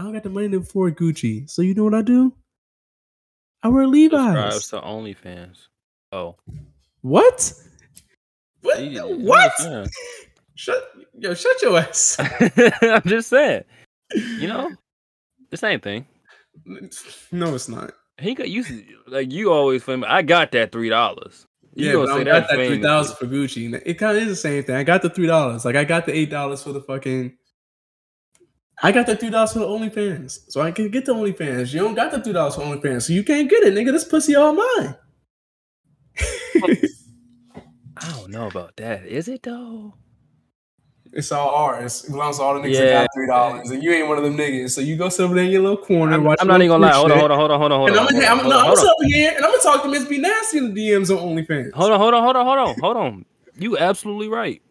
I don't got the money to afford Gucci. So you know what I do? I wear Levi's. Subscribe Levi's. to OnlyFans. Oh, What? What? Yeah, what? yeah. Shut yo, shut your ass. I'm just saying. You know, the same thing. no, it's not. He got you like you always famous. I got that three dollars. You yeah, gonna say I got that famously. three thousand for Gucci. It kind of is the same thing. I got the three dollars. Like I got the eight dollars for the fucking. I got the three dollars for the OnlyFans, so I can get the OnlyFans. You don't got the three dollars for OnlyFans, so you can't get it, nigga. This pussy all mine. I don't know about that. Is it though? it's all ours. It belongs to all the niggas Yeah. that got three dollars, and you ain't one of them niggas. So you go sit over there in your little corner. I'm, watch I'm not even gonna lie. Hold on, hold on, hold on, hold on, hold on. And. I'm gonna, I'm, no, I'm gonna sit here and I'm gonna talk to Miss B Nasty in the DMs on OnlyFans. Hold on, hold on, hold on, hold on, hold on. You absolutely right.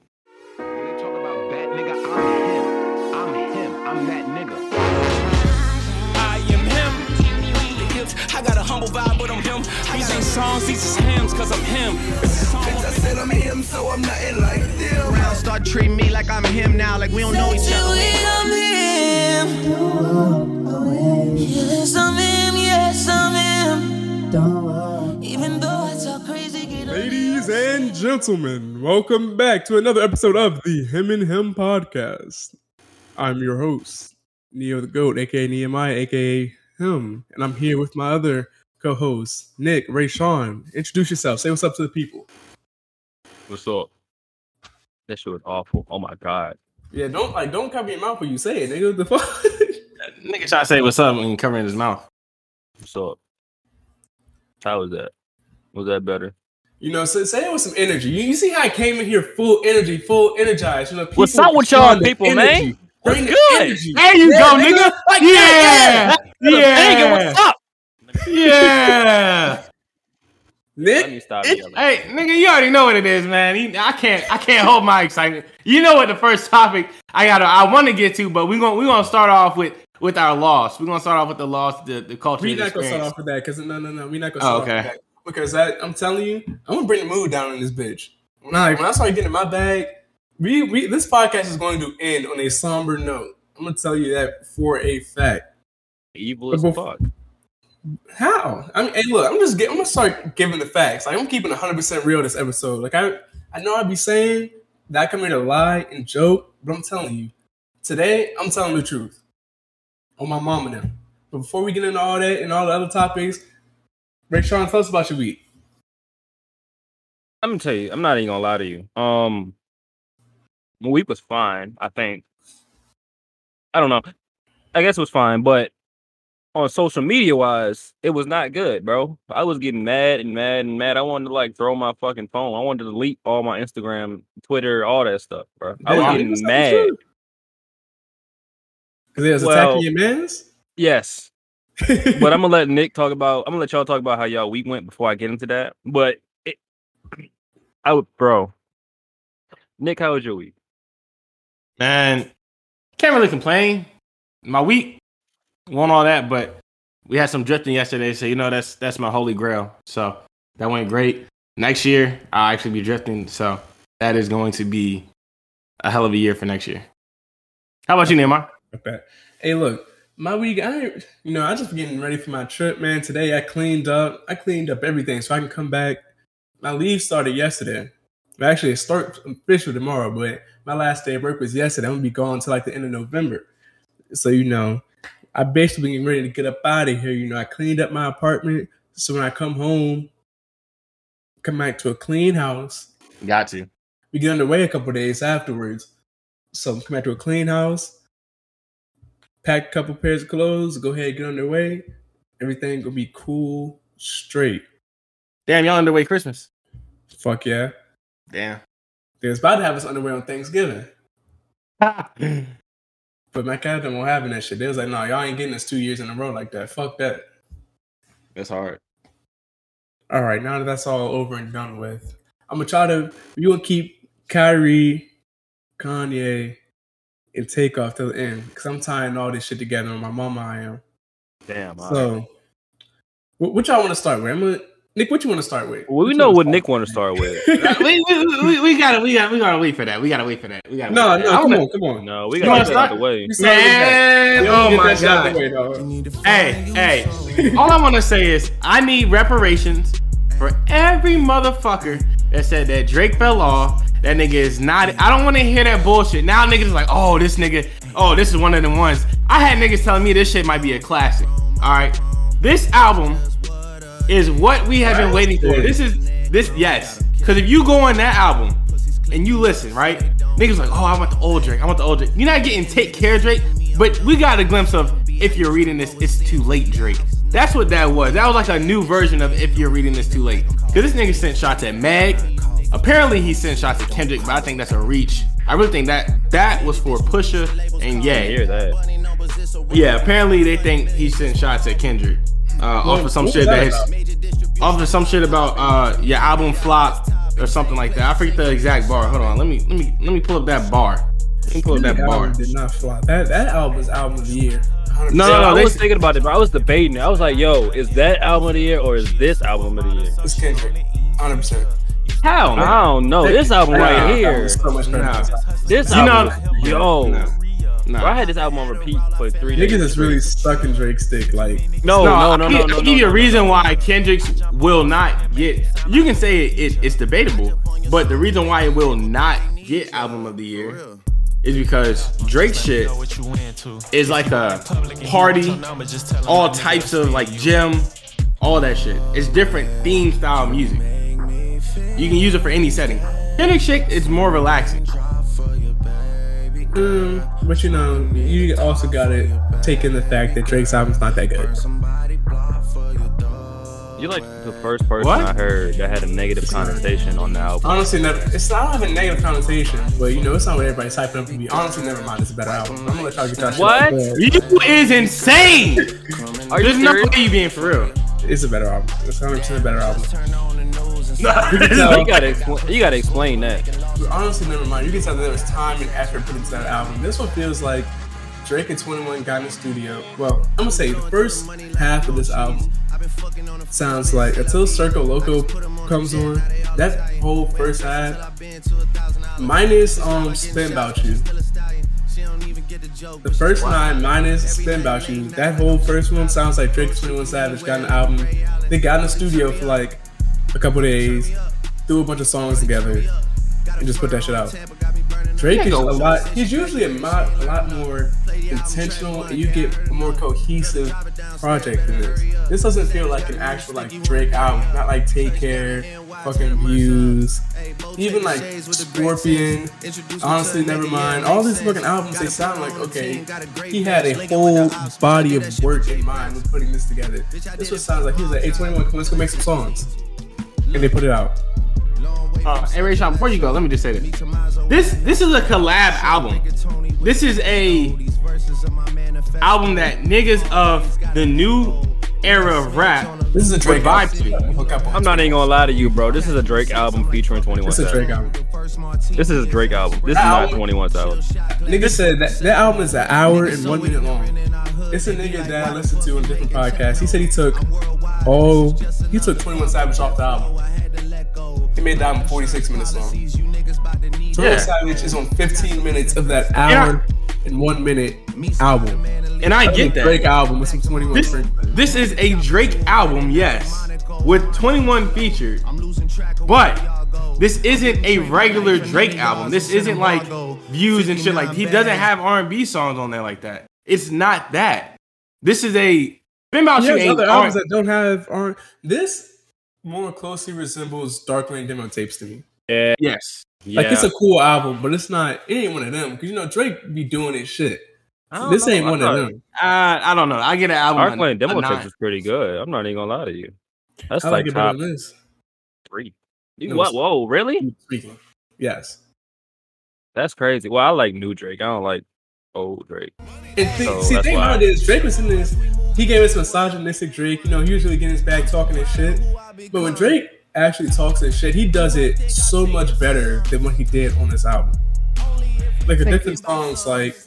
Songs, these is hymns, cause I'm him. I said I'm him, so I'm nothing like them. Round start treating me like I'm him now, like we don't know each other. I'm him. Yes, I'm him. Yes, I'm him. Even though I talk crazy, get Ladies and gentlemen, welcome back to another episode of the Him and Him podcast. I'm your host, Neo the Goat, aka Nehemiah, aka Him, and I'm here with my other co-host, Nick Rashawn. Introduce yourself. Say what's up to the people. What's up? That shit was awful. Oh my god. Yeah, don't like don't cover your mouth when you say it, nigga. What the fuck? Nigga try to say what's up and covering his mouth. What's up? How was that? Was that better? you know, say, say it with some energy. You, you see how I came in here full energy, full energized. You know, What's up with y'all people, energy. man? Bring What's the good? energy. There you Yeah, go, nigga. nigga. Like yeah, Dang it, yeah, what's up? Yeah. Let me Nick, stop It- yelling. hey, nigga, you already know what it is, man. You- I can't, I can't hold my excitement. You know what the first topic I gotta, I want to get to, but we're gonna, we're gonna start off with with our loss. We're gonna start off with the loss, the the culture. we're the not gonna start off with that because no, no, no, we're not gonna Oh, start off okay. with that because that, I'm telling you, I'm gonna bring the mood down in this bitch. When I when I start getting in my bag, we, we this podcast is going to end on a somber note. I'm gonna tell you that for a fact. Evil as fuck. How? I mean, hey, look, I'm just getting, I'm gonna start giving the facts. Like I'm keeping 100 percent real this episode. Like I, I know I'd be saying that I come here to lie and joke, but I'm telling you, today I'm telling the truth. On my mom and them. But before we get into all that and all the other topics, Rashawn, tell us about your week. I'm gonna tell you, I'm not even gonna lie to you. Um, my week was fine. I think. I don't know. I guess it was fine, but on social media wise, it was not good, bro. I was getting mad and mad and mad. I wanted to like throw my fucking phone. I wanted to delete all my Instagram, Twitter, all that stuff, bro. I was getting up mad. Cause they was Well- attacking your mans. Yes, but I'm gonna let Nick talk about. I'm gonna let y'all talk about how y'all week went before I get into that. But it, I would, bro. Nick, how was your week? Man, can't really complain. My week won all that, but we had some drifting yesterday, so you know that's that's my holy grail. So that went great. Next year I'll actually be drifting, so that is going to be a hell of a year for next year. How about you, Neymar? Okay. Hey, look, my week, I, you know, I just getting ready for my trip, man. Today I cleaned up, I cleaned up everything so I can come back. My leave started yesterday. Well, Actually, it starts official tomorrow, but my last day of work was yesterday. I'm gonna be gone until like the end of November. So you know, I basically getting ready to get up out of here. You know, I cleaned up my apartment, so when I come home, come back to a clean house. Got to. We get underway a couple days afterwards. So come back to a clean house, pack a couple pairs of clothes, go ahead get underway. Everything gonna be cool, straight. Damn, y'all underway Christmas. Fuck yeah. Damn. They was about to have us underway on Thanksgiving. But my captain won't having that shit. They was like, no, y'all ain't getting us two years in a row like that. Fuck that. That's hard. All right, now that that's all over and done with, I'm gonna try to. You gonna keep Kyrie, Kanye, and Takeoff till the end because I'm tying all this shit together. And my mama, I am. Damn. all right. So, what, what y'all want to start with? I'm gonna Nick, what you want to start with? Well, we you know what Nick want to start with. we, we, we, we gotta we gotta we gotta wait for that. We gotta wait for that. We gotta No, wait no, that. come on, come on. No, we gotta wanna get that out the way. We started with that. Man, oh my that shit out the god. way. Hey, hey. All I want to say is I need reparations for every motherfucker that said that Drake fell off. That nigga is not. I don't want to hear that bullshit. Now niggas is like, oh, this nigga, oh, this is one of the ones. I had niggas telling me this shit might be a classic. All right, this album is what we have been waiting for. This is this yes, because if you go on that album and you listen, right? Niggas like, oh, I want the old Drake. I want the old Drake. You're not getting Take Care Drake, but we got a glimpse of if you're reading this, it's too late Drake. That's what that was. That was like a new version of if you're reading this too late. Cause this nigga sent shots at Meg. Apparently he sent shots at Kendrick, but I think that's a reach. I really think that that was for Pusha and yeah. Yeah, apparently they think he sent shots at Kendrick. Uh, off of some shit was that that his, off of some shit about uh your album flop or something like that. I forget the exact bar. Hold on, let me let me let me pull up that bar. Let me pull up that That bar. album did not flop. That that album was album of the year. No, no, no. I They, was thinking about it, but I was debating. I was like, "Yo, is that album of the year or is this album of the year?" It's Kendrick. 100%. hell no. I don't know. This album right here, So much better. Nah. this You album, know- yo, Nah. Nah. bro, I had this album on repeat for three days. Niggas is really stuck in Drake's stick. Like, no, no, no, I'll no, give- no, I'll no, give you a reason why Kendrick's will not get. You can say it, it, it's debatable, but the reason why it will not get album of the year is because Drake's shit is like a party, all types of like gym, all that shit. It's different theme style music. You can use it for any setting. Kendrick shit is more relaxing. Mm, but you know, you also gotta take in the fact that Drake's album's not that good. You like the first person What? I heard that had a negative connotation on the album. Honestly, never. It's not have a negative connotation, but you know, it's not what everybody's hyping up to be. Honestly, never mind. It's a better album. I'm gonna let y'all get that shit. What? out. You is insane. Are There's no way you being for real. It's a better album. It's 100 percent a better album. You gotta, expl- you gotta explain that. Honestly, never mind. You can tell that there was time and effort put into that album. This one feels like Drake and 21 got in the studio. Well, I'm gonna say the first half of this album sounds like until Circo Loco comes on, that whole first half, minus um Spin About You. The first nine minus Spin About You, that whole first one sounds like Drake and 21 Savage got an album. They got in the studio for like a couple days, threw a bunch of songs together, and just put that shit out. Drake is a lot. He's usually a lot, a lot more intentional, and you get a more cohesive project than this. This doesn't feel like an actual like Drake album, not like Take Care, fucking Views, even like Scorpion. Honestly, never mind. All these fucking albums, they sound like okay. He had a whole body of work in mind when putting this together. This one sounds like he was like, "Hey, 21, come let's go make some songs," and they put it out. Uh, hey Rashawn, before you go, let me just say this. This this is a collab album. This is a album that niggas of the new era of rap This is a Drake vibe album. to. Hook up on I'm not even gonna lie to you, bro. This is a Drake album featuring 21 It's a Drake album. This is a Drake album. This is not 21 album. Nigga said that that album is an hour and one minute long. It's a nigga that I listened to on different podcasts. He said he took oh he took 21 Savage off the album. He made the album 46 minutes long. 21 Yeah. Savage is on 15 minutes of that hour and one minute album. And I get that. Drake album with some 21 This, this is a Drake album, yes, with 21 featured. But this isn't a regular Drake album. This isn't like views and shit like he doesn't have R&B songs on there like that. It's not that. This is a Spin About You has other albums R- that don't have aren't this more closely resembles Dark Lane demo tapes to me. Yeah, Yes. yeah. Like it's a cool album, but it's not. It ain't one of them because you know Drake be doing his shit. I don't This know. ain't I one of them. Uh, I don't know. I get an album. Dark a- Lane a demo nine. tapes is pretty good. I'm not even gonna lie to you. That's I like, like it better top this. three. You what? Whoa, really? Yes. That's crazy. Well, I like new Drake. I don't like old Drake. And thi- So see, that's think why. about it is Drake was in this. He gave us misogynistic Drake. You know, he usually getting his back talking his shit. But when Drake actually talks his shit, he does it so much better than what he did on this album. Like a different songs, like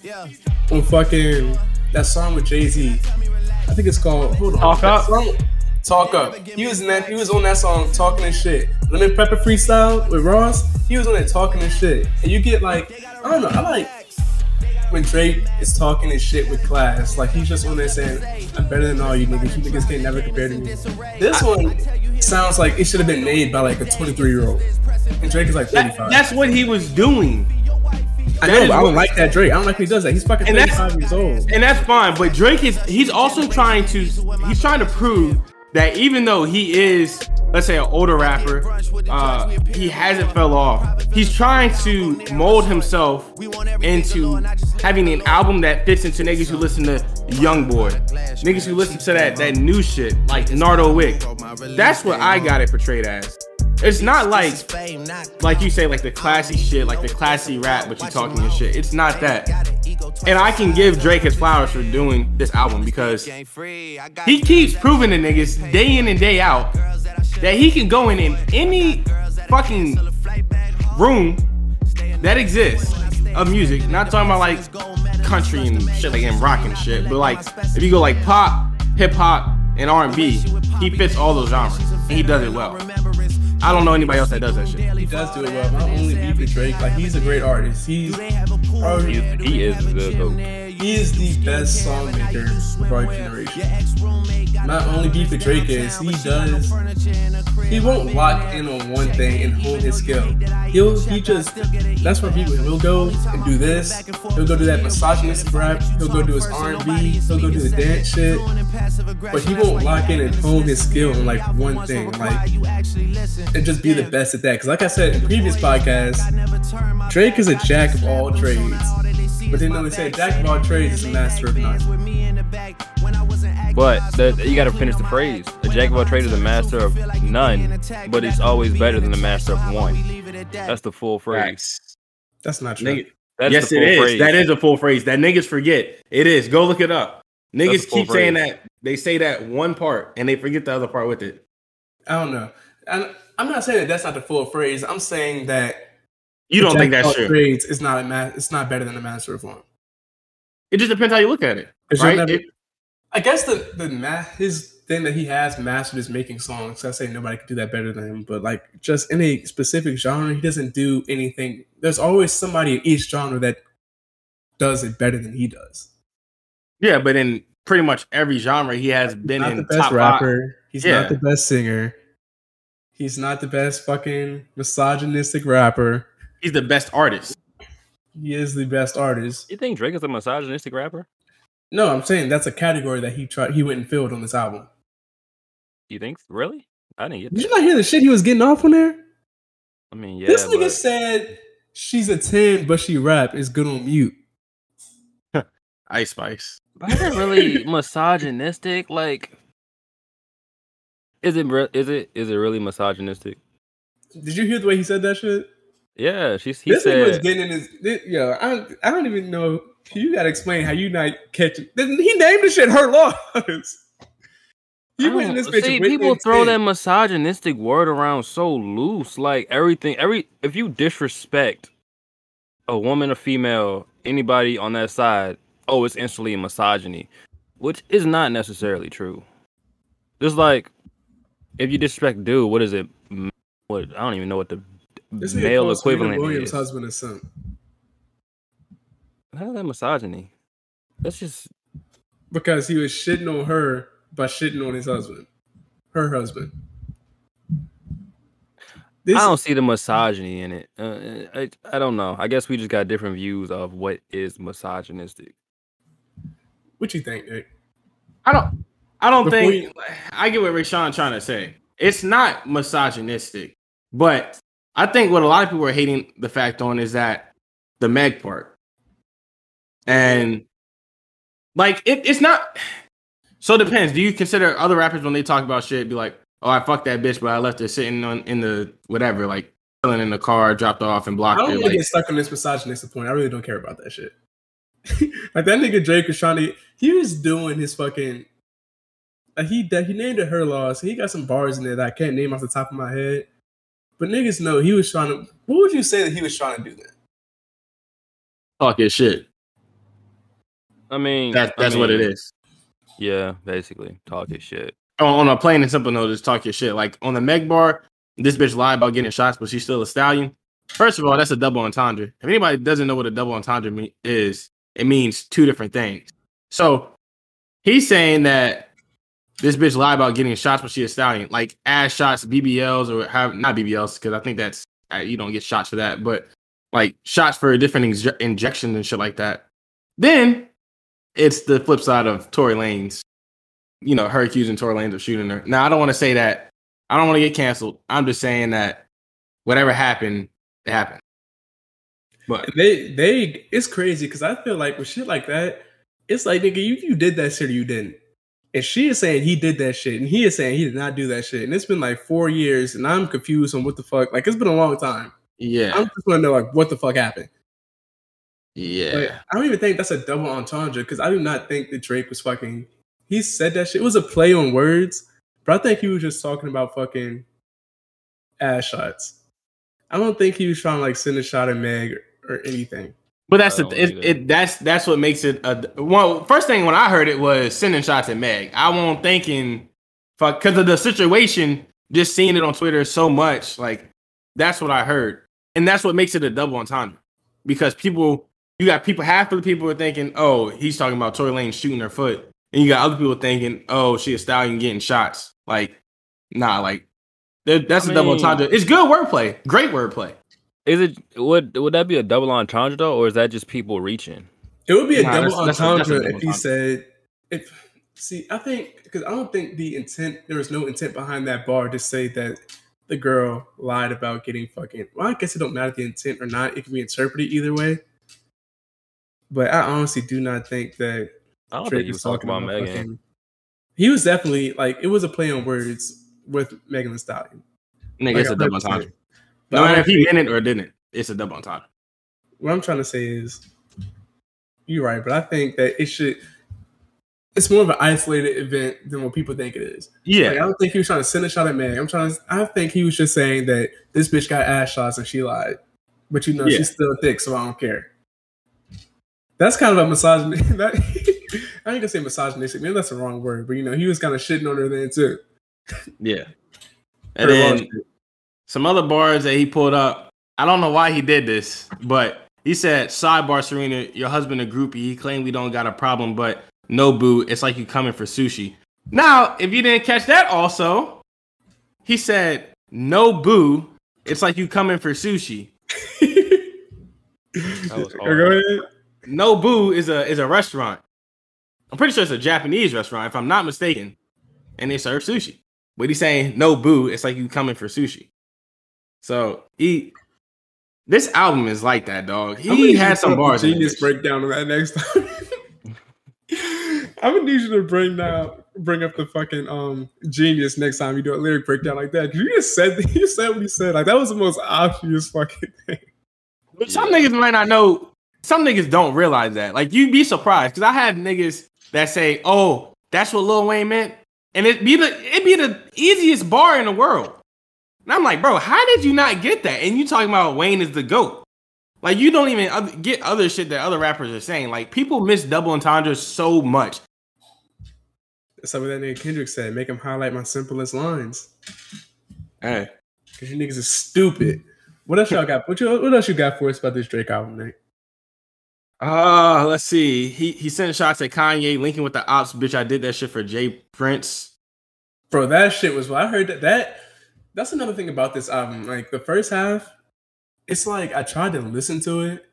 on fucking that song with Jay Z. I think it's called. Hold on. Talk Up? Song, Talk Up. He was in that. He was on that song talking and shit. Lemon Pepper Freestyle with Ross. He was on it talking and shit. And you get like, I don't know. I like when Drake is talking and shit with class. Like he's just on there saying, "I'm better than all you niggas. You niggas can't never compare to me." This one sounds like it should have been made by like a 23 year old. And Drake is like That- 35. that's what he was doing. I know, I don't like that Drake. I don't like when he does that. He's fucking And that's- 35 years old. and that's fine. But Drake is he's also trying to he's trying to prove that even though he is let's say an older rapper, uh, he hasn't fell off. He's trying to mold himself into having an album that fits into niggas who listen to Young Boy, niggas who listen to that that new shit like Nardo Wick. That's what I got it portrayed as. It's not like like you say, like the classy shit, like the classy rap, but you talking and shit. It's not that. And I can give Drake his flowers for doing this album because he keeps proving to niggas day in and day out that he can go in in any fucking room that exists of music. Not talking about like country and shit like and rock and shit, but like if you go like pop, hip hop, and R and B, he fits all those genres and he does it well. I don't know anybody else that does that shit. He does do it well. Not only beef with Drake, like he's a great artist. He's probably He is the goat. He is the best songmaker of our generation. Not only beef with Drake is he does he won't lock in on one thing and hone his skill. He'll he just that's where people he'll go and do this. He'll go do that misogynistic rap. He'll go do his R and B. He'll go do the dance shit. But he won't lock in and hone his skill on like one thing, like and just be the best at that. Because like I said in previous podcasts, Drake is a jack of all trades. But then they say jack of all trades is a master of none. But the, you got to finish the phrase. A jack of all trades is a master of none, but it's always better than the master of one. That's the full phrase. That's not true. Nigga, That's yes, the it full is. phrase. That is a full phrase that niggas forget. It is. Go look it up. Niggas a full keep saying that they say that one part and they forget the other part with it. I don't know. I'm not saying that that's not the full phrase. I'm saying that You don't think that's true? Trades is not a ma- It's not better than a master of one. It just depends how you look at it, right? never- It- I guess the the ma- his thing that he has mastered is making songs. I say nobody can do that better than him, but like just in a specific genre, he doesn't do anything. There's always somebody in each genre that does it better than he does. yeah, but in pretty much every genre, he has been in the best five. rapper. He's Yeah. not the best singer. He's not the best fucking misogynistic rapper. He's the best artist. He is the best artist. You think Drake is a misogynistic rapper? No, I'm saying that's a category that he tried. He went and filled on this album. You think really? I didn't get Did you not hear the shit he was getting off on there? I mean, yeah. this nigga but- said she's a ten, but she rap is good on mute. Ice Spice. But is it really misogynistic? Like, is it? re- Is it? Is it really misogynistic? Did you hear the way he said that shit? Yeah, she's. He this nigga was getting in his. This, yo, I, I don't even know. You gotta explain how you not catching. He named the shit Her Loss. He I went in this bitch. See, people throw that misogynistic word around so loose. Like everything, every if you disrespect a woman, a female, anybody on that side, oh, it's instantly misogyny, which is not necessarily true. Just like if you disrespect dude, what is it? What I don't even know what the This male equivalent Williams' is. husband and son. How's that misogyny? That's just because he was shitting on her by shitting on his husband, her husband. This, I don't see the misogyny in it. Uh, I I don't know. I guess we just got different views of what is misogynistic. what you think, Nick? I don't. I don't Before think. you- I get what Rashawn trying to say. It's not misogynistic, but I think what a lot of people are hating the fact on is that the Meg part, and like it, it's not. So it depends. Do you consider other rappers when they talk about shit be like, "Oh, I fucked that bitch, but I left her sitting on in the whatever, like chilling in the car, dropped off, and blocked. I don't her." want to Like, get stuck on this misogynistic point. I really don't care about that shit. like that nigga Drake was trying to. He was doing his fucking. Like he that he named it Her Loss. He got some bars in there that I can't name off the top of my head. But niggas know he was trying to. What would you say that he was trying to do then? talk his shit. I mean, That's I that's what it is. Yeah, basically, talk his shit. on, on a plain and simple note, just talk your shit. Like on the Meg bar, this bitch lied about getting shots, but she's still a stallion. First of all, that's a double entendre. If anybody doesn't know what a double entendre me- is, it means two different things. So he's saying that this bitch lied about getting shots, but she a stallion, like ass shots, BBLs, or have not BBLs, because I think that's uh, you don't get shots for that, but like shots for different inje- injections and shit like that. Then it's the flip side of Tory Lanez, you know, her accusing Tory Lanez of shooting her. Now I don't want to say that. I don't want to get canceled. I'm just saying that whatever happened, it happened. But They they it's crazy because I feel like with shit like that, it's like nigga, you you did that shit or you didn't. And she is saying he did that shit, and he is saying he did not do that shit. And it's been like four years, and I'm confused on what the fuck. Like it's been a long time. yeah, I'm just want to know like what the fuck happened. yeah, But I don't even think that's a double entendre because I do not think that Drake was fucking. He said that shit. It was a play on words, but I think he was just talking about fucking ass shots. I don't think he was trying to like send a shot at Meg or, or anything. But that's the it, it. That's that's what makes it. A, well, first thing when I heard it was sending shots at Meg. I won't thinking, fuck, because of the situation. Just seeing it on Twitter so much, like that's what I heard, and that's what makes it a double entendre. Because people, you got people. Half of the people are thinking, "Oh, he's talking about Tory Lane shooting her foot," and you got other people thinking, "Oh, she a stallion getting shots." Like, nah, like that's I a double entendre. It's good wordplay, great wordplay. Is it would would that be a double entendre though, or is that just people reaching? It would be a Nah, double that's- that's a- that's a entendre double if he entendre. said, "If see, I think because I don't think the intent there was no intent behind that bar to say that the girl lied about getting fucking. Well, I guess it don't matter the intent or not. It can be interpreted either way. But I honestly do not think that I don't Drake think he was talking about Megan. fucking- He was definitely like it was a play on words with Megan Thee Stallion. Nigga, Like, it's a I double heard you entendre. But No matter if he meant it or didn't, it's a double entendre. what I'm trying to say is, you're right, but I think that it should. It's more of an isolated event than what people think it is. Yeah, Like, I don't think he was trying to send a shot at Meg. I'm trying to. I think he was just saying that this bitch got ass shots and she lied, but you know Yeah. she's still thick, so I don't care. That's kind of a misogynistic. That, I ain't gonna say misogynistic. Maybe that's the wrong word, but you know he was kind of shitting on her then too. yeah. And then some other bars that he pulled up. I don't know why he did this, but he said, "Sidebar, Serena, your husband a groupie. He claimed we don't got a problem, but no boo. It's like you coming for sushi." Now, if you didn't catch that, also, he said, "No boo. It's like you coming for sushi." That was Go hard. ahead. Nobu is a is a restaurant. I'm pretty sure it's a Japanese restaurant, if I'm not mistaken, and they serve sushi. But he's saying Nobu. It's like you coming for sushi. So he, this album is like that, dog. He need you had some bars. the in Genius this. breakdown of that next time. I'm gonna need you to bring down, bring up the fucking um genius next time you do a lyric breakdown like that. Cause you just said you said what he said. Like that was the most obvious fucking thing. But some niggas might not know. Some niggas don't realize that. Like you'd be surprised because I had niggas that say, "Oh, that's what Lil Wayne meant," and it be the it be the easiest bar in the world. And I'm like, bro, how did you not get that? And you talking about Wayne is the goat? Like you don't even get other shit that other rappers are saying. Like people miss double entendres so much. What that nigga Kendrick said. Make him highlight my simplest lines. Hey, Cause you niggas is stupid. What else y'all got? What, you, what else you got for us about this Drake album, Nate? uh, let's see. He he sent shots at Kanye, linking with the ops. Bitch, I did that shit for J. Prince. Bro, that shit was. What I heard that. That that's another thing about this album. Like the first half, it's like I tried to listen to it,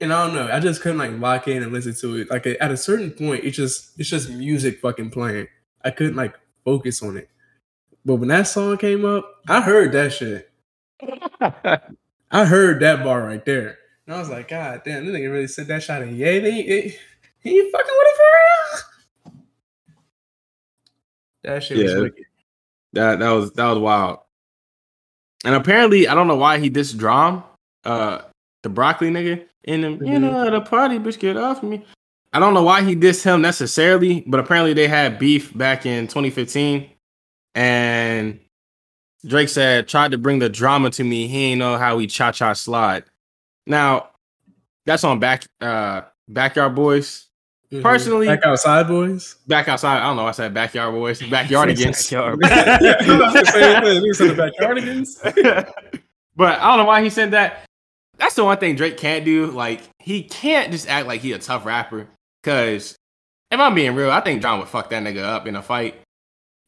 and I don't know. I just couldn't like lock in and listen to it. Like at a certain point, it's just it's just music fucking playing. I couldn't like focus on it. But when that song came up, I heard that shit. I heard that bar right there, and I was like, God damn, this nigga really said that shot in Ye. He, he, he fucking with it for real. That shit was wicked. That that was that was wild. And apparently, I don't know why he dissed DRAM, uh, the broccoli nigga, in him. You Mhm. know, a party, bitch, get off me. I don't know why he dissed him necessarily, but apparently they had beef back in 2015, and Drake said tried to bring the drama to me. He ain't know how he cha cha slide. Now, that's on back uh backyard boys. Mhm. Personally- back outside boys. Back outside, I don't know. I said backyard boys, backyard against. Backyard. the same thing. These are the backyardigans. but I don't know why he said that. That's the one thing Drake can't do. Like he can't just act like he a tough rapper. Cause if I'm being real, I think John would fuck that nigga up in a fight.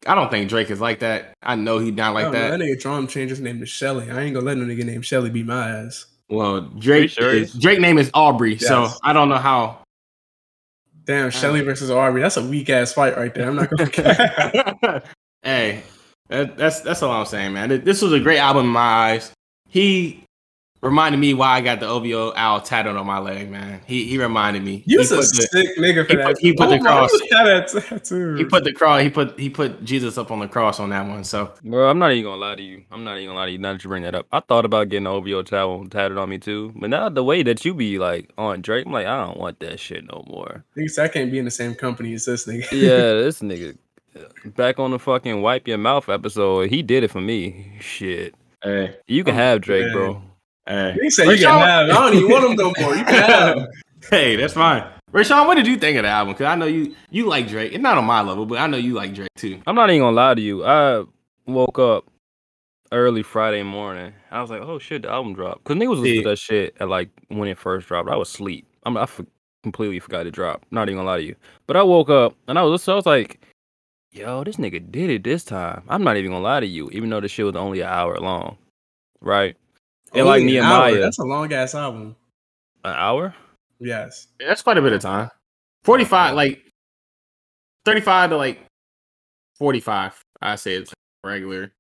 I don't think Drake is like that. I know he not like I don't know, that. that nigga DRAM changed his name to Shelly. I ain't gonna let no nigga named Shelly beat my ass. Well, Drake sure is, is? Drake name is Aubrey, so I don't know how. Damn, Shelly versus Aubrey. That's a weak ass fight right there. I'm not gonna. Care. Hey, that, that's that's all I'm saying, man. This was a great album in my eyes. He reminded me why I got the OVO owl tattooed on my leg, man. He he reminded me. You was a put the, sick nigga for he that. put- he put the oh, cross. look at that tattoo. he put the cross. He put he put Jesus up on the cross on that one. So Bro, I'm not even gonna lie to you. I'm not even gonna lie to you. Now that you bring that up, I thought about getting an OVO towel tatted on me too. But now the way that you be like on Drake, I'm like, I don't want that shit no more. Niggas, I can't be in the same company as this nigga. Yeah, this nigga uh, back on the fucking wipe your mouth episode. He did it for me. Shit, hey, you can Oh, have Drake, man. bro. Hey, He said you can have. I don't even want him no more. You can have. him. hey, that's fine. Rashawn, what did you think of the album? Because I know you you like Drake. It's not on my level, but I know you like Drake too. I'm not even gonna lie to you. I woke up early Friday morning. I was like, oh shit, the album dropped. Cause niggas was listening Yeah. to that shit at like when it first dropped. I was asleep. I'm I f- completely forgot it drop. Not even gonna lie to you. But I woke up and I was I was like, yo, this nigga did it this time. I'm not even gonna lie to you, even though the shit was only an hour long. Right? And like Only an hour. Nehemiah, That's a long ass album. an hour? Yes. That's quite a bit of time. Forty five, oh, like thirty five to like forty five. I say it's regular,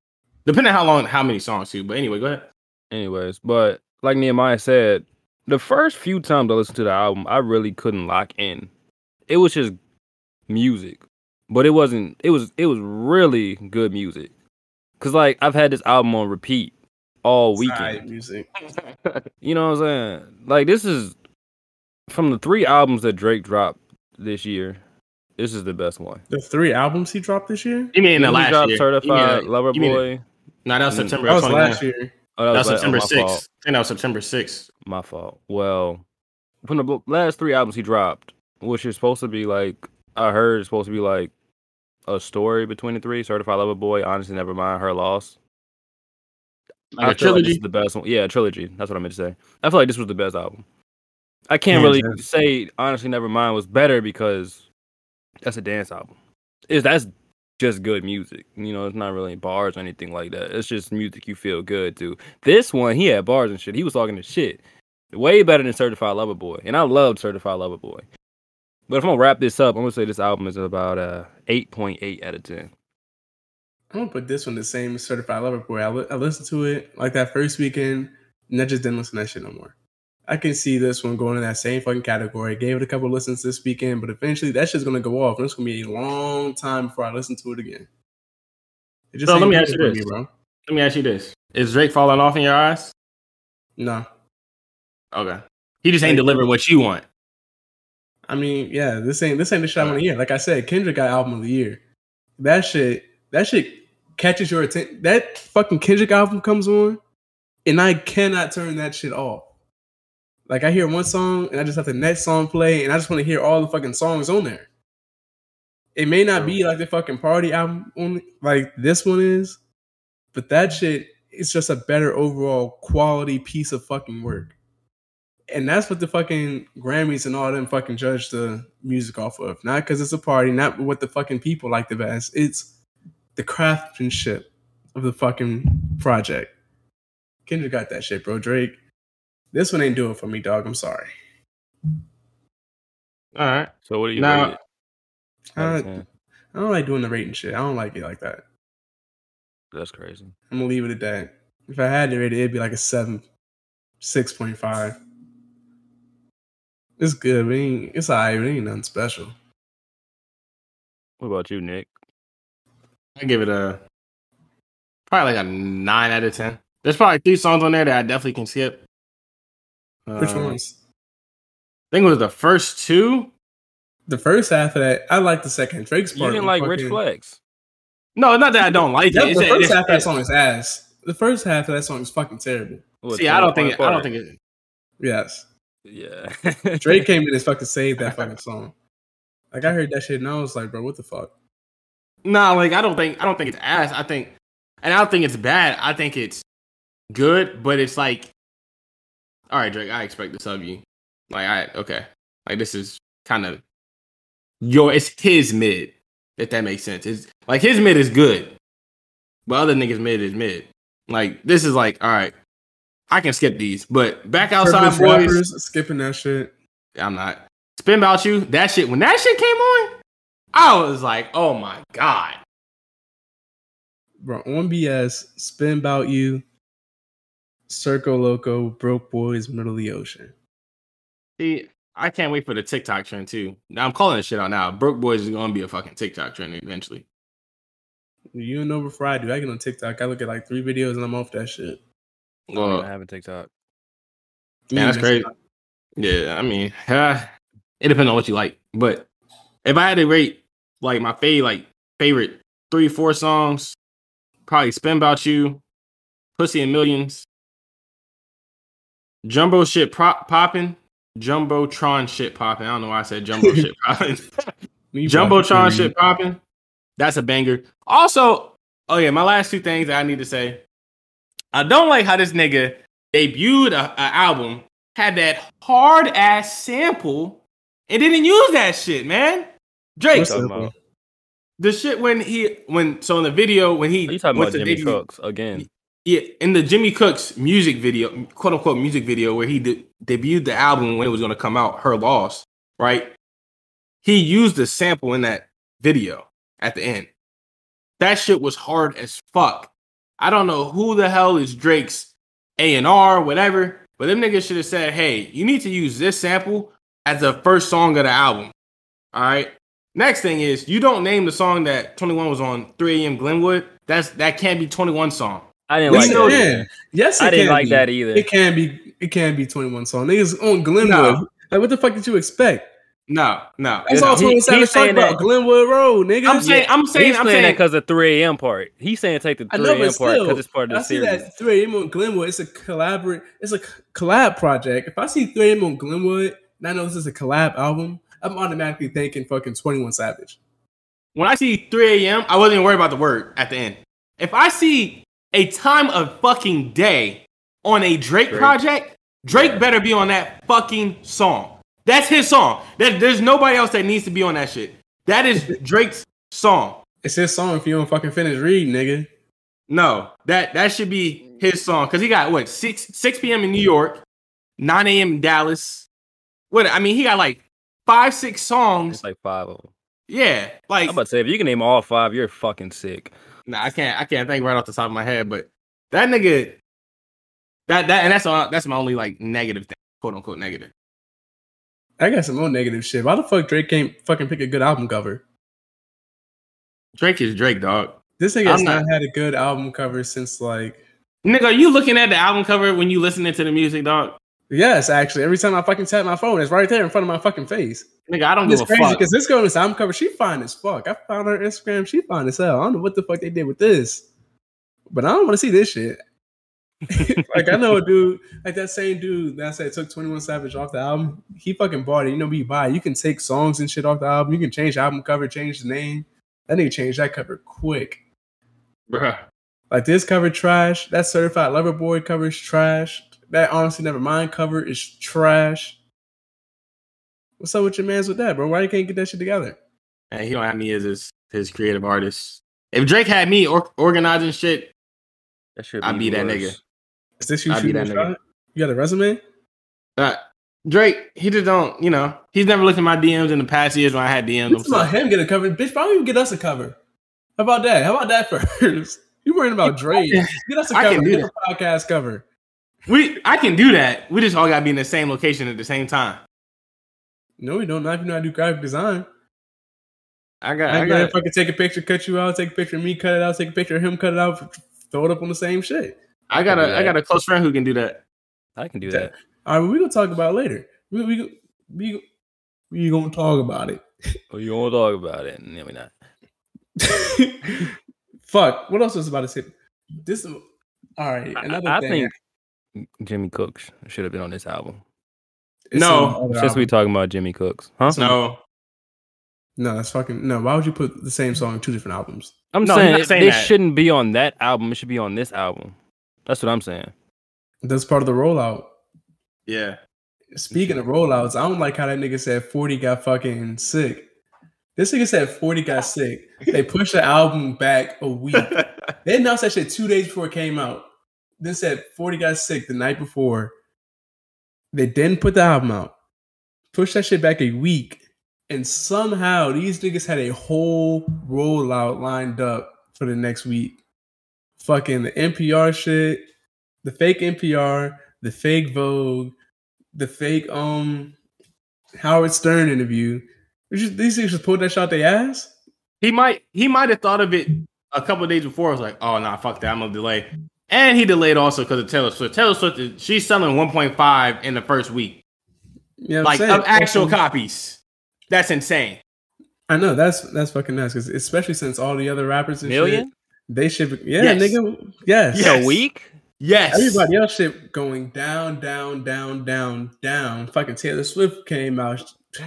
depending on how long, how many songs too. But anyway, go ahead. Anyways, but like Nehemiah said, the first few times I listened to the album, I really couldn't lock in. It was just music, but it wasn't. It was it was really good music. Cause like I've had this album on repeat all Side weekend. music. You know what I'm saying? Like this is from the three albums that Drake dropped this year. This is the best one. The three albums he dropped this year. You mean in the He last dropped year? Certified you mean, Lover mean- Boy. No, that was September. That was last year. Oh, That was la- oh, September my fault. sixth. I think that was September sixth. My fault. Well, from the last three albums he dropped, which is supposed to be like, I heard it's supposed to be like a story between the three. Certified Lover Boy, Honestly Never Mind, Her Loss. I a feel like this trilogy. is the best one. Yeah, trilogy. That's what I meant to say. I feel like this was the best album. I can't Yeah, really say Honestly Nevermind was better because that's a dance album. Is that's just good music. You know, it's not really bars or anything like that. It's just music you feel good to. This one, he had bars and shit. He was talking to shit. Way better than Certified Lover Boy. And I loved Certified Lover Boy. But if I'm gonna wrap this up, I'm gonna say this album is about uh, a 8.8 out of 10. I'm gonna put this one the same as Certified Lover Boy. I, li- I listened to it like that first weekend, and I just didn't listen to that shit no more. I can see this one going in that same fucking category. Gave it a couple listens this weekend, but eventually that shit's gonna go off, and it's gonna be a long time before I listen to it again. It just So let me ask you this. me, bro. Let me ask you this: Is Drake falling off in your eyes? No, Okay. He just ain't delivering what you want. I mean, yeah, this ain't this ain't the shit I want to hear. Like I said, Kendrick got album of the year. That shit, that shit catches your attention. That fucking Kendrick album comes on, and I cannot turn that shit off. Like I hear one song, and I just have the next song play, and I just want to hear all the fucking songs on there. It may not be like the fucking party album only, like this one is, but that shit is just a better overall quality piece of fucking work and that's what the fucking Grammys and all them fucking judge the music off of. Not because it's a party, not what the fucking people like the best. It's the craftsmanship of the fucking project. Kendrick got that shit, bro. Drake, this one ain't doing for me, dog. I'm sorry. All right. So what do you Now- rate it? Out Uh, I don't like doing the rating shit. I don't like it like that. That's crazy. I'm gonna leave it at that. If I had to rate it, it'd be like a seven, six point five. It's good, but it ain't, it's alright, but it ain't nothing special. What about you, Nick? I give it a probably like a nine out of ten. There's probably three songs on there that I definitely can skip. Which Uh, ones? I think it was the first two. The first half of that, I like the second Drake's part. You didn't was like Rich fucking- Flex. No, not that I don't like That- it. the It's- first it's- half of that song is ass. The first half of that song is fucking terrible. What, See, I don't think it, I don't think it. Yes, Yeah. Drake came in and fucking saved that fucking song. Like I heard that shit and I was like, bro, what the fuck? Nah, like I don't think I don't think it's ass. I think, and I don't think it's bad. I think it's good, but it's like, all right, Drake. I expect this of you. Like I okay, like this is kind of your. It's his mid, if that makes sense. It's like his mid is good, but other niggas mid is mid. Like this is like all right. I can skip these, but back outside Purpose boys. rappers, skipping that shit. I'm not. Spin about you. That shit. When that shit came on, I was like, oh my god. Bro, on BS, spin about you, Circo Loco, Broke Boys, Middle of the Ocean. See, I can't wait for the TikTok trend too. Now I'm calling this shit out now. Broke Boys is gonna be a fucking TikTok trend eventually. You know before I do. I get on TikTok. I look at like three videos and I'm off that shit. I Well, even have a TikTok. man, that's crazy. Yeah, I mean, uh, it depends on what you like. But if I had to rate like my favorite, like favorite three, four songs, probably "Spin About You," "Pussy and Millions," "Jumbo Shit Pop- Poppin'," "Jumbotron Shit Poppin'." I don't know why I said "Jumbo Shit Poppin'." Me, Jumbotron shit popping. That's a banger. Also, oh yeah, my last two things that I need to say. I don't like how this nigga debuted a, a album, had that hard ass sample, and didn't use that shit, man. Drake, What's Talking up, about- the shit when he when so in the video when he Are you talking went about to Jimmy debut- Cooks again? yeah, in the Jimmy Cooks music video, quote unquote music video, where he de- debuted the album when it was going to come out, Her Loss, right? He used the sample in that video at the end. That shit was hard as fuck. I don't know who the hell is Drake's A and R, whatever, but them niggas should have said, "Hey, you need to use this sample as the first song of the album." All right. Next thing is you don't name the song that 21 was on 3 a.m. Glenwood. That's that can't be 21 song. I didn't Yes, like it that. can. Yes, it I didn't can like be. that either. It can be. It can be 21 song. Niggas on Glenwood. No. Like, what the fuck did you expect? No, no. That's all he- 21 he's Savage talking saying about. Glenwood Road, nigga. I'm saying, I'm saying, He's I'm saying that because the 3 a.m. part. He's saying take the I 3 a.m. part because it's part of the I the see that 3 a.m. on Glenwood. It's a collaborate. It's a collab project. If I see 3 a.m. on Glenwood, and I know this is a collab album, I'm automatically thinking fucking 21 Savage. when I see 3 a.m., I wasn't even worried about the word at the end. If I see a time of fucking day on a Drake, Drake. project, Drake better be on that fucking song. That's his song. That there's nobody else that needs to be on that shit. That is Drake's song. It's his song if you don't fucking finish reading, nigga. No, that that should be his song because he got what six six p.m. in New York, nine a.m. in Dallas. What I mean, he got like five six songs. It's like five of them. Yeah, like I'm about to say, if you can name all five, you're fucking sick. Nah, I can't. I can't think right off the top of my head, but that nigga, that that and that's all. That's my only like negative thing, quote unquote negative. I got some more negative shit. Why the fuck Drake can't fucking pick a good album cover? Drake is Drake, dog. This nigga has not, not- had a good album cover since like Nigga, are you looking at the album cover when you listening to the music, dog? Yes, actually. Every time I fucking tap my phone, it's right there in front of my fucking face. Nigga, I don't It's give a crazy fuck. because this girl on this album cover, she fine as fuck. I found her Instagram, she fine as hell. I don't know what the fuck they did with this, but I don't want to see this shit. like I know a dude, like that same dude that said took Twenty One Savage off the album. He fucking bought it. You know, what you buy. You can take songs and shit off the album. You can change the album cover, change the name. That nigga changed that cover quick. Bruh. Like this cover trash. That certified lover boy cover is trash. That honestly never mind cover is trash. What's up with your mans with that, bro? Why you can't get that shit together? And he don't have me as his his creative artist. If Drake had me or, organizing shit, That should I'd be that nigga. Is this you I'd shooting a that nigga. shot? You got a resume? uh, Drake, he just don't. You know, he's never looked at my DMs in the past years when I had DMs. It's about him get a cover. Bitch, why don't you get us a cover? How about that? How about that first? You worrying about Drake? Get us a I can cover. do Get a podcast cover. We, I can do that. We just all gotta be in the same location at the same time. No, we don't. Not if you know how to do graphic design. I got, I, I got got. if I could take a picture, cut you out, take a picture of me, cut it out, take a picture of him, cut it out, throw it up on the same shit. I got can a do I got a close friend who can do that. I can do that. All right, we gonna talk about it later. We we we we gonna talk about it. Oh, you want to talk about it? No, we not. Fuck. What else was I about to say? This. All right. I, Another I thing. think Jimmy Cooks should have been on this album. It's No. some other Since we talking about Jimmy Cooks, huh? No, No, that's fucking no. Why would you put the same song in two different albums? I'm No, saying, not it, saying it shouldn't be on that album. It should be on this album. That's what I'm saying. That's part of the rollout. Yeah. Speaking of rollouts, I don't like how that nigga said 40 got fucking sick. This nigga said 40 got sick. They pushed the album back a week. They announced that shit two days before it came out. Then said 40 got sick the night before. They didn't put the album out. Pushed that shit back a week. And somehow these niggas had a whole rollout lined up for the next week. Fucking the NPR shit, the fake NPR, the fake Vogue, the fake um Howard Stern interview. Just- These niggas just pulled that shot they ass. he might he might have thought of it a couple days before. I was like, oh nah, fuck that, I'm gonna delay. And he delayed also because of Taylor Swift. Taylor Swift, she's selling 1.5 in the first week, You know I'm like saying? of actual Fucking- copies. That's insane. I know that's that's fucking nuts because especially since all the other rappers and Million? shit, they should be, yeah, Yes. nigga, yes, In Yes. a week? Yes, Everybody else shit going down, down, down, down, down. Fucking Taylor Swift came out.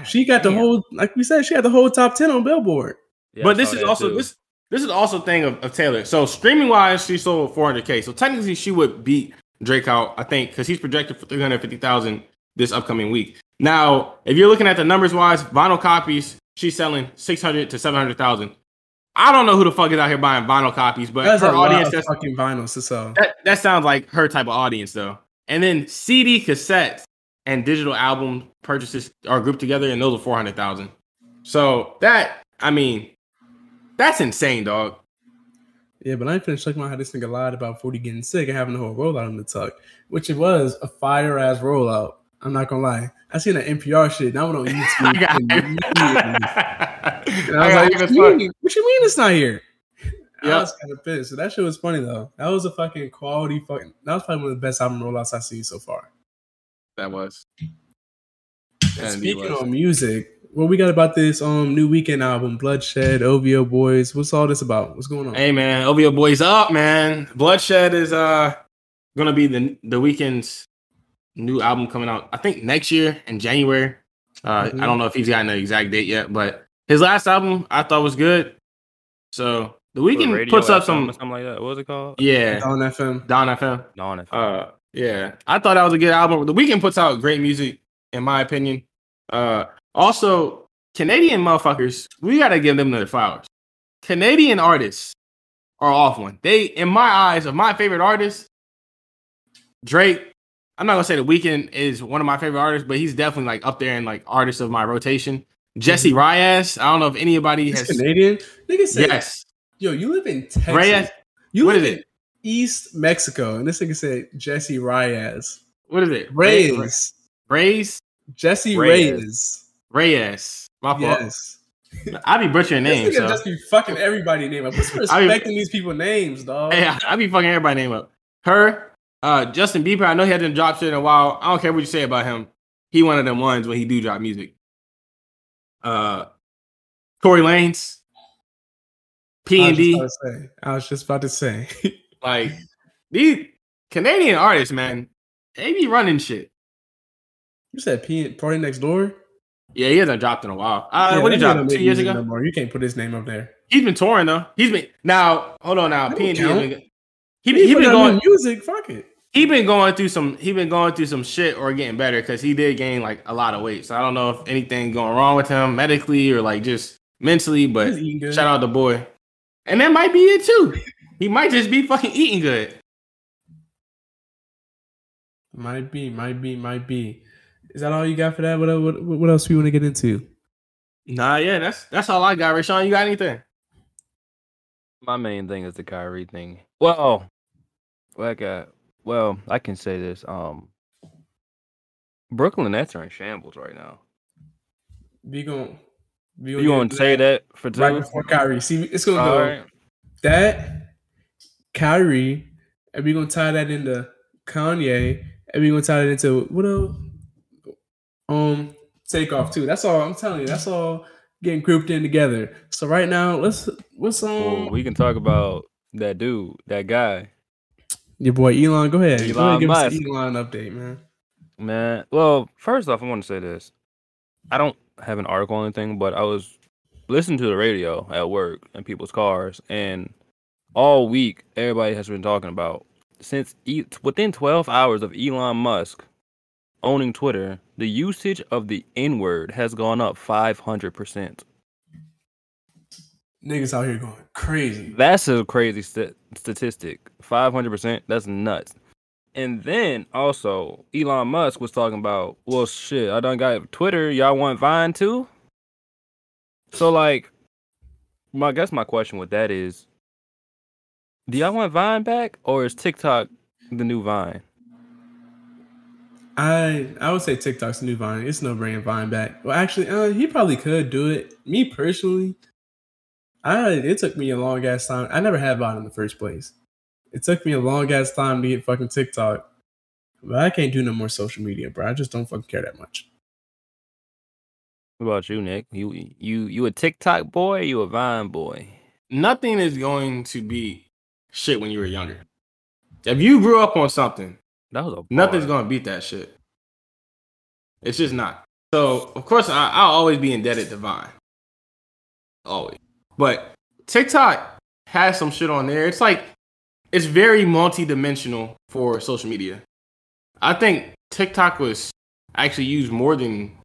She got the Damn. whole, like we said, she had the whole top ten on Billboard. Yeah, I but this is also too. this this is also thing of, of Taylor. So streaming wise, she sold 400k. So technically, she would beat Drake out, I think, because he's projected for 350,000 this upcoming week. Now, if you're looking at the numbers wise, vinyl copies, she's selling 600 to 700,000. I don't know who the fuck is out here buying vinyl copies, but That's her audience, that's, fucking vinyls to sell. that that sounds like her type of audience though. And then CD cassettes and digital album purchases are grouped together, and those are 400,000. So that, I mean, that's insane, dog. Yeah, but I ain't finished talking about how this nigga lied about 40 getting sick and having the whole rollout in the tuck, which it was a fire ass rollout. I'm not gonna lie. I seen that NPR shit. Now I went on YouTube. I got. I And I was like, what you, mean? what you mean it's not here? I was kind of pissed. So that shit was funny though. That was a fucking quality fucking. That was probably one of the best album rollouts I've seen so far. That was. And speaking on music, what we got about this um new Weeknd album, Bloodshed, OVO Boys? What's all this about? What's going on? Hey man, OVO boys up, man. Bloodshed is uh gonna be the the Weeknd's new album coming out. I think next year in January. Uh, Mhm. I don't know if he's gotten the exact date yet, but his last album I thought was good. So the Weeknd Radio puts up FM some, something like that. What was it called? yeah, On FM. Don FM. Dawn FM. Uh, yeah, I thought that was a good album. The Weeknd puts out great music, in my opinion. Uh, also Canadian motherfuckers, we gotta give them their flowers. Canadian artists are off one. They, in my eyes, of my favorite artists, Drake. I'm not gonna say the Weeknd is one of my favorite artists, but he's definitely like up there in like artists of my rotation. Jessie mm-hmm. Reyez. I don't know if anybody He's has. Canadian. Nigga said, Yes, "Yo, you live in Texas. Reyez. You What live is in it? East Mexico." And this nigga said Jessie Reyez. What is it? Reyez. Reyez. Jessie Reyez. Reyez. Reyez. My fault. Yes. I be butchering This names. nigga So. just be fucking everybody name up. Put some I mean- respect these people names, dog. Hey, I, I be fucking everybody name up. Her, uh, Justin Bieber. I know he hasn't dropped shit in a while. I don't care what you say about him. He one of them ones when he do drop music. Uh, Tory Lanez, P I and was, just D. about to say, I was just about to say. Like these Canadian artists, man, they be running shit. you said P Party Next Door. Yeah, he hasn't dropped in a while. Uh, Yeah, what he dropped two years ago? No. You can't put his name up there. He's been touring though. He's been now. Hold on now. P and D. He he, He, been going. music. Fuck it. he been going through some he been going through some shit or getting better because he did gain like a lot of weight. So I don't know if anything going wrong with him medically or like just mentally, but He's eating good. shout out the boy. And that might be it too. He might just be fucking eating good. Might be, might be, might be. Is that all you got for that? What what, what else we want to get into? Nah, yeah, that's that's all I got. Rashawn, you got anything? My main thing is the Kyrie thing. Well, like, uh, well, I can say this. Um, Brooklyn Nets are in shambles right now. We going we You want to say that for two? right before Kyrie? See, it's gonna All go right. that Kyrie, and we gonna tie that into Kanye, and we gonna tie it into what else? Um, takeoff too. That's all I'm telling you. That's all getting grouped in together. So right now, let's what's um Well, we can talk about that dude, that guy, your boy Elon. Go ahead, go ahead, Elon give us Musk. the Elon update, man. man. Well, first off, I want to say this. I don't have an article or anything, but I was listening to the radio at work in people's cars, and all week everybody has been talking about since e- within 12 hours of Elon Musk owning Twitter, the usage of the N word has gone up 500%. Niggas out here going crazy. That's a crazy st- statistic. 500%. That's nuts. And then also, Elon Musk was talking about, well, shit, I done got Twitter. Y'all want Vine too? So, like, my I guess my question with that is, do y'all want Vine back, or is TikTok the new Vine? I I would say TikTok's the new Vine. It's no bringing Vine back. Well, actually, uh, he probably could do it. Me personally, I it took me a long ass time. I never had Vine in the first place. It took me a long ass time to get fucking TikTok, but I can't do no more social media, bro. I just don't fucking care that much. What about you, Nick? You you you a TikTok boy? Or you a Vine boy? Nothing is going to be shit when you were younger. If you grew up on something, That was a nothing's going to beat that shit. It's just not. So, of course, I, I'll always be indebted to Vine. Always. But TikTok has some shit on there. It's like, it's very multi-dimensional for social media. I think TikTok was actually used more than,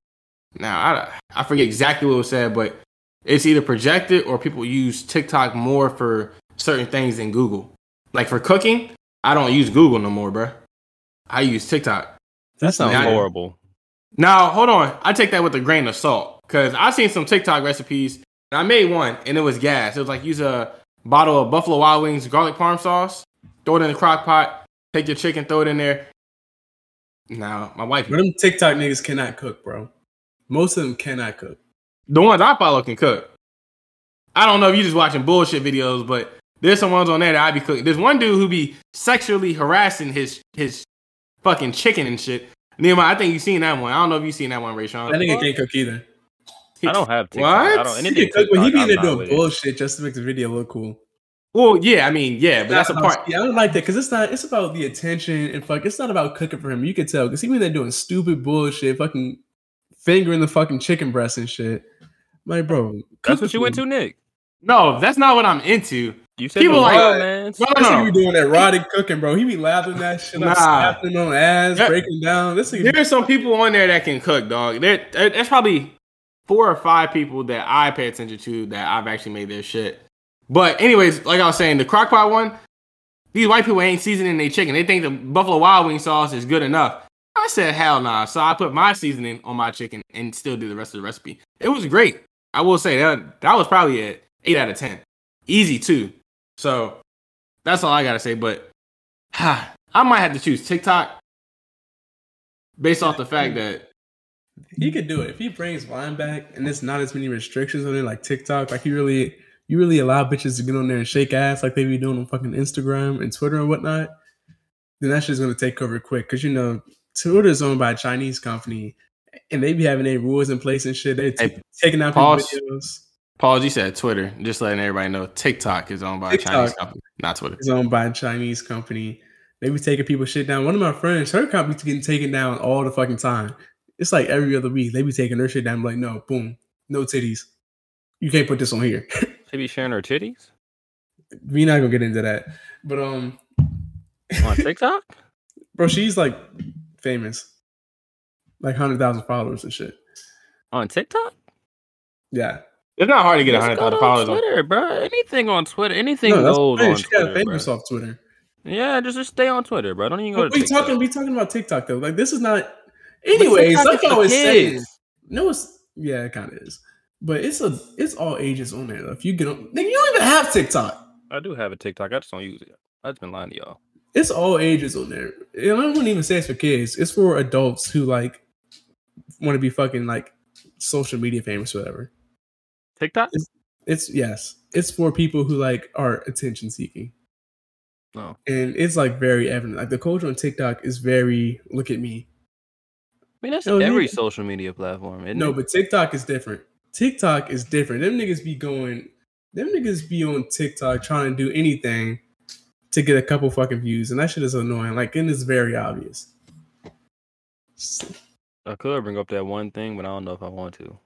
now, I, I forget exactly what was said, but it's either projected or people use TikTok more for certain things than Google. Like for cooking, I don't use Google no more, bruh. I use TikTok. That sounds horrible. Now, hold on. I take that with a grain of salt because I've seen some TikTok recipes and I made one and it was gas. It was like use a bottle of Buffalo Wild Wings garlic parm sauce, throw it in the crock pot, take your chicken, throw it in there. Now, my wife, But them TikTok niggas cannot cook, bro. Most of them cannot cook. the ones I follow can cook. I don't know if you just watching bullshit videos, but there's some ones on there that I be cooking. There's one dude who be sexually harassing his his fucking chicken and shit. Nehemiah, I think you've seen that one. I don't know if you've seen that one, Rashawn. That nigga can't cook either. I don't have TikTok. What? I don't He anything can cook, but he be in there doing bullshit just to make the video look cool. Well, yeah, I mean, yeah, but that's a part. Yeah, I don't like that because it's not. It's about the attention and fuck. It's not about cooking for him. You can tell because he been there doing stupid bullshit, fucking fingering the fucking chicken breast and shit. Like, bro, That's what you for went to, Nick. No, that's not what I'm into. You said People the like- wild man. No, This no, nigga no. be doing erotic cooking, bro. He be lathering that shit Nah. up, slapping on ass, Yeah. breaking down. This nigga, There's some people on there that can cook, dog. There, there- there's probably four or five people that I pay attention to that I've actually made their shit. But anyways, like I was saying, the crockpot one, these white people ain't seasoning their chicken. They think the Buffalo Wild Wing sauce is good enough. I said hell nah. So I put my seasoning on my chicken and still do the rest of the recipe. It was great. I will say that that was probably a eight out of ten. Easy too. So that's all I gotta say. But I might have to choose TikTok based off the fact that he could do it if he brings Vine back and there's not as many restrictions on it like TikTok. Like, he really, you really allow bitches to get on there and shake ass like they be doing on fucking Instagram and Twitter and whatnot. Then that shit's gonna take over quick because you know Twitter's owned by a Chinese company and they be having their rules in place and shit. They t- Hey, taking out pause. people's videos. Paul G said Twitter, just letting everybody know TikTok is owned by a Chinese company, not Twitter. is owned by a Chinese company. They be taking people shit down. One of my friends, her company's getting taken down all the fucking time. It's like every other week. They be taking their shit down. Like, no, boom, no titties. You can't put this on here. She be sharing her titties we not gonna get into that. But um, on TikTok. bro, she's like famous, like hundred thousand followers and shit. on TikTok. Yeah, It's not hard to get a Just hundred go thousand to followers. on- Twitter, bro. Anything on Twitter. Anything no, that's goes on She got Twitter, famous bro. off Twitter. Yeah, just just stay on Twitter, bro. Don't even go But to we TikTok. talking, we talking about TikTok though. Like this is not. Anyways, TikTok like is I for was saying, kids. no, it's yeah, it kind of is. But it's a it's all ages on there. Though. If you get on, nigga, you don't even have TikTok. I do have a TikTok. I just don't use it. I just been lying to y'all. It's all ages on there. And I wouldn't even say it's for kids. It's for adults who like want to be fucking like social media famous, or whatever. TikTok? It's yes, it's for people who like are attention seeking. No. And it's like very evident. Like the culture on TikTok is very look at me. I mean, that's Yo, every nigga. social media platform, No, it? but TikTok is different. TikTok is different. Them niggas be going, them niggas be on TikTok trying to do anything to get a couple fucking views, and that shit is annoying. Like, and it's very obvious. I could bring up that one thing, but I don't know if I want to.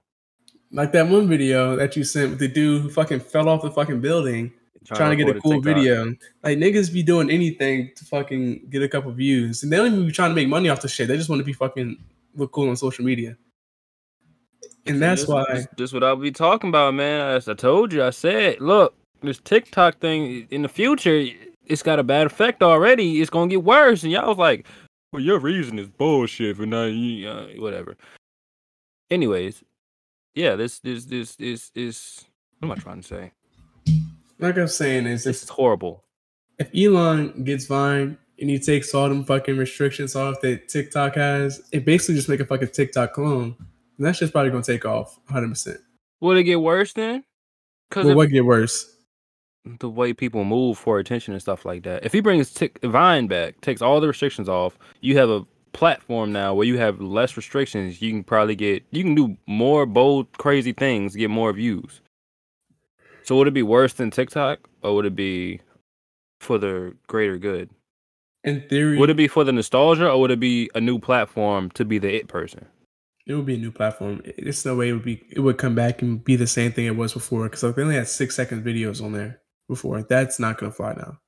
Like that one video that you sent with the dude who fucking fell off the fucking building trying, to get a cool TikTok. video. Like niggas be doing anything to fucking get a couple views. And they don't even be trying to make money off the shit. They just want to be fucking look cool on social media. And that's this, why this, this what I'll be talking about, man. As I told you, I said, look, this TikTok thing in the future, it's got a bad effect already. It's gonna get worse. And y'all was like, well, your reason is bullshit for not you, uh, whatever. Anyways, yeah, this this this this is what am I trying to say? like I'm saying is This is horrible. if Elon gets Vine and he takes all them fucking restrictions off that TikTok has, it basically just make a fucking TikTok clone. And that's just probably gonna take off 100. percent Will it get worse then? Because Well, what get worse? the way people move for attention and stuff like that. If he brings Tik Vine back, takes all the restrictions off, you have a platform now where you have less restrictions. You can probably get you can do more bold, crazy things, get more views. So would it be worse than TikTok, or would it be for the greater good? In theory, Would it be for the nostalgia, or would it be a new platform to be the it person? it would be a new platform. It's no way it would be. It would come back and be the same thing it was before because like, they only had six second videos on there before. That's not gonna fly now.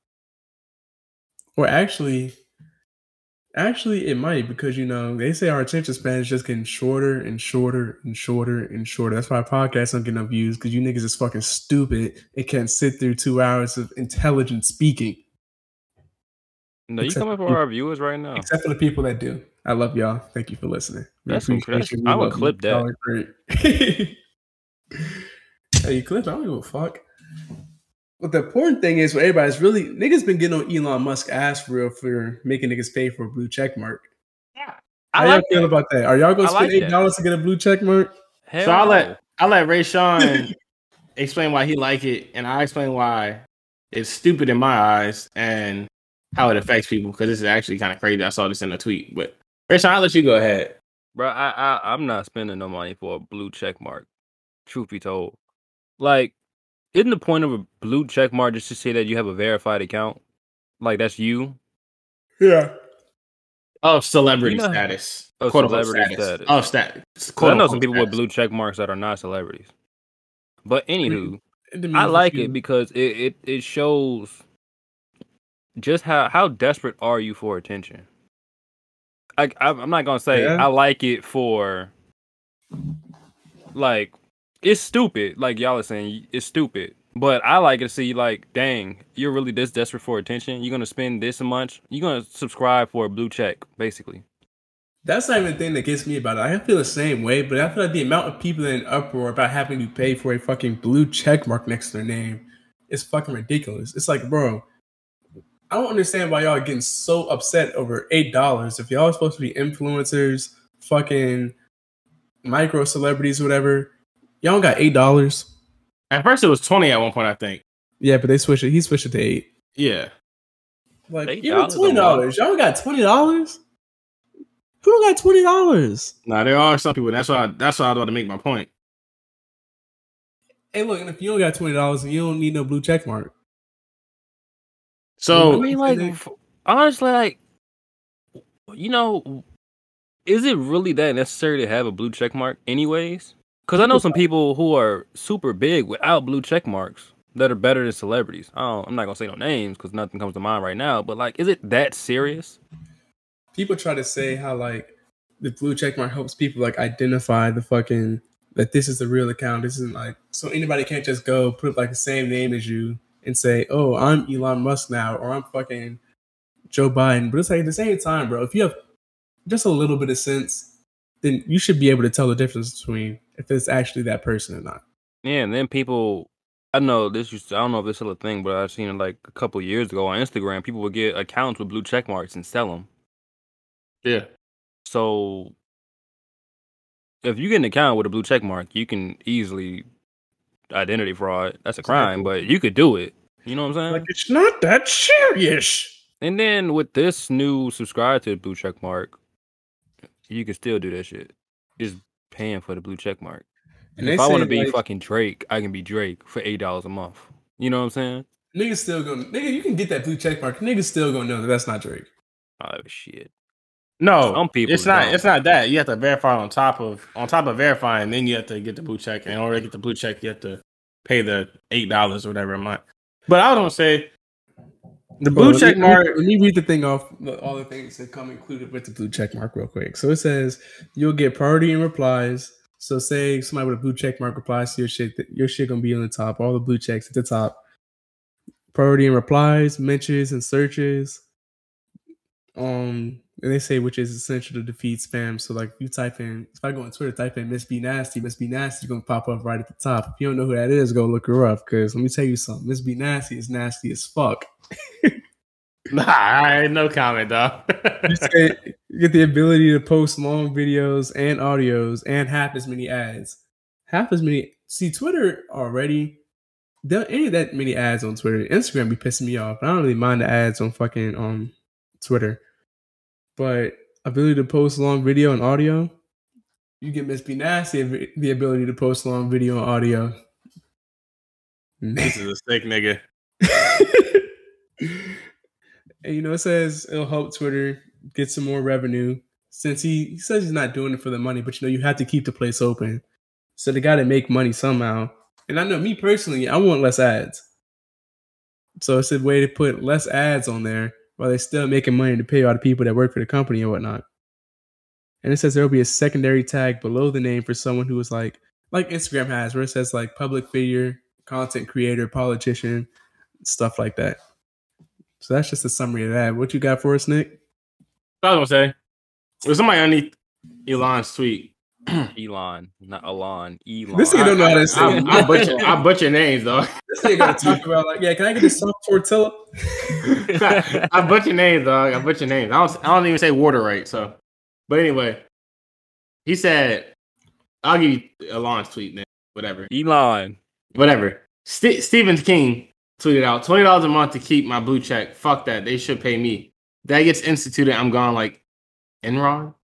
Or actually, actually, it might because you know they say our attention span is just getting shorter and shorter and shorter and shorter. That's why podcasts don't get no views because you niggas is fucking stupid and can't sit through two hours of intelligent speaking. No, you Except coming for our viewers right now. Except for the people that do. I love y'all. Thank you for listening. We That's incredible. I would love you. clip that. Hey, you clip? I don't give a fuck. But the important thing is, for everybody's really niggas been getting on Elon Musk ass for real for making niggas pay for a blue check mark. Yeah. How I y'all like feel that. about that? Are y'all gonna I spend like eight dollars to get a blue check mark? Hell So I'll let I'll let Rashawn explain why he like it, and I explain why it's stupid in my eyes and how it affects people because this is actually kind of crazy. I saw this in a tweet, but Rashawn, I'll let you go ahead. Bro, I, I I'm not spending no money for a blue check mark. Truth be told, like, isn't the point of a blue check mark just to say that you have a verified account? Like that's you. Yeah. Of celebrity You know- status, oh, Of quote celebrity status. status. Oh, of status. 'Cause I know some people with blue check marks that are not celebrities. But anywho, I like it because it, it it shows just how how desperate are you for attention. I, I I'm not gonna say Yeah. I like it for like it's stupid. Like y'all are saying, it's stupid. But I like to see like, dang, you're really this desperate for attention. You're gonna spend this much. You're gonna subscribe for a blue check, basically. That's not even the thing that gets me about it. I feel the same way, but I feel like the amount of people in uproar about having to pay for a fucking blue check mark next to their name is fucking ridiculous. It's like, bro, I don't understand why y'all are getting so upset over eight dollars. If y'all are supposed to be influencers, fucking micro celebrities, whatever, y'all got eight dollars. At first, it was twenty at one point, I think. Yeah, but they switched it. He switched it to eight. Yeah. Like $8 even a twenty dollars. Y'all got twenty dollars. Who don't got twenty dollars? Nah, there are some people. That's why. That's why I was about to make my point. Hey, look, if you don't got twenty dollars, you don't need no blue check mark. So I mean, like, then- honestly, like, you know, is it really that necessary to have a blue check mark, anyways? Because I know some people who are super big without blue check marks that are better than celebrities. I don't, I'm not gonna say no names because nothing comes to mind right now. But like, is it that serious? people try to say how like the blue check mark helps people like identify the fucking that this is the real account. This isn't like so anybody can't just go put like the same name as you and say, "Oh, I'm Elon Musk now," or "I'm fucking Joe Biden." But it's like at the same time, bro. If you have just a little bit of sense, then you should be able to tell the difference between if it's actually that person or not. Yeah, and then people. I know this used. To, I don't know if it's still a thing, but I've seen it like a couple years ago on Instagram. People would get accounts with blue check marks and sell them. yeah, So if you get an account with a blue check mark, you can easily identity fraud. That's a crime, but you could do it. You know what I'm saying? Like it's not that serious. and then with this new subscribe to the blue check mark, you can still do that shit. Just paying for the blue check mark. And if I want to be like- fucking Drake, I can be Drake for eight dollars a month. You know what I'm saying? Niggas still gonna nigga, you can get that blue check mark. Niggas still gonna know that that's not Drake. Oh shit. No, Some people It's not. don't. It's not that. You have to verify on top of on top of verifying. Then you have to get the blue check, and in order to get the blue check, you have to pay the eight dollars or whatever a month. But I was gonna say the blue check mark. Let me read the thing off. All the things that come included with the blue check mark, real quick. So it says you'll get priority in replies. So say somebody with a blue check mark replies to your shit, your shit gonna be on the top. All the blue checks at the top. Priority in replies, mentions, and searches. Um, and they say which is essential to defeat spam. So like you type in, if I go on Twitter, type in Miss B Nasty, Miss B Nasty, gonna pop up right at the top. If you don't know who that is, go look her up. Cause let me tell you something, Miss B Nasty is nasty as fuck. Nah, I ain't no comment, dog. you say you get the ability to post long videos and audios and half as many ads. Half as many. See, Twitter already. There ain't that many ads on Twitter. Instagram be pissing me off. I don't really mind the ads on fucking um Twitter, but ability to post long video and audio. You get Miss B Nasty the ability to post long video and audio. this is a sick nigga. and you know, it says it'll help Twitter get some more revenue since he, he says he's not doing it for the money, but you know, you have to keep the place open. So they got to make money somehow. And I know me personally, I want less ads. So it's a way to put less ads on there while they're still making money to pay all the people that work for the company and whatnot. And it says there will be a secondary tag below the name for someone who is like, like Instagram has, where it says like public figure, content creator, politician, stuff like that. So that's just a summary of that. What you got for us, Nick? I was gonna say, there's somebody underneath Elon's tweet. Elon, not Elon. Elon. This nigga don't know how to say I, it. I, I butcher, I butcher names though. This nigga gotta talk about like, yeah, can I get this soft tortilla? I butcher names, dog. I butcher names. I don't. I don't even say water right. So, but anyway, he said, "I'll give you Elon's tweet, man. Whatever, Elon. whatever." St- Stephen King tweeted out twenty dollars a month to keep my blue check. Fuck that. They should pay me. That gets instituted. I'm gone like Enron.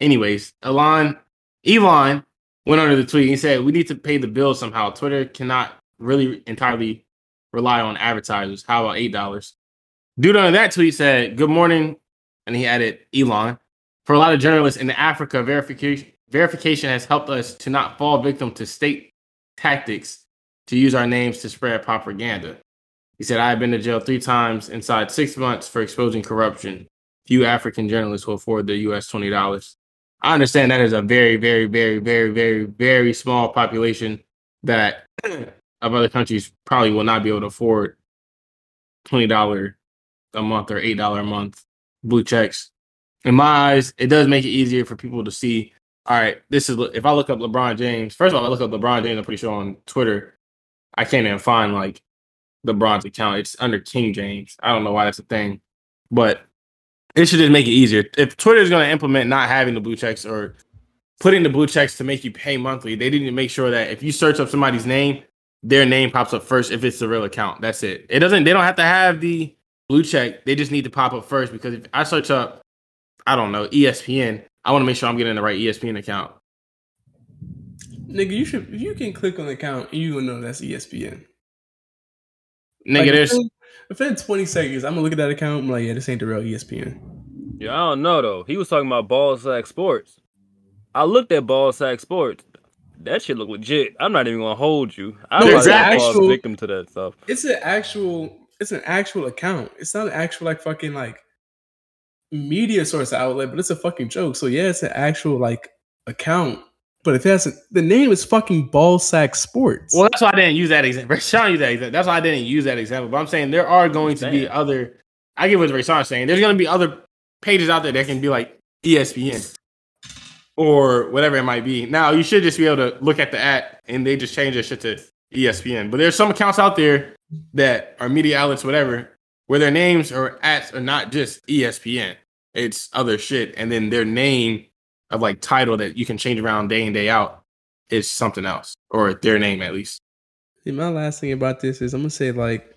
Anyways, Elon, Elon went under the tweet. He said, "We need to pay the bill somehow. Twitter cannot really entirely rely on advertisers. How about eight dollars?" Dude under that tweet said, "Good morning," and he added Elon. For a lot of journalists in Africa, verification verification has helped us to not fall victim to state tactics to use our names to spread propaganda. He said, "I have been to jail three times inside six months for exposing corruption. Few African journalists will afford the U.S. twenty dollars." I understand that is a very, very, very, very, very, very small population that of other countries probably will not be able to afford twenty dollar a month or eight dollar a month blue checks. In my eyes, it does make it easier for people to see. All right, this is if I look up LeBron James. First of all, I look up LeBron James. I'm pretty sure on Twitter, I can't even find like LeBron's account. It's under King James. I don't know why that's a thing, but it should just make it easier. If Twitter is going to implement not having the blue checks or putting the blue checks to make you pay monthly, they need to make sure that if you search up somebody's name, their name pops up first if it's the real account. That's it. It doesn't. They don't have to have the blue check. They just need to pop up first because if I search up, I don't know ESPN, I want to make sure I'm getting the right ESPN account. Nigga, you should you can click on the account, and you gonna know that's ESPN. Nigga, Like, there's within, within 20 seconds, I'm gonna look at that account. I'm like, yeah, this ain't the real ESPN. Yeah, I don't know though. He was talking about ball sack sports. I looked at ball sack sports. That shit look legit. I'm not even gonna hold you. I'm No, not an actual- victim to that stuff. It's an actual, it's an actual account. It's not an actual like fucking like media source outlet, but it's a fucking joke. So yeah, it's an actual like account. But if it has a, the name is fucking ball sack sports. well, that's why I didn't use that example. Rashawn used that example. That's why I didn't use that example. But I'm saying there are going to be other. I get what Rashawn's saying. There's going to be other pages out there that can be like ESPN or whatever it might be. Now you should just be able to look at the at and they just change their shit to ESPN. But there's some accounts out there that are media outlets, whatever, where their names or ats are not just ESPN. It's other shit, and then their name of like title that you can change around day in day out is something else, or their name at least. See, my last thing about this is I'm gonna say like,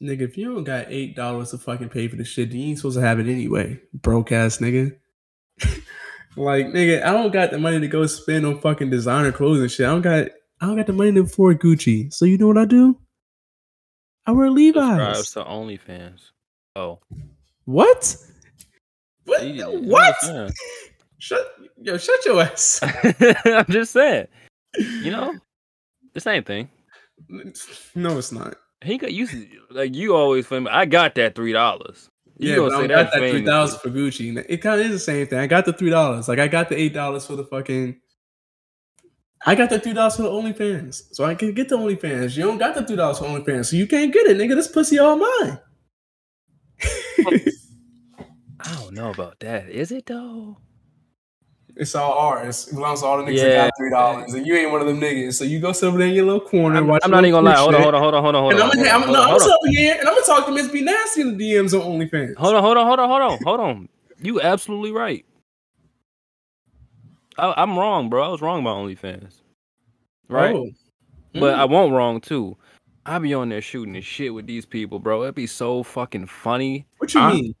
nigga, if you don't got eight dollars to fucking pay for the shit, then you ain't supposed to have it anyway, broke ass nigga. like, nigga, I don't got the money to go spend on fucking designer clothes and shit. I don't got, I don't got the money to afford Gucci. So you know what I do? I wear Subscribe Levi's. to OnlyFans. Oh, What? What? You- what? Shut yo, shut your ass. I'm just saying. You know, the same thing. No, it's not. He got you like you always famous. I got that three dollars. Yeah, gonna but I say got that famously. three thousand for Gucci. It kind of is the same thing. I got the three dollars. Like I got the eight dollars for the fucking. I got the three dollars for the OnlyFans, so I can get the OnlyFans. You don't got the three dollars for OnlyFans, so you can't get it, nigga. This pussy all mine. I don't know about that. Is it though? It's all ours. It belongs to all the niggas Yeah. that got three dollars, and you ain't one of them niggas. So you go sit over there in your little corner. I'm, watch I'm not even gonna lie. Hold on, hold on, hold on, hold on, hold And. I'm gonna, hold I'm, on, no, I'm hold on. sit over here and I'm gonna talk to Miss B Nasty in the DMs on OnlyFans. Hold on, hold on, hold on, hold on, hold on. You absolutely right. I, I'm wrong, bro. I was wrong about OnlyFans. Right? Oh. But Mm. I won't wrong too. I be on there shooting the shit with these people, bro. It'd be so fucking funny. What you Huh? mean?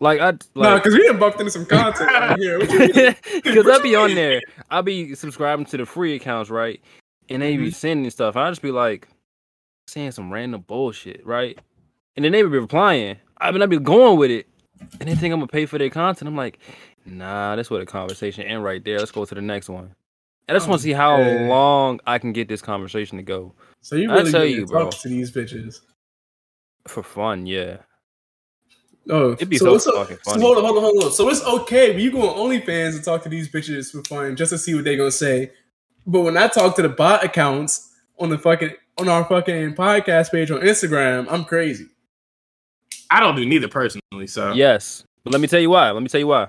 Like I No, like because we done bumped into some content right here. What you mean? Because I'll be on there, I'll be subscribing to the free accounts, right? And they Mm-hmm. be sending stuff. And I just be like saying some random bullshit, right? And then they be replying. I mean, I be going with it. And they think I'm gonna pay for their content. I'm like, nah, that's where the conversation end right there. Let's go to the next one. I just want Oh, to see how man. long I can get this conversation to go So you I really tell getting you, bro. to these bitches? for fun. Yeah, Oh, It'd be so what's fucking So funny. hold on, hold on, hold on. So it's okay when you go on OnlyFans and talk to these bitches for fun just to see what they're gonna say. But when I talk to the bot accounts on the fucking on our fucking podcast page on Instagram, I'm crazy. I don't do neither personally, so yes. But let me tell you why. Let me tell you why.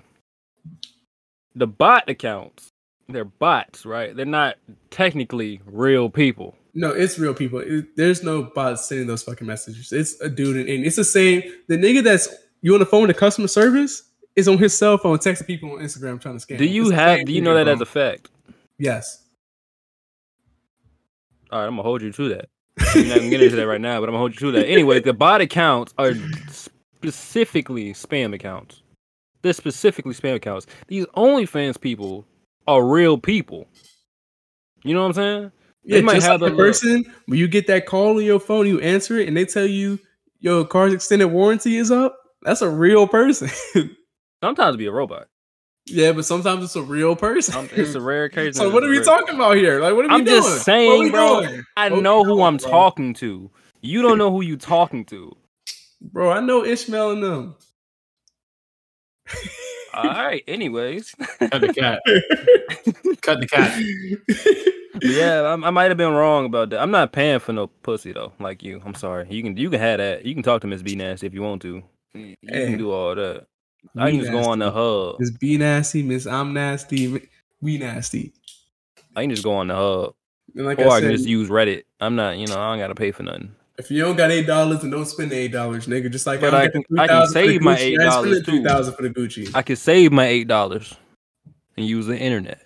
The bot accounts, they're bots, right? They're not technically real people. No, it's real people. It- there's no bots sending those fucking messages. It's a dude, and, and it's the same. The nigga that's you on the phone with the customer service is on his cell phone texting people on Instagram trying to scam. Do you It's have? Do you know that bro. as a fact? yes? All right, I'm gonna hold you to that. I'm not gonna get into that right now, but I'm gonna hold you to that. Anyway, the bot accounts are specifically spam accounts. They're specifically spam accounts. These OnlyFans people are real people. You know what I'm saying? Yeah, They might just have like the person when you get that call on your phone, you answer it, and they tell you your car's extended warranty is up. That's a real person. Sometimes be a robot. yeah, but sometimes it's a real person. Um, It's a rare case. so what are we real. talking about here? Like, what are we I'm doing? just saying, bro. doing? I What know who doing, I'm bro? talking to. You don't know who you're talking to. bro. I know Ishmael and them. All right. Anyways, cut the cat. cut the cat. Yeah, I, I might have been wrong about that. I'm not paying for no pussy though, like you. I'm sorry. You can you can have that. You can talk to Miss B Nasty if you want to. Mm, you Hey. can do all that. I can just go on the hub. Miss B nasty, Miss I'm nasty, we nasty. I can just go on the hub, like or I, I can said, just use Reddit. I'm not, you know, I don't gotta pay for nothing. if you don't got eight dollars, then don't spend the eight dollars, nigga. Just like But I getting can- I can $3,000 for the save my $8 spend too. for the Gucci. I could save my eight dollars and use the internet.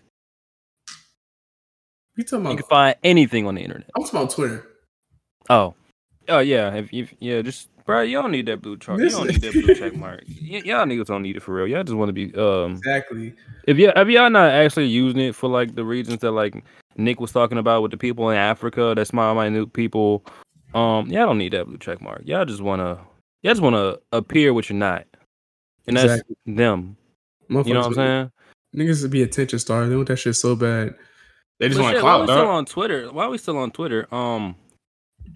you talking about? You can find anything on the internet. I'm talking about Twitter. Oh, oh yeah. If you, yeah, just bro, you don't need that blue chart. You don't need that blue check mark. Y- y'all niggas don't need it for real. Y'all just want to be um. Exactly. If you if y'all not actually using it for like the reasons that like Nick was talking about with the people in Africa, that small minute people, um, y'all don't need that blue check mark. Y'all just wanna y'all just wanna appear what you're not, and that's Exactly. them. You know what I'm saying? Niggas would be attention star. They want that shit so bad. They just want clout, we still on Twitter, while we still on Twitter, um,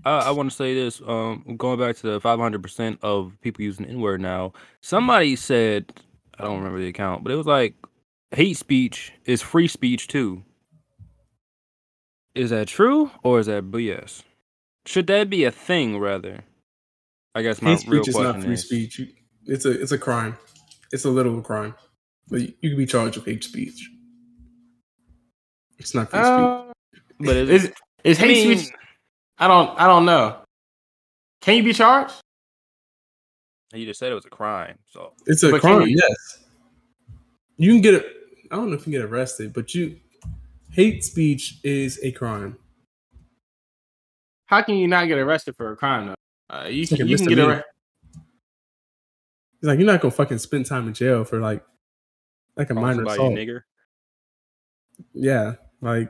I, I want to say this. Um, going back to the 500 percent of people using the N word now. Somebody said, I don't remember the account, but it was like hate speech is free speech too. Is that true or is that BS? Should that be a thing rather? I guess my Hate real speech is not free is. speech. It's a it's a crime. It's a literal crime. But you, you can be charged with hate speech. It's not free speech. Uh, But is, is is I hate mean- speech? I don't. I don't know. Can you be charged? you just said it was a crime, so It's a but crime. you- Yes. You can get. A, I don't know if you can get arrested, but you hate speech is a crime. How can you not get arrested for a crime though? Uh, you like can, you can get misdemeanor. arrested. It's like you're not gonna fucking spend time in jail for like like a call minor somebody a assault. nigger. Yeah, like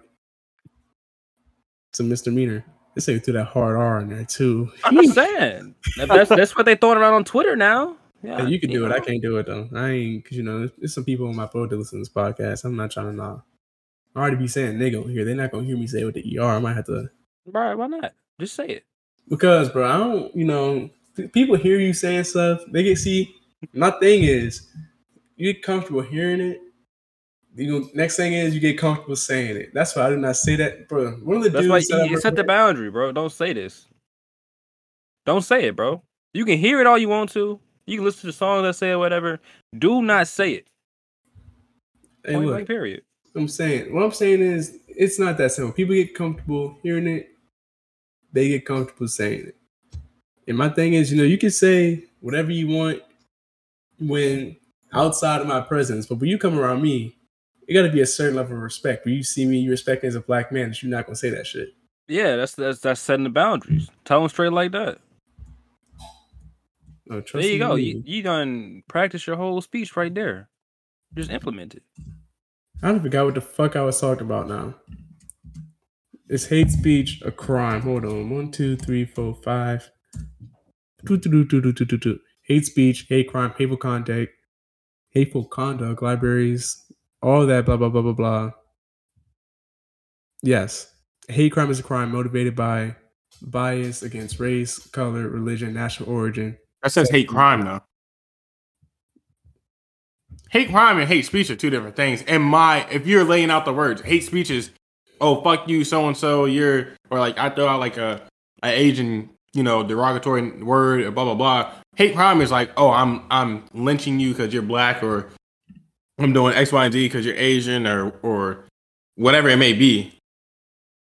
it's a misdemeanor. They say threw that hard R in there too. I'm just saying that's that's what they throwing around on Twitter now. Yeah, Hey, you can do it. I can't do it though. I ain't because you know there's some people on my phone that listen to this podcast. I'm not trying to know. I already be saying nigga here. They're not gonna hear me say it with the er. I might have to Right? Why not? Just say it. because, bro. I don't. You know, people hear you saying stuff. They get see. My thing is, you get comfortable hearing it. You know, next thing is you get comfortable saying it. That's why I did not say that, bro. One of the That's dudes why you, set the boundary, bro. Don't say this. Don't say it, bro. You can hear it all you want to. You can listen to the songs that say it, whatever. Do not say it. Hey, Point look, period. I'm saying what I'm saying is it's not that simple. People get comfortable hearing it, they get comfortable saying it. And my thing is, you know, you can say whatever you want when outside of my presence, but when you come around me, it got to be a certain level of respect. When you see me, you respect me as a black man, that you're not gonna say that shit. Yeah, that's that's that's setting the boundaries. Tell them straight like that. No, trust There you me, go. You, you done practice your whole speech right there. Just implement it. I don't forgot what the fuck I was talking about now. Is hate speech a crime? Hold on. One, two, three, four, five. Two, two, two, two, two, two, two. Hate speech, hate crime, hateful conduct, hateful conduct, libraries, all that, blah, blah, blah, blah, blah. Yes. Hate crime is a crime motivated by bias against race, color, religion, national origin. That says hate crime though. Hate crime and hate speech are two different things. And my, if you're laying out the words, hate speech is, oh fuck you, so and so, you're, or like I throw out like a, a Asian, you know, derogatory word or blah blah blah. Hate crime is like, oh, I'm I'm lynching you because you're black, or I'm doing X, Y, and Z because you're Asian, or or whatever it may be.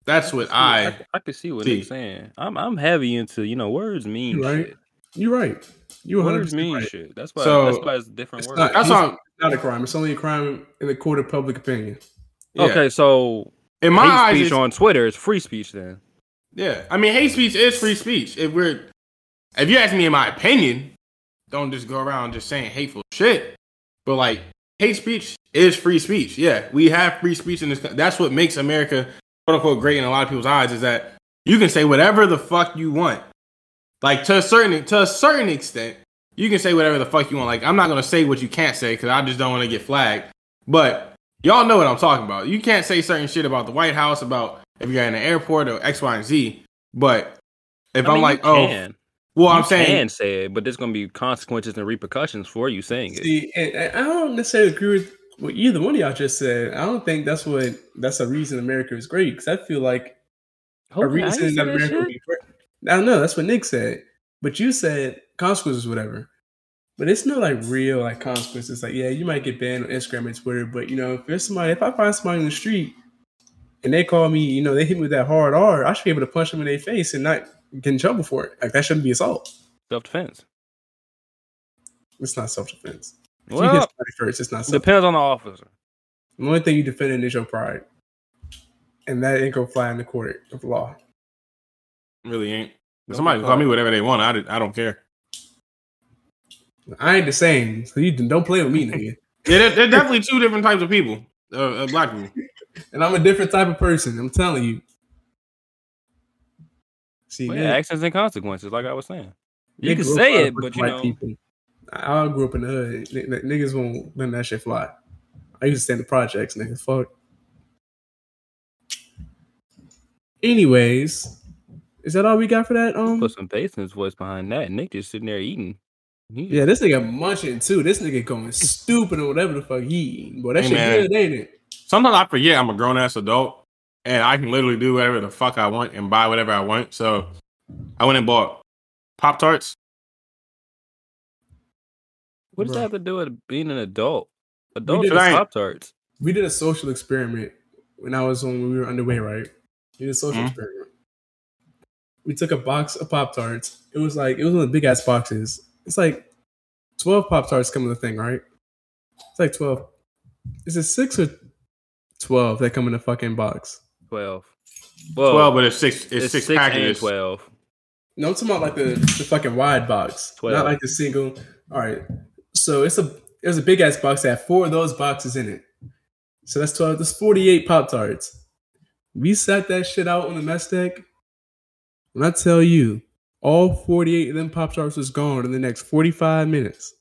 That's what I. I, I can see what see. he's saying. I'm I'm heavy into you know words mean You right. shit. You're right. You're 100% Words mean right. shit. That's why. So, that's why it's different it's words. not- That's He's- all. not a crime. It's only a crime in the court of public opinion. Yeah. Okay, so In my hate eyes, speech on Twitter is free speech. Then Yeah, I mean, hate speech is free speech. If we're, if you ask me in my opinion, don't just go around just saying hateful shit. But like, hate speech is free speech. Yeah, we have free speech in this. That's what makes America, quote unquote, great in a lot of people's eyes. Is that you can say whatever the fuck you want. Like to a certain to a certain extent, you can say whatever the fuck you want. Like I'm not gonna say what you can't say because I just don't want to get flagged. But y'all know what I'm talking about. You can't say certain shit about the White House, about if you're in the airport or X, Y, and Z. But if I am like, oh. Well, You I'm saying, can say it, but there's gonna be consequences and repercussions for you saying it. See, and, and I don't necessarily agree with what either one of y'all just said. I don't think that's what that's a reason America is great because I feel like Who- a reason that America would be great. I don't know. That's what Nick said, but you said consequences, whatever. But it's not like real like consequences. Like, yeah, you might get banned on Instagram and Twitter, but you know, if there's somebody, if I find somebody in the street and they call me, you know, they hit me with that hard R, I should be able to punch them in their face and not get in trouble for it. Like that shouldn't be assault. Self defense. It's not self defense. If you hit Well, first, it's not depends on the officer. The only thing you defending is your pride. And that ain't gonna fly in the court of law. really ain't. Somebody can call me whatever they want. I, did- I don't care. I ain't the same, so you don't play with me, nigga. Yeah, there, there are definitely two different types of people. Uh, uh, black people. And I'm a different type of person. I'm telling you. See, Well, Nick- yeah, actions and consequences, like I was saying. You can say it, but you know, people. I I grew up in the hood. N- n- niggas won't let that shit fly. I used to stand in the projects, nigga. Fuck. Anyways, is that all we got for that? Um, put some bass in his voice behind that. Nick just sitting there eating. He, yeah, this nigga munching too. This nigga going stupid or whatever the fuck he eating. Boy, that Hey, shit man. good, ain't it? Sometimes I forget I'm a grown ass adult and I can literally do whatever the fuck I want and buy whatever I want. So I went and bought Pop Tarts. What does Bruh. that have to do with being an adult? Adults did eat Pop Tarts. we did a social experiment when I was on when we were underway, right? We did a social Mhm. experiment. We took a box of Pop Tarts. It was like it was one of the big ass boxes. It's like twelve Pop Tarts come in the thing, right? It's like twelve. Is it six or twelve that come in a fucking box? Twelve. Well, Twelve, but it's six. It's, it's six, six, and packages. twelve. No, I'm talking about like the, the fucking wide box, 12. not like the single. All right, so it's a it was a big ass box that had four of those boxes in it. So that's twelve. That's forty eight Pop Tarts. We sat that shit out on the mess deck. When I tell you, all forty eight of them Pop Tarts was gone in the next forty five minutes.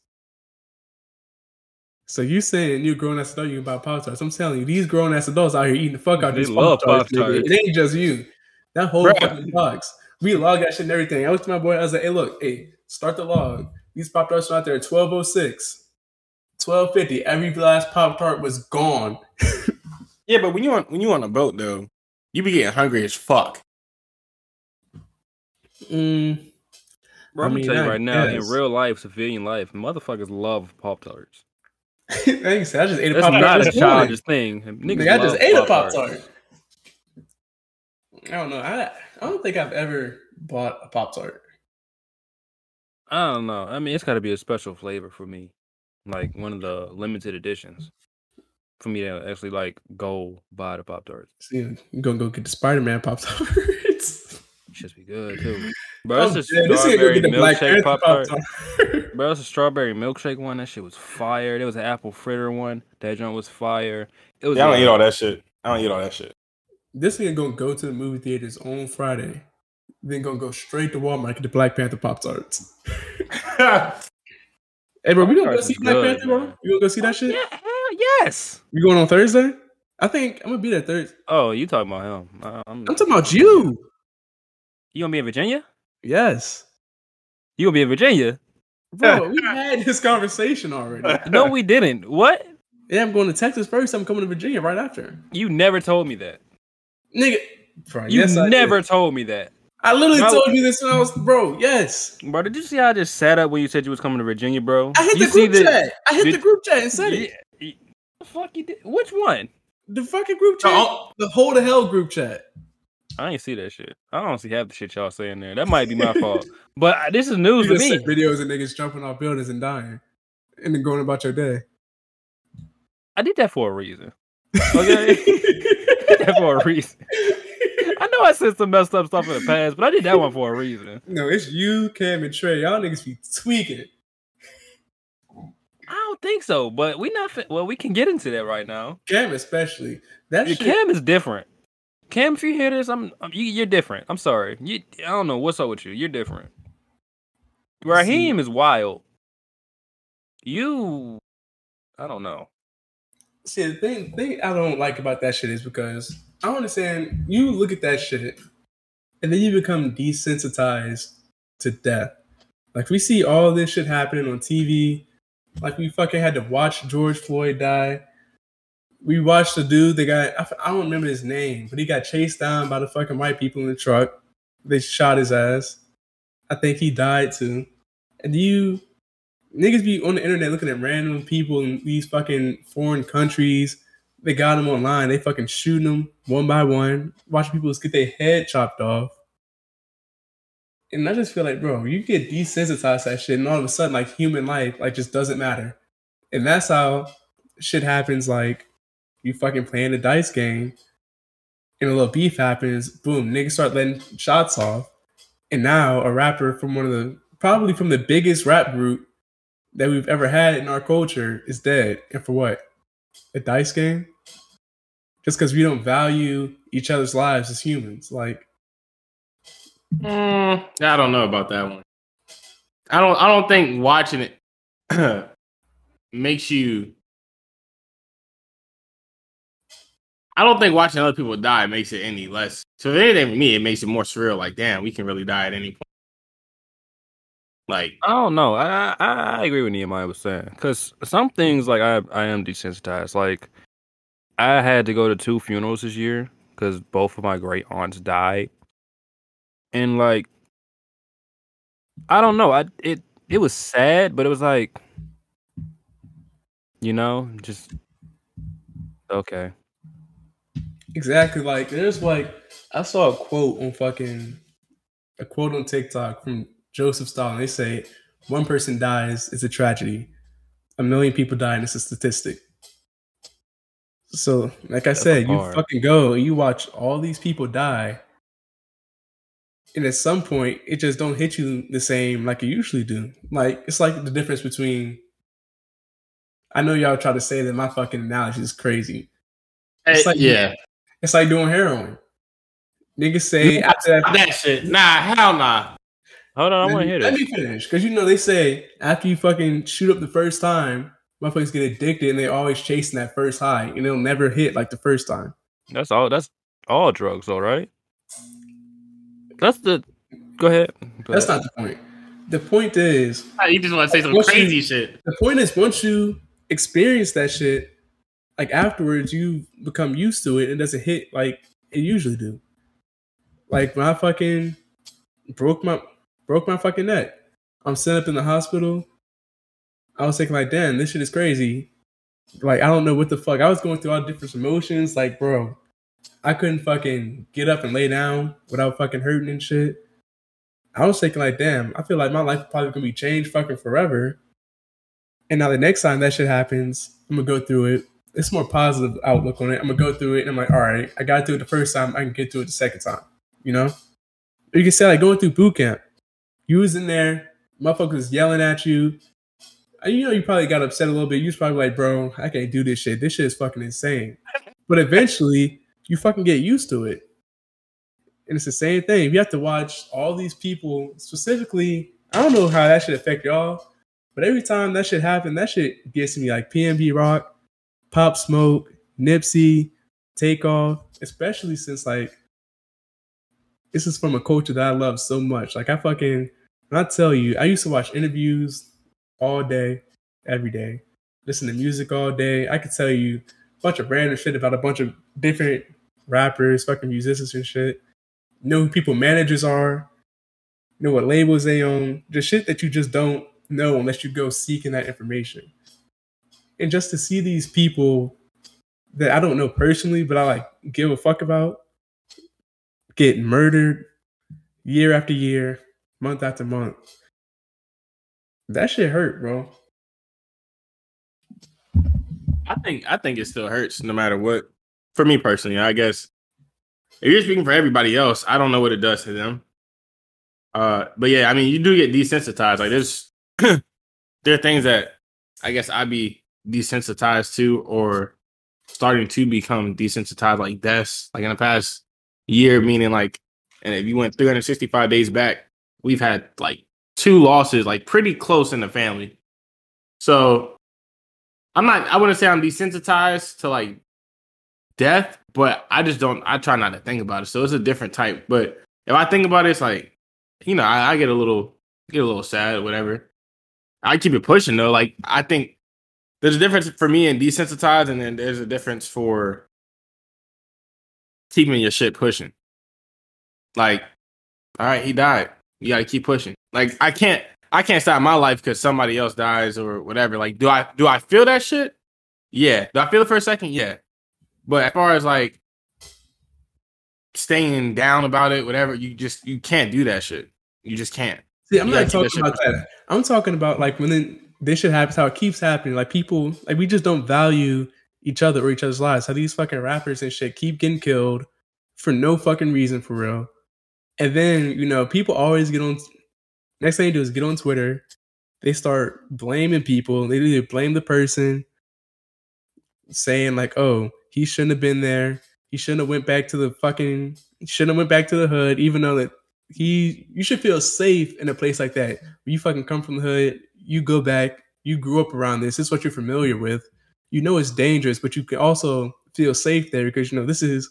So you saying you grown ass adult you can buy Pop Tarts? I'm telling you, these grown ass adults out here eating the fuck out of They these love Pop Tarts. Pop-Tarts. It ain't just you. That whole Bruh. fucking box. We log that shit and everything. I was to my boy. I was like, "Hey, look, hey, start the log. These Pop Tarts are out there at 1206, 1250. Every last Pop Tart was gone. Yeah, but when you on when you on a boat though, you be getting hungry as fuck. Mm, Bro, I I'm mean, gonna tell you I right now, in real life, civilian life, motherfuckers love Pop Tarts. thanks. I just ate a That's Pop Tart. not a childish thing. Niggas Nigga, I just ate a Pop Tart. I don't know. I I don't think I've ever bought a Pop Tart. I don't know. I mean, it's got to be a special flavor for me, like one of the limited editions, for me to actually like go buy the Pop Tarts. See, you gonna go get the Spider Man Pop Tarts. Should be good too. Bro, Oh, it's a yeah, this nigga go strawberry get milkshake Pop Pop Tart. Tart. Bro, it's a strawberry milkshake one. That shit was fire. There was an apple fritter one. That joint was fire. It was. Yeah, I don't eat all that shit. I don't eat all that shit. this nigga gonna go to the movie theaters on Friday, then gonna go straight to Walmart get the Black Panther Pop Tarts. Hey, bro, we gonna go see is Black good, Panther, bro? man. You gonna go see that shit? Yeah, hell yes. You going on Thursday? I think I'm gonna be there Thursday. Oh, you talking about him? Uh, I'm, I'm talking about you. You gonna be in Virginia? Yes, You gonna be in Virginia? bro. we had this conversation already. No, we didn't. What? Yeah, I'm going to Texas first. I'm coming to Virginia right after. You never told me that. Nigga, bro, You yes, never did. told me that. I literally No. told you this when I was, bro. Yes, Bro, did you see how I just sat up when you said you was coming to Virginia, bro? I hit you the group see chat. I hit did- the group chat and said it. Yeah, y- the fuck you did? Which one? The fucking group chat, Oh. the whole the hell group chat. I ain't see that shit. I don't see half the shit y'all saying there. That might be my fault. But this is news You to just me. videos of niggas jumping off buildings and dying, and then going about your day. I did that for a reason. Okay, did that for a reason. I know I said some messed up stuff in the past, but I did that one for a reason. no, it's you, Cam, and Trey. Y'all niggas be tweaking. I don't think so, but we not. Fin- well, we can get into that right now. Cam, especially that Yeah, shit. Cam is different. Cam, if you hear this, I'm, I'm you, you're different. I'm sorry. You, I don't know what's up with you. You're different. Raheem is wild. You, I don't know. See, the thing, thing I don't like about that shit is because I don't understand. You look at that shit, and then you become desensitized to death. Like we see all this shit happening on TV. Like we fucking had to watch George Floyd die. We watched the dude. They got I don't remember his name, but he got chased down by the fucking white people in the truck. They shot his ass. I think he died too. And you niggas be on the internet looking at random people in these fucking foreign countries. They got them online. They fucking shooting them one by one. Watching people just get their head chopped off. And I just feel like, bro, you get desensitized that shit, and all of a sudden, like human life, like just doesn't matter. And that's how shit happens. Like you fucking playing a dice game, and a little beef happens. Boom, niggas start letting shots off, and now a rapper from one of the probably from the biggest rap group that we've ever had in our culture is dead. And for what? A dice game? Just because we don't value each other's lives as humans. Like, Mm, I don't know about that one. I don't. I don't think watching it makes you. I don't think watching other people die makes it any less. So if anything, for me, it makes it more surreal. Like, damn, we can really die at any point. Like, I don't know. I I, I agree with Nehemiah was saying because some things like I I am desensitized. Like I had to go to two funerals this year because both of my great aunts died, and like I don't know. I it it was sad, but it was like you know just okay. Exactly. Like, there's like, I saw a quote on fucking, a quote on TikTok from Joseph Stalin. They say, one person dies, it's a tragedy. A million people die, and it's a statistic. So, like I That's said, you hard. fucking go, you watch all these people die, and at some point, it just don't hit you the same like it usually do. Like it's like the difference between. I know y'all try to say that my fucking analogy is crazy. It's like- yeah, It's like doing heroin. Niggas say after that. that shit. Nah, hell nah. Hold on, I want to hear hear Let me finish, because you know they say after you fucking shoot up the first time, motherfuckers get addicted and they're always chasing that first high and it'll never hit like the first time. That's all. That's all drugs, all right. That's the. Go ahead. Go That's ahead. not the point. The point is, You just want to say some Once you- crazy shit. the point is once you experience that shit, like afterwards you become used to it and it doesn't hit like it usually do. Like when I fucking broke my broke my fucking neck. I'm sitting up in the hospital. I was thinking like, damn, this shit is crazy. Like I don't know what the fuck. I was going through all different emotions. Like, bro, I couldn't fucking get up and lay down without fucking hurting and shit. I was thinking like, damn, I feel like my life probably gonna be changed fucking forever. And now the next time that shit happens, I'm gonna go through it. It's more positive outlook on it. I'm gonna go through it and I'm like, all right, I got through it the first time, I can get through it the second time. You know? You can say like going through boot camp. You was in there, motherfuckers yelling at you. You know, you probably got upset a little bit. You was probably like, bro, I can't do this shit. This shit is fucking insane. But eventually, you fucking get used to it. And it's the same thing. You have to watch all these people, specifically, I don't know how that should affect y'all, but every time that shit happen, that shit gets me like PNB Rock, Pop Smoke, Nipsey, Takeoff, especially since like this is from a culture that I love so much. Like I fucking when I tell you, I used to watch interviews all day, every day, listen to music all day. I could tell you a bunch of random shit about a bunch of different rappers, fucking musicians and shit. Know who people managers are, know what labels they own, just shit that you just don't know unless you go seeking that information. And just to see these people that I don't know personally, but I like give a fuck about get murdered year after year, month after month. That shit hurt, bro. I think I think it still hurts no matter what. For me personally, I guess if you're speaking for everybody else, I don't know what it does to them. Uh, but yeah, I mean, you do get desensitized. Like there's there are things that I guess I'd be desensitized to or starting to become desensitized like deaths. Like in the past year, meaning like, and if you went 365 days back, we've had like two losses, like pretty close in the family. So I'm not. I wouldn't say I'm desensitized to like death, but I just don't. I try not to think about it. So it's a different type. But if I think about it, it's like, you know, I, I get a little get a little sad or whatever. I keep it pushing though. Like I think there's a difference for me in desensitized, and then there's a difference for keeping your shit pushing. Like, all right, he died. You gotta keep pushing. Like I can't. I can't stop my life because somebody else dies or whatever. Like, do I do I feel that shit? Yeah. Do I feel it for a second? Yeah. But as far as like staying down about it, whatever, you just you can't do that shit. You just can't. See, I'm You not talking about shit that. I'm talking about like when then this shit happens, how it keeps happening. Like people, like we just don't value each other or each other's lives. How these fucking rappers and shit keep getting killed for no fucking reason for real. And then you know people always get on. Next thing they do is get on Twitter. They start blaming people. They either blame the person, saying like, "Oh, he shouldn't have been there. He shouldn't have went back to the fucking. Shouldn't have went back to the hood, even though that he you should feel safe in a place like that. You fucking come from the hood, you go back, you grew up around this. This is what you're familiar with. You know it's dangerous, but you can also feel safe there because you know this is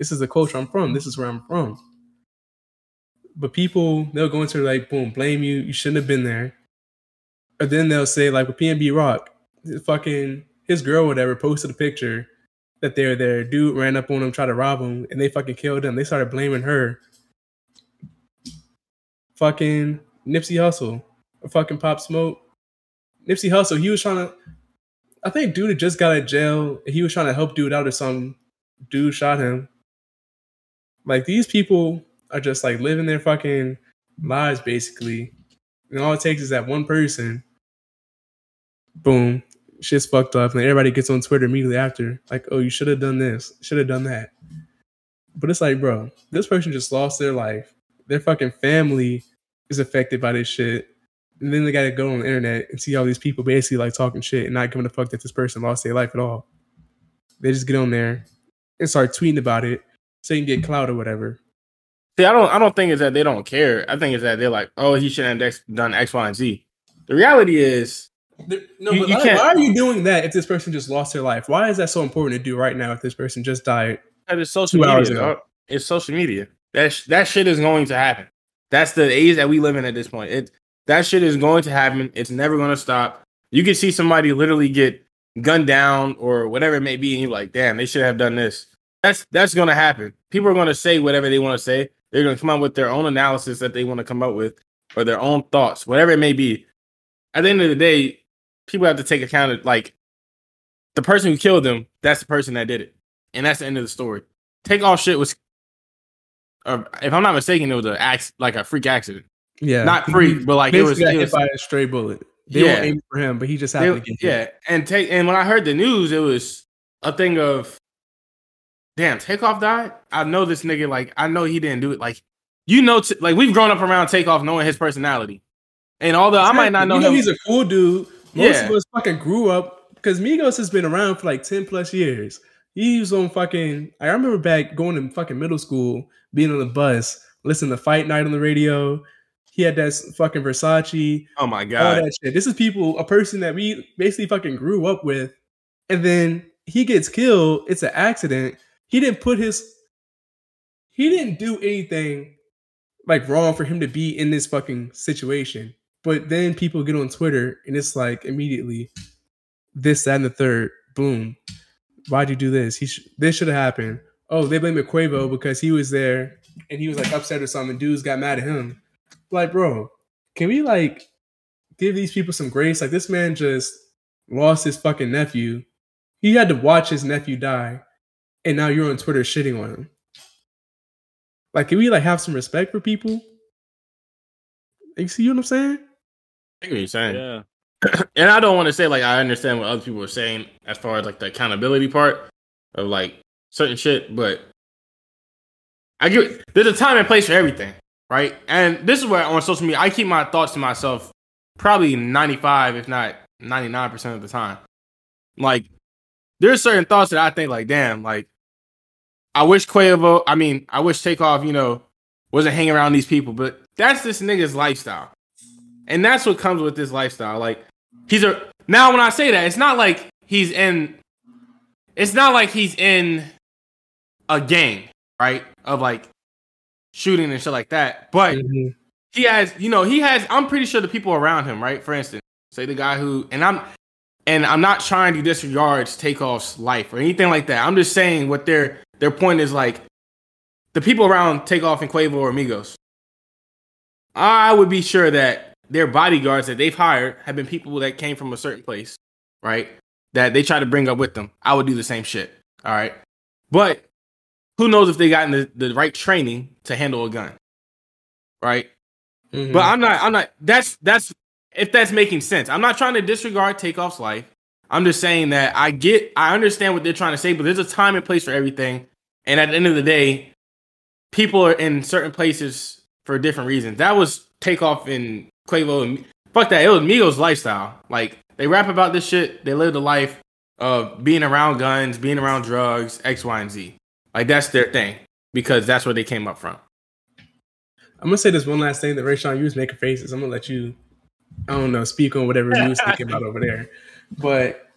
this is the culture I'm from. This is where I'm from. But people they'll go into like boom, blame you. You shouldn't have been there. Or then they'll say like with PNB Rock, fucking his girl whatever posted a picture that they're there. Dude ran up on him, tried to rob him, and they fucking killed him. They started blaming her fucking Nipsey Hussle or fucking Pop Smoke. Nipsey Hussle, he was trying to. I think dude just got out of jail. He was trying to help dude out or something. Dude shot him. Like these people are just like living their fucking lives basically, and all it takes is that one person. Boom, shit's fucked up, and everybody gets on Twitter immediately after, like, "Oh, you should have done this, should have done that." But it's like, bro, this person just lost their life their fucking family is affected by this shit. And then they gotta go on the internet and see all these people basically like talking shit and not giving a fuck that this person lost their life at all. They just get on there and start tweeting about it so you can get clout or whatever. See, I don't. I don't think it's that they don't care. I think it's that they're like, oh, he shouldn't have done X, Y, and Z. The reality is, There- No, You- but you why, can't- why are you doing that if this person just lost their life? Why is that so important to do right now if this person just died? That is social media. dog. It's social media. That sh- that shit is going to happen. That's the age that we live in at this point. It that shit is going to happen. It's never going to stop. You can see somebody literally get gunned down or whatever it may be, and you're like, damn, they should have done this. That's that's going to happen. People are going to say whatever they want to say. They're going to come up with their own analysis that they want to come up with or their own thoughts, whatever it may be. At the end of the day, people have to take account of like the person who killed them. That's the person that did it, and that's the end of the story. Take all shit was, uh, if I'm not mistaken, it was an acc- like a freak accident. Yeah, Not free, but like it was. It hit was by a stray bullet. They Yeah. were aiming for him, but he just they- to get hit. yeah, and take and when I heard the news, it was a thing of, damn, Takeoff died. I know this nigga. Like I know he didn't do it. Like you know, t- like we've grown up around Takeoff, knowing his personality, and although I might not know You him, He's a cool dude. Most Yeah. of us fucking grew up because Migos has been around for like ten plus years. He was on fucking. I remember back going to fucking middle school, being on the bus, listening to Fight Night on the radio. He had that fucking Versace, oh my all god, that shit. This is people, a person that we basically fucking grew up with, and then he gets killed. It's an accident. He didn't put his. He didn't do anything like wrong for him to be in this fucking situation. But then people get on Twitter and it's like immediately this, that, and the third. Boom. Why'd you do this? He sh- this should have happened. Oh, they blame Quavo because he was there and he was like upset or something. Dudes got mad at him. Like, bro, can we like give these people some grace? Like, this man just lost his fucking nephew. He had to watch his nephew die, and now you're on Twitter shitting on him. Like, can we like have some respect for people? You see what I'm saying? I get what you're saying. Yeah. and I don't want to say like I understand what other people are saying as far as like the accountability part of like certain shit, but I get there's a time and place for everything, right? And this is where on social media I keep my thoughts to myself probably 95 if not 99% of the time. Like there's certain thoughts that I think like damn, like I wish Quavo, I mean, I wish Takeoff, you know, wasn't hanging around these people, but that's this nigga's lifestyle. And that's what comes with this lifestyle. Like he's a now when I say that, it's not like he's in it's not like he's in a gang, right? Of like shooting and shit like that. But mm-hmm. he has, you know, he has I'm pretty sure the people around him, right? For instance, say the guy who and I'm and I'm not trying to disregard Takeoff's life or anything like that. I'm just saying what their their point is like the people around Takeoff and Quavo or Amigos. I would be sure that their bodyguards that they've hired have been people that came from a certain place, right? That they try to bring up with them. I would do the same shit. All right. But who knows if they got the, the right training to handle a gun. Right? Mhm. But I'm not I'm not that's that's if that's making sense. I'm not trying to disregard Takeoff's life. I'm just saying that I get I understand what they're trying to say, but there's a time and place for everything. And at the end of the day, people are in certain places for different reasons. That was Takeoff and Quavo and fuck that. It was Migos lifestyle. Like they rap about this shit. They live the life of being around guns, being around drugs, X, Y, and Z. Like that's their thing because that's where they came up from. I'm gonna say this one last thing that Rashawn, you was making faces. I'm gonna let you, I don't know, speak on whatever you was thinking about over there. But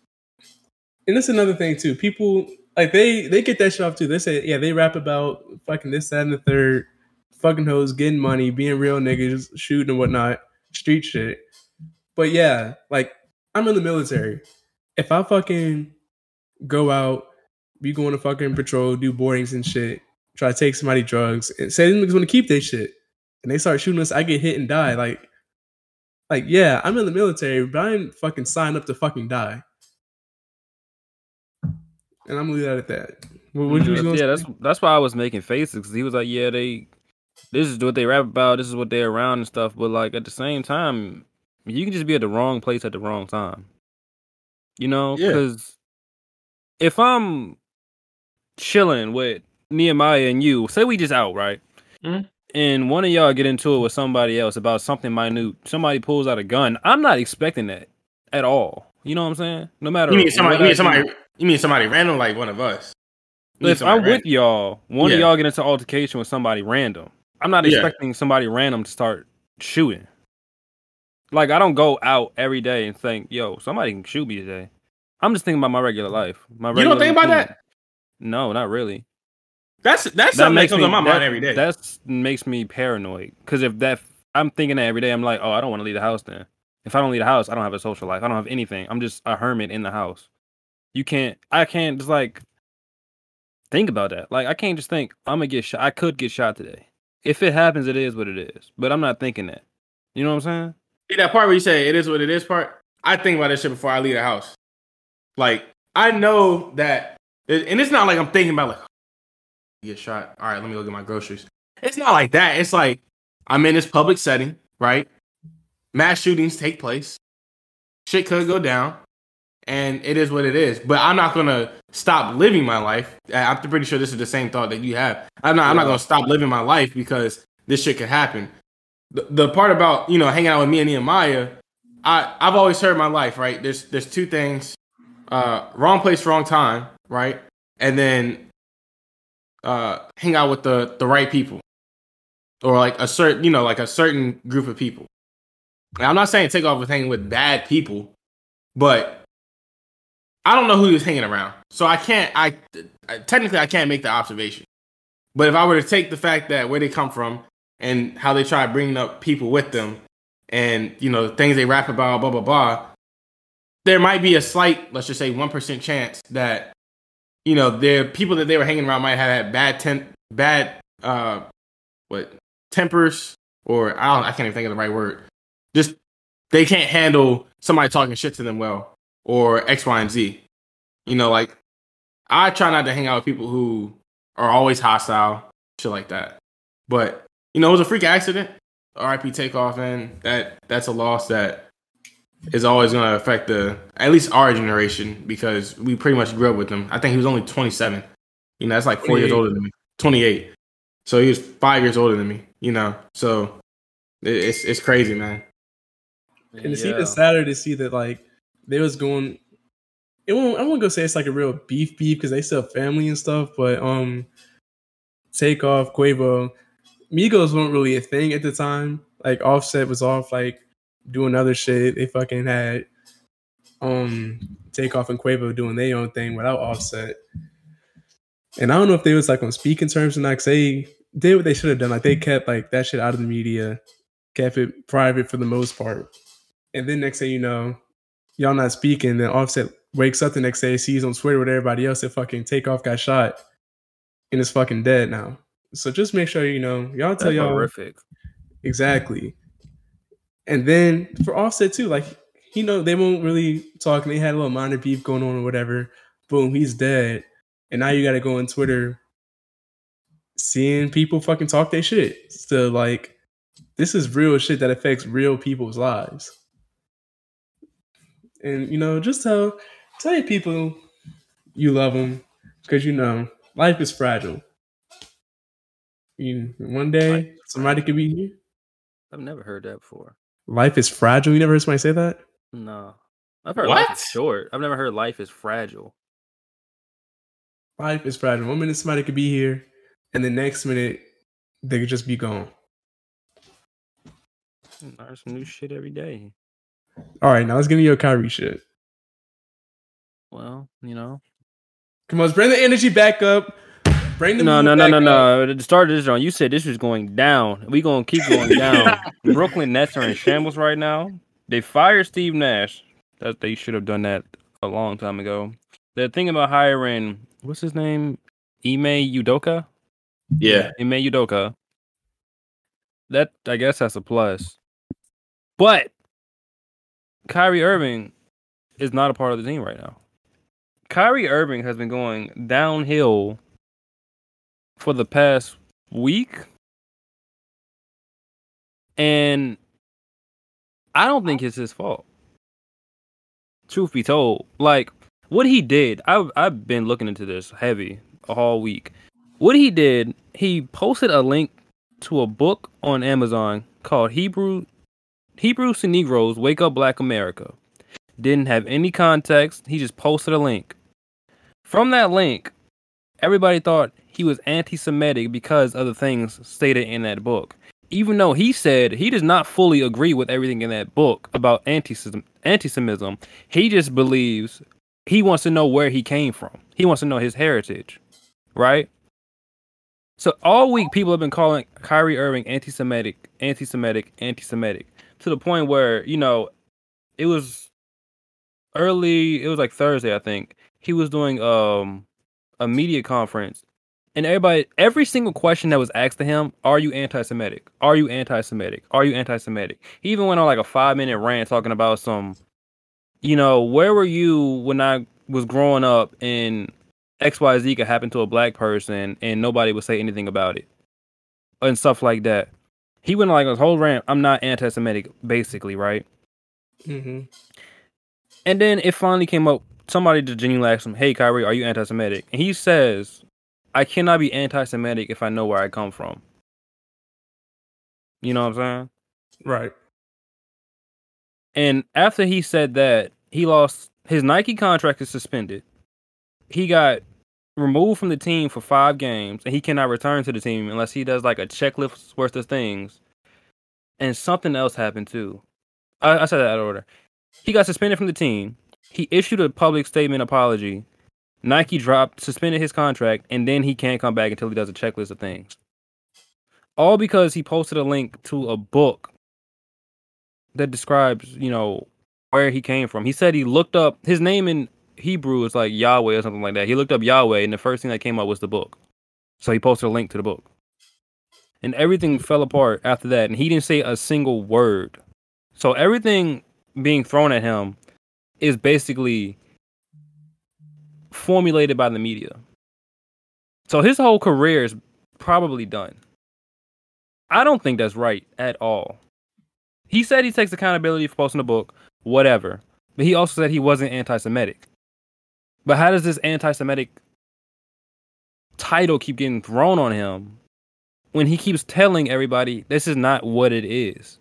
and that's another thing too. People like they they get that shit off too. They say, yeah, they rap about fucking this, that, and the third, fucking hoes, getting money, being real niggas, shooting and whatnot, street shit. But yeah, like I'm in the military. If I fucking go out, be going to fucking patrol, do boardings and shit, try to take somebody drugs, and say them niggas want to keep their shit, and they start shooting us, I get hit and die. Like, like yeah, I'm in the military, but I didn't fucking sign up to fucking die. And I'm gonna leave that at that. What, what you was yeah, gonna that's say? that's why I was making faces because he was like, yeah, they, this is what they rap about, this is what they're around and stuff. But like at the same time, you can just be at the wrong place at the wrong time. You know, Yeah. because if I'm chilling with Nehemiah and you, say we just out right, Mhm. and one of y'all get into it with somebody else about something minute, somebody pulls out a gun. I'm not expecting that at all. You know what I'm saying? No matter You mean somebody? what You mean somebody? You mean somebody random like one of us? If I'm with y'all, one of y'all get into altercation with somebody random. I'm not Yeah. expecting somebody random to start shooting. Like I don't go out every day and think, "Yo, somebody can shoot me today." I'm just thinking about my regular life. My You regular don't think about that? No, not really. That's that's something that comes on my that, mind every day. That makes me paranoid because if that I'm thinking that every day, I'm like, oh, I don't want to leave the house. Then if I don't leave the house, I don't have a social life. I don't have anything. I'm just a hermit in the house. You can't. I can't just like think about that. Like I can't just think I'm gonna get shot. I could get shot today. If it happens, it is what it is. But I'm not thinking that. You know what I'm saying? See that part where you say it is what it is part? I think about this shit before I leave the house. Like, I know that, and it's not like I'm thinking about, like, get shot. All right, let me go get my groceries. It's not like that. It's like, I'm in this public setting, right? Mass shootings take place. Shit could go down. And it is what it is. But I'm not going to stop living my life. I'm pretty sure this is the same thought that you have. I'm not, I'm not going to stop living my life because this shit could happen the, the part about you know hanging out with me and Nehemiah, I I've always heard my life right. There's there's two things, uh, wrong place, wrong time, right, and then uh, hang out with the the right people, or like a certain you know like a certain group of people. Now, I'm not saying Takeoff with hanging with bad people, but I don't know who he was hanging around, so I can't. I, I technically I can't make the observation. But if I were to take the fact that where they come from and how they try bringing up people with them and you know the things they rap about blah blah blah there might be a slight let's just say 1% chance that you know the people that they were hanging around might have had bad temp bad uh what tempers or I don't I can't even think of the right word. Just they can't handle somebody talking shit to them well or X Y and Z. You know like I try not to hang out with people who are always hostile shit like that. But you know, it was a freak accident. RIP takeoff, and that that's a loss that is always going to affect the at least our generation because we pretty much grew up with him. I think he was only 27. You know, that's like four years older than me. 28. So he was five years older than me. You know, so it's it's crazy, man. And it's Yeah. even sadder to see that like they was going. It won't. I won't go say it's like a real beef beef because they still have family and stuff. But um, Takeoff, Quavo, Migos weren't really a thing at the time. Like Offset was off like doing other shit. They fucking had um Takeoff and Quavo doing their own thing without Offset. And I don't know if they was like on speaking terms or not. 'cause they did what they should have done. Like they kept like that shit out of the media, kept it private for the most part. And then next thing you know, y'all not speaking. Then Offset wakes up the next day, sees on Twitter with everybody else that fucking Takeoff got shot and is fucking dead now. So just make sure you know y'all tell That's y'all horrific. exactly. And then for Offset too, like you know they won't really talk. And they had a little minor beef going on or whatever. Boom, he's dead. And now you got to go on Twitter, seeing people fucking talk their shit. So like, this is real shit that affects real people's lives. And you know, just tell tell your people you love them because you know life is fragile. You, one day somebody could be here. I've never heard that before. Life is fragile. You never heard somebody say that? No, I've heard life is short. I've never heard life is fragile. Life is fragile. One minute somebody could be here, and the next minute they could just be gone. Hmm, Learn some new shit every day. All right, now let's get into your Kyrie shit. Well, you know. Come on, let's bring the energy back up. Bring the No, mood no, no, no, no. At the start of this joint, you said this was going down. We gonna keep going down. Brooklyn Nets are in shambles right now. They fired Steve Nash. That they should have done that a long time ago. They're thinking about hiring what's his name, Ime Udoka. Yeah. Ime Udoka. That I guess that's a plus. But Kyrie Irving is not a part of the team right now. Kyrie Irving has been going downhill for the past week. And I don't think it's his fault. Truth be told, like what he did, I've I've been looking into this heavy all week. What he did, he posted a link to a book on Amazon called Hebrew Hebrews to Negroes Wake Up Black America. Didn't have any context. He just posted a link. From that link, everybody thought he was anti Semitic because of the things stated in that book. even though he said he does not fully agree with everything in that book about anti-Semitism, anti-Semitism, he just believes he wants to know where he came from. He wants to know his heritage, right? So all week people have been calling Kyrie Irving anti-Semitic, anti-Semitic, anti-Semitic to the point where you know it was early. It was like Thursday, I think. He was doing um a media conference, and everybody, every single question that was asked to him, "Are you anti-Semitic? Are you anti-Semitic? Are you anti-Semitic?" He even went on like a five-minute rant talking about some, you know, where were you when I was growing up and XYZ could happen to a black person and nobody would say anything about it and stuff like that. He went on like a whole rant. I'm not anti-Semitic, basically, right? Mm-hmm. And then it finally came up. Somebody just genuinely asked him, "Hey, Kyrie, are you anti-Semitic?" And he says, "I cannot be anti-Semitic if I know where I come from." You know what I'm saying? Right. And after he said that, he lost his Nike contract is suspended. He got removed from the team for five games, and he cannot return to the team unless he does like a checklist worth of things. And something else happened too. I, I said that out of order. He got suspended from the team. He issued a public statement apology. Nike dropped, suspended his contract, and then he can't come back until he does a checklist of things. All because he posted a link to a book that describes, you know, where he came from. He said he looked up his name in Hebrew is like Yahweh or something like that. He looked up Yahweh, and the first thing that came up was the book. So he posted a link to the book. And everything fell apart after that, and he didn't say a single word. So everything being thrown at him is basically formulated by the media. So his whole career is probably done. I don't think that's right at all. He said he takes accountability for posting a book, whatever. But he also said he wasn't anti Semitic. But how does this anti Semitic title keep getting thrown on him when he keeps telling everybody this is not what it is?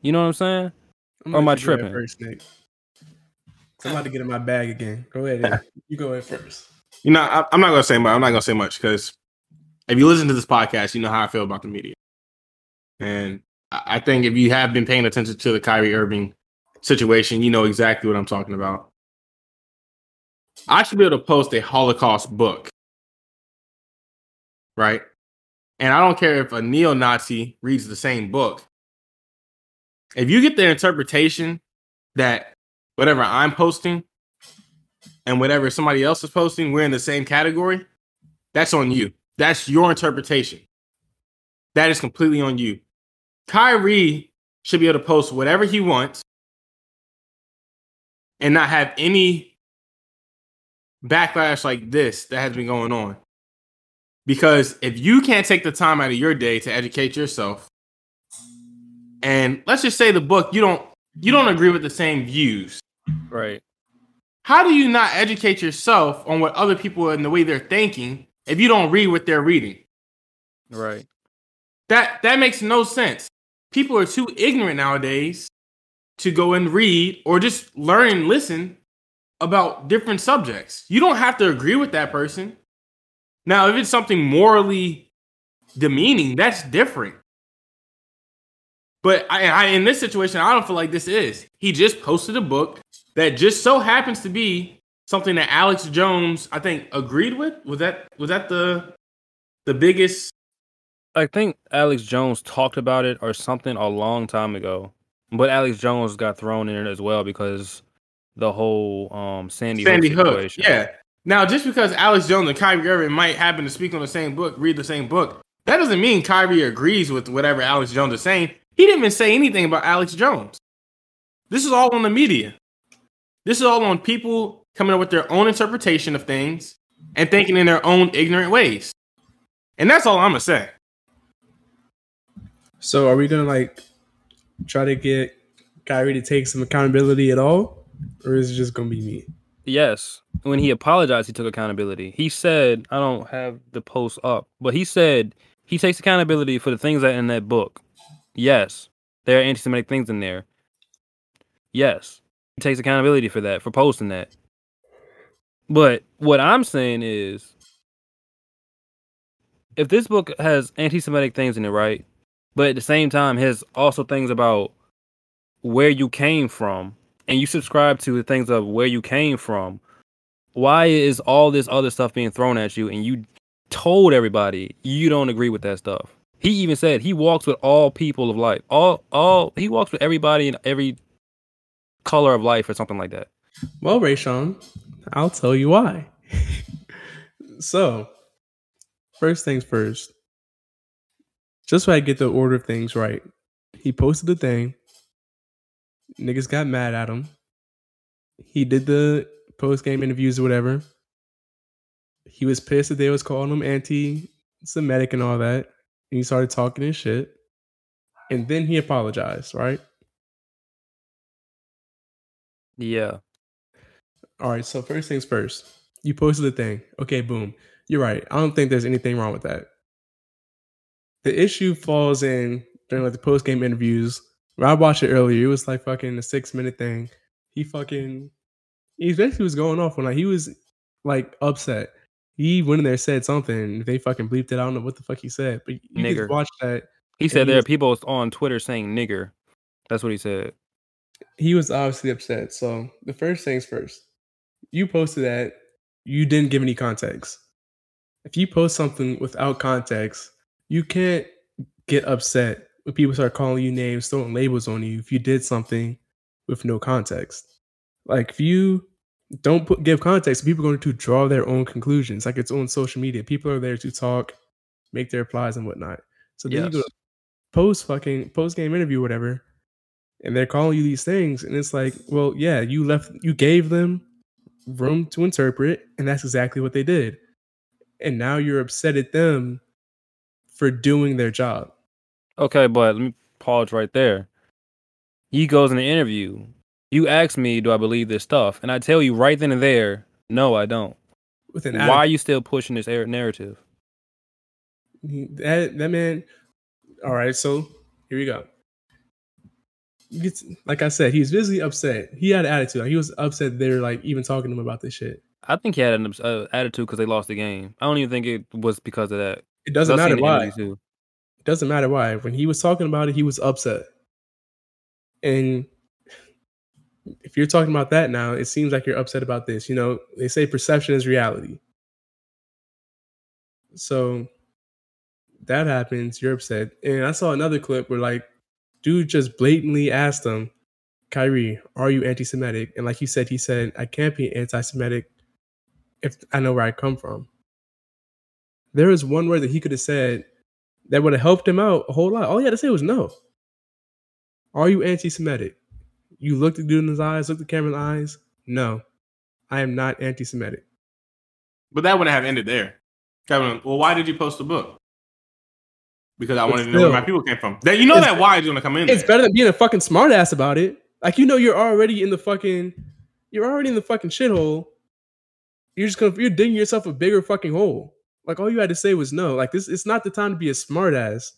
You know what I'm saying? I'm Or am I let you go ahead tripping? Nick. I'm about to get in my bag again. Go ahead. You go ahead first. You know, I, I'm not gonna say much. I'm not gonna say much because if you listen to this podcast, you know how I feel about the media. And I I think if you have been paying attention to the Kyrie Irving situation, you know exactly what I'm talking about. I should be able to post a Holocaust book, right? And I don't care if a neo-Nazi reads the same book. If you get the interpretation that whatever I'm posting and whatever somebody else is posting, we're in the same category, that's on you. That's your interpretation. That is completely on you. Kyrie should be able to post whatever he wants and not have any backlash like this that has been going on. Because if you can't take the time out of your day to educate yourself, and let's just say the book you don't you don't agree with the same views, Right. how do you not educate yourself on what other people and the way they're thinking if you don't read what they're reading? Right. That that makes no sense. People are too ignorant nowadays to go and read or just learn and listen about different subjects. You don't have to agree with that person. Now, if it's something morally demeaning, that's different. But I, I, in this situation, I don't feel like this is. He just posted a book that just so happens to be something that Alex Jones, I think, agreed with. Was that was that the the biggest I think Alex Jones talked about it or something a long time ago. But Alex Jones got thrown in it as well because the whole um Sandy, Sandy Hook Hook. Yeah. Now, just because Alex Jones and Kyrie Irving might happen to speak on the same book, read the same book, that doesn't mean Kyrie agrees with whatever Alex Jones is saying. He didn't even say anything about Alex Jones. This is all on the media. This is all on people coming up with their own interpretation of things and thinking in their own ignorant ways. And that's all I'm gonna say. So are we gonna like try to get Kyrie to take some accountability at all? Or is it just gonna be me? Yes. When he apologized, he took accountability. He said, I don't have the post up, but he said he takes accountability for the things that in that book. Yes. There are anti Semitic things in there. Yes. Takes accountability for that, for posting that. But what I'm saying is if this book has anti Semitic things in it, right? but at the same time, has also things about where you came from, and you subscribe to the things of where you came from. Why is all this other stuff being thrown at you, and you told everybody you don't agree with that stuff? He even said he walks with all people of life, all all he walks with everybody and every color of life, or something like that. Well, Rashawn, I'll tell you why. so, first things first, just so I get the order of things right, he posted the thing. Niggas got mad at him. He did the post game interviews or whatever. He was pissed that they was calling him anti Semitic and all that. And he started talking his shit. And then he apologized, right? Yeah, All right, so first things first. You posted the thing. Okay, boom. You're right. I don't think there's anything wrong with that. The issue falls in during like the post game interviews. When I watched it earlier, it was like fucking a six minute thing. He fucking he basically was going off when like he was like upset. He went in there said something. They fucking bleeped it. I don't know what the fuck he said, but you Nigger. can watch that. he said he there are people on Twitter saying "nigger." That's what he said. He was obviously upset. So the first things first, you posted that you didn't give any context. If you post something without context, you can't get upset when people start calling you names, throwing labels on you if you did something with no context. Like if you don't put give context, people are going to draw their own conclusions. Like it's on social media. People are there to talk, make their replies and whatnot. So then you go post fucking post game interview, whatever, and they're calling you these things, and it's like, well, yeah, you left, you gave them room to interpret, and that's exactly what they did, and now you're upset at them for doing their job. Okay, but let me pause right there. He goes in the interview. You ask me, do I believe this stuff? And I tell you right then and there, no, I don't. With an Why are you still pushing this narrative? That that man. All right, so here we go. Gets, like I said, he's visibly upset. He had an attitude. He was upset they're like even talking to him about this shit. I think he had an uh, attitude because they lost the game. I don't even think it was because of that. It doesn't matter why. It doesn't matter why. When he was talking about it, he was upset. And if you're talking about that now, it seems like you're upset about this. You know, they say perception is reality. So that happens, you're upset. And I saw another clip where like dude just blatantly asked him, Kyrie, are you anti-Semitic? And like you said, he said, I can't be anti-Semitic if I know where I come from. There is one word that he could have said that would have helped him out a whole lot. All he had to say was no. Are you anti-Semitic? You looked the dude in his eyes, looked the camera in the eyes. No, I am not anti-Semitic. But that wouldn't have ended there. Kevin, well, why did you post the book? Because I But wanted to know where my people came from. That you know that why is going to come in. It's there. better than being a fucking smartass about it. Like you know, you're already in the fucking, you're already in the fucking shithole. You're just gonna, you're digging yourself a bigger fucking hole. Like all you had to say was no. Like this, it's not the time to be a smartass.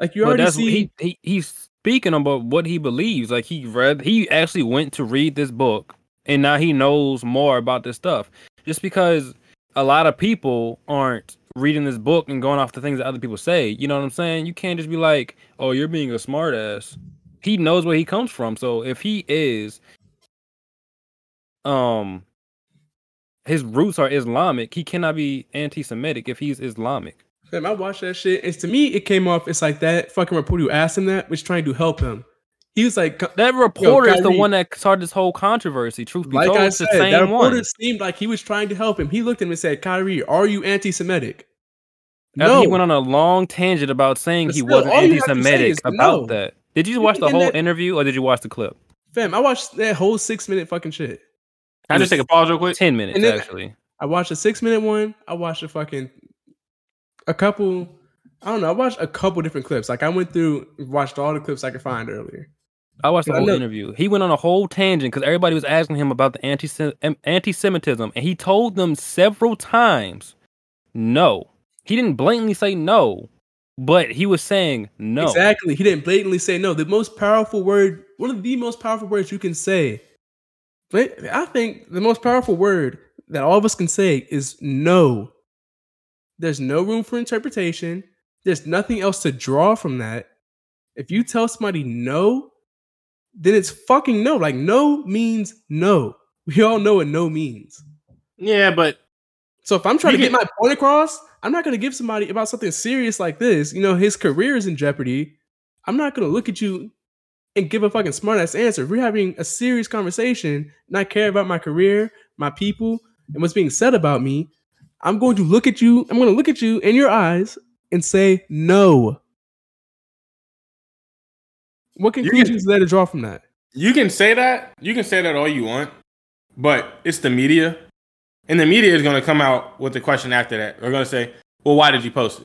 Like you But already that's see. he, he he's speaking about what he believes. Like he read, he actually went to read this book, and now he knows more about this stuff. Just because a lot of people aren't reading this book and going off the things that other people say, you know what I'm saying? You can't just be like, "Oh, you're being a smartass." He knows where he comes from. So if he is, um, his roots are Islamic, he cannot be anti-Semitic if he's Islamic. Fam, I watched that shit. It's to me, it came off. It's like that fucking reporter who asked him that was trying to help him. He was like, That reporter is the one that started this whole controversy. Truth be like told, I it's said, the that reporter one. seemed like he was trying to help him. He looked at him and said, "Kyrie, are you anti-Semitic?" After no, he went on a long tangent about saying But he still, wasn't all you have to say anti-Semitic about no. that. Did you You watch the whole let- interview or did you watch the clip? fam. I watched that whole six-minute fucking shit. Can I just take a pause real quick? Ten minutes then- actually. I watched a six-minute one. I watched a fucking a couple. I don't know. I watched a couple different clips. Like I went through, and watched all the clips I could find earlier. I watched the whole interview. He went on a whole tangent because everybody was asking him about the anti anti-Semitism, and he told them several times, no. He didn't blatantly say no, but he was saying no. Exactly. He didn't blatantly say no. The most powerful word, one of the most powerful words you can say. I think the most powerful word that all of us can say is no. There's no room for interpretation. There's nothing else to draw from that. If you tell somebody no, then it's fucking no. Like no means no. We all know what no means. Yeah, but So if I'm trying to get can- my point across, I'm not going to give somebody about something serious like this. You know, his career is in jeopardy. I'm not going to look at you and give a fucking smart ass answer. If we're having a serious conversation and I care about my career, my people, and what's being said about me, I'm going to look at you. I'm going to look at you in your eyes and say no. What You can- conclusions is there to draw from that? you can say that. You can say that all you want, but it's the media, and the media is going to come out with the question after that. They're going to say, "Well, why did you post it?"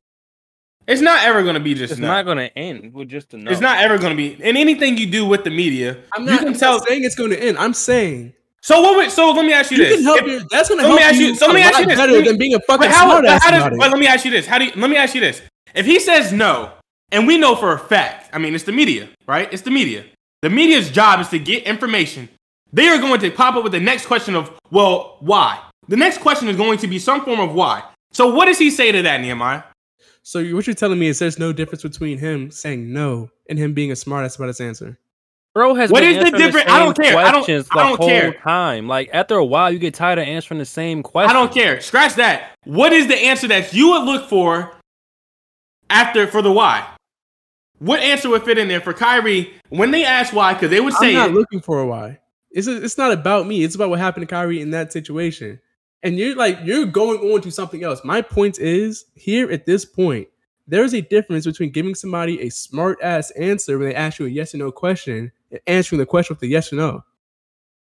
It's not ever going to be just It's no. not going to end with just a no. It's not ever going to be. And anything you do with the media, I'm you can I'm tell. not saying it's going to end. I'm saying so what? would- So let me ask you, you this: can help If- your, that's going to let help me ask you, you- so let me ask you this. better me- than being a fucking But how, smart but ass how does, about it. but let me ask you this. How do you, let me ask you this. If he says no, and we know for a fact, I mean, it's the media, right? It's the media. The media's job is to get information. They are going to pop up with the next question of, well, why? The next question is going to be some form of why. So what does he say to that, Nehemiah? So what you're telling me is there's no difference between him saying no and him being a smartass about his answer. Bro has What been is the answering difference? I don't same care. I don't- questions I don't the whole care. time. Like after a while, you get tired of answering the same question. I don't care. Scratch that. What is the answer that you would look for after for the why? What answer would fit in there for Kyrie when they ask why? Because they would say, I'm not it. looking for a why. It's it's not about me. It's about what happened to Kyrie in that situation. And you're like you're going on to something else. My point is here at this point, there's a difference between giving somebody a smart ass answer when they ask you a yes or no question and answering the question with a yes or no.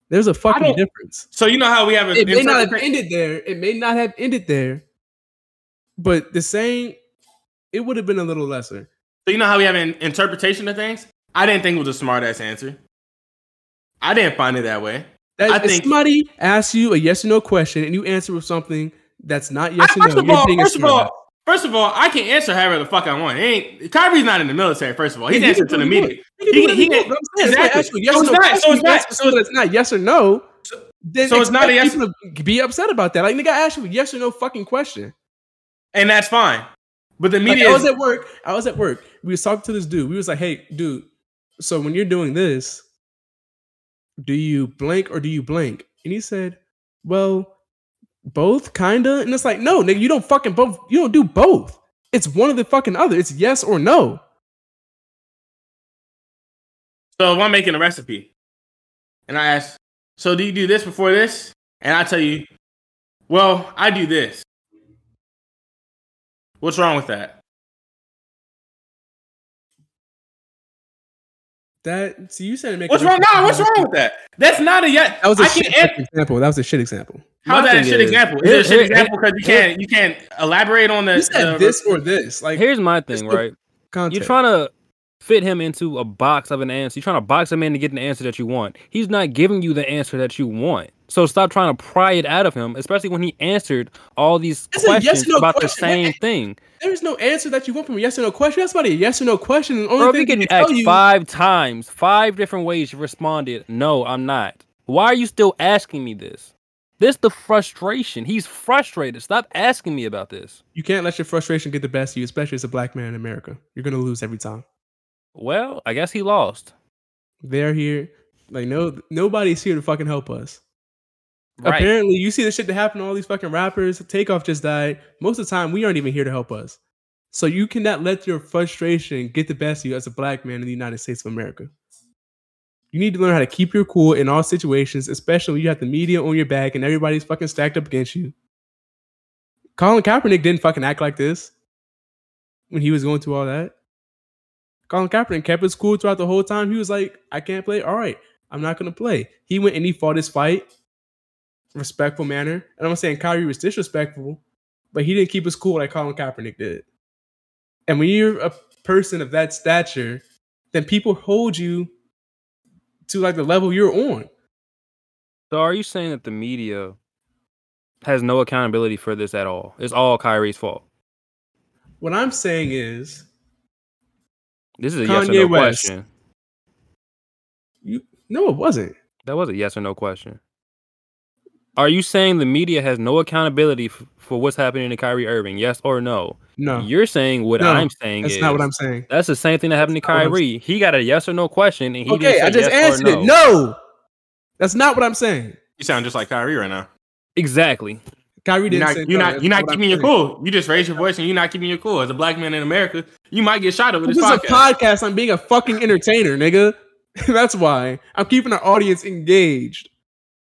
There's a fucking difference. So you know how we have a It may not have ended there. It may not have ended there. But the saying, it would have been a little lesser. So you know how we have an interpretation of things? I didn't think it was a smart ass answer. I didn't find it that way. That, I if think- somebody asks you a yes or no question and you answer with something that's not yes I- or no, of all, first of all, first of all, I can answer however the fuck I want. It ain't Kyrie's not in the military. First of all, he's Yeah, he answering to the media. he He- do whatever he he can- wants. I'm saying, if I exactly. ask you a yes So or it's no not- so it's not- answer something not yes or no, then so it's not a yes- people to be upset about that. Like nigga, I asked you a yes or no fucking question. and that's fine. But the Like, media I was at work. I was at work. We was talking to this dude. We was like, "Hey, dude, so when you're doing this, do you blank or do you blank?" And he said, "Well, both, kinda." And it's like, "No, nigga, you don't fucking both. You don't do both. It's one of the fucking other. It's yes or no." So if I'm making a recipe and I ask, so do you do this before this? And I tell you, well, I do this. What's wrong with that? That see, you said it make What's wrong? No, what's wrong with that? That's not a yet. That was a I shit can answer. example. That was a shit example. How's My that a shit is- example? Is here- it a shit here- example because you can't you can't elaborate on the, You said the- this or this. Like Here's my thing, right? context. You're trying to fit him into a box of an answer. You're trying to box him in to get the answer that you want. He's not giving you the answer that you want. So stop trying to pry it out of him, especially when he answered all these It's a yes, questions no about the same thing. There's no answer that you want from a yes or no question. That's about a yes or no question. The only Bro, thing getting asked you, five times, five different ways you responded, no, I'm not. Why are you still asking me this? This the frustration. He's frustrated. Stop asking me about this. you can't let your frustration get the best of you, especially as a black man in America. You're gonna lose every time. Well, I guess he lost. They're here. Like no, nobody's here to fucking help us. Right. Apparently, you see the shit that happened to all these fucking rappers. Takeoff just died. Most of the time, we aren't even here to help us. So you cannot let your frustration get the best of you as a black man in the United States of America. You need to learn how to keep your cool in all situations, especially when you have the media on your back and everybody's fucking stacked up against you. Colin Kaepernick didn't fucking act like this when he was going through all that. Colin Kaepernick kept his cool throughout the whole time. He was like, I can't play. All right, I'm not going to play. He went and he fought his fight respectful manner. And I'm saying Kyrie was disrespectful, but he didn't keep his cool like Colin Kaepernick did. And when you're a person of that stature, then people hold you to like the level you're on. So are you saying that the media has no accountability for this at all? It's all Kyrie's fault. What I'm saying is, This is a yes or no West. question. you no, it wasn't. That was a yes or no question. Are you saying the media has no accountability f- for what's happening to Kyrie Irving? Yes or no? No, You're saying what No, I'm saying that's is not what I'm saying. that's the same thing that happened to That's not Kyrie. He got a yes or no question, and he Okay, didn't say I just yes answered or it. No, that's not what I'm saying. You sound just like Kyrie right now. Exactly. Kyrie You're didn't not, say you're no, not, you're not keeping your cool. You just raise your voice and you're not keeping your cool. As a black man in America, you might get shot over This this is a podcast. podcast. I'm being a fucking entertainer, nigga. That's why I'm keeping our audience engaged.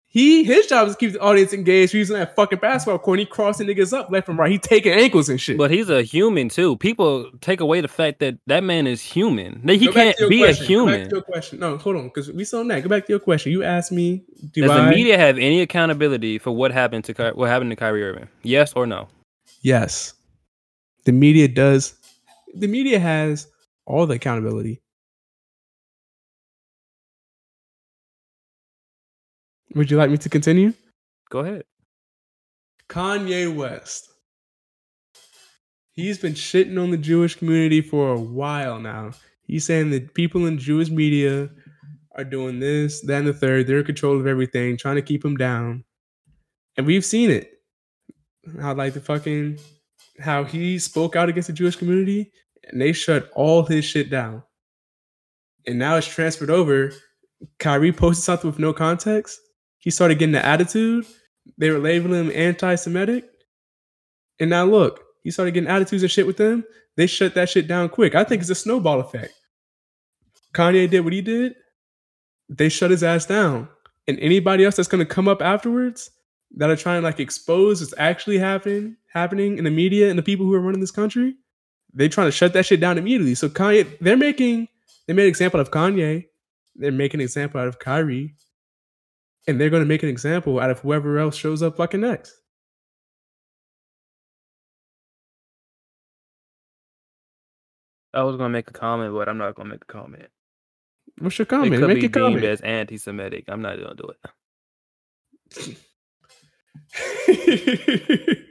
He his job is to keep the audience engaged He's using that fucking basketball court. and He crossing niggas up left and right. He taking ankles and shit. But he's a human too. People take away the fact that that man is human. That he Go can't be question. a Go back human. to your question. No, hold on, because we still on that. Go back to your question. You asked me, do Does I? the media have any accountability for what happened to Ky- what happened to Kyrie Irving? Yes or no? Yes. The media does. The media has all the accountability. Would you like me to continue? Go ahead. Kanye West. He's been shitting on the Jewish community for a while now. He's saying that people in Jewish media are doing this, that, and the third. They're in control of everything, trying to keep him down. And we've seen it. How like the fucking how he spoke out against the Jewish community and they shut all his shit down. And now it's transferred over. Kyrie posted something with no context. He started getting the attitude. They were labeling him anti-Semitic. And now look, he started getting attitudes and shit with them. They shut that shit down quick. I think it's a snowball effect. Kanye did what he did. They shut his ass down. And anybody else that's gonna come up afterwards that are trying to like expose what's actually happening happening in the media and the people who are running this country, they trying to shut that shit down immediately. So Kanye, they're making they made an example of Kanye. They're making an example out of Kyrie. And they're gonna make an example out of whoever else shows up fucking next. I was gonna make a comment, but I'm not gonna make a comment. What's your it comment? could Make be your deemed comment. as anti-Semitic. I'm not gonna do it.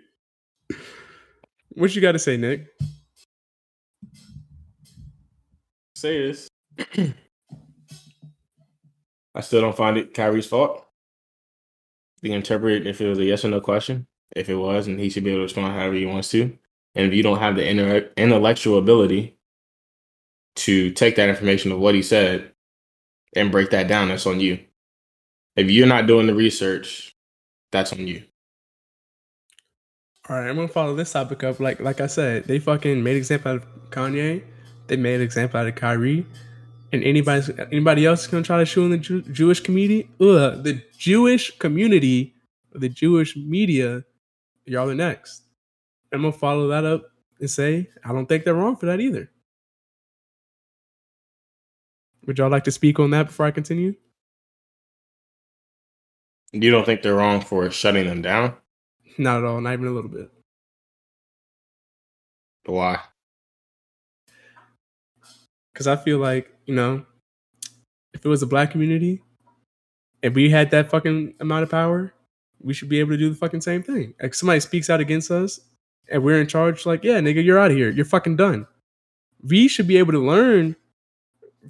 what you got to say, Nick? Say this. I still don't find it Kyrie's fault. Be interpreted if it was a yes or no question. If it was, and he should be able to respond however he wants to. And if you don't have the inter- intellectual ability to take that information of what he said and break that down, that's on you. If you're not doing the research, that's on you. All right, I'm gonna follow this topic up. Like, like I said, they fucking made example out of Kanye. They made example out of Kyrie, and anybody, anybody else is gonna try to shoot in the Jew- Jewish community. Ugh, the Jewish community, the Jewish media, y'all are next. I'm gonna follow that up and say I don't think they're wrong for that either. Would y'all like to speak on that before I continue? You don't think they're wrong for shutting them down? Not at all, not even a little bit. Why? Because I feel like you know, if it was a black community, and we had that fucking amount of power, we should be able to do the fucking same thing. Like somebody speaks out against us, and we're in charge. Like, yeah, nigga, you're out of here. You're fucking done. We should be able to learn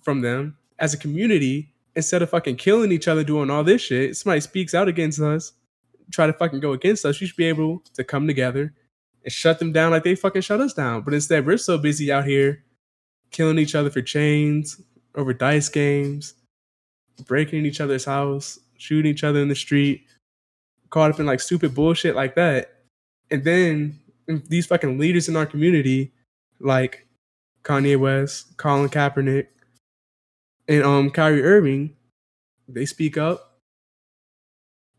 from them as a community instead of fucking killing each other doing all this shit. Somebody speaks out against us, try to fucking go against us. We should be able to come together and shut them down like they fucking shut us down. But instead, we're so busy out here killing each other for chains, over dice games, breaking each other's house, shooting each other in the street, caught up in like stupid bullshit like that. And then these fucking leaders in our community, like Kanye West, Colin Kaepernick, and um Kyrie Irving, they speak up,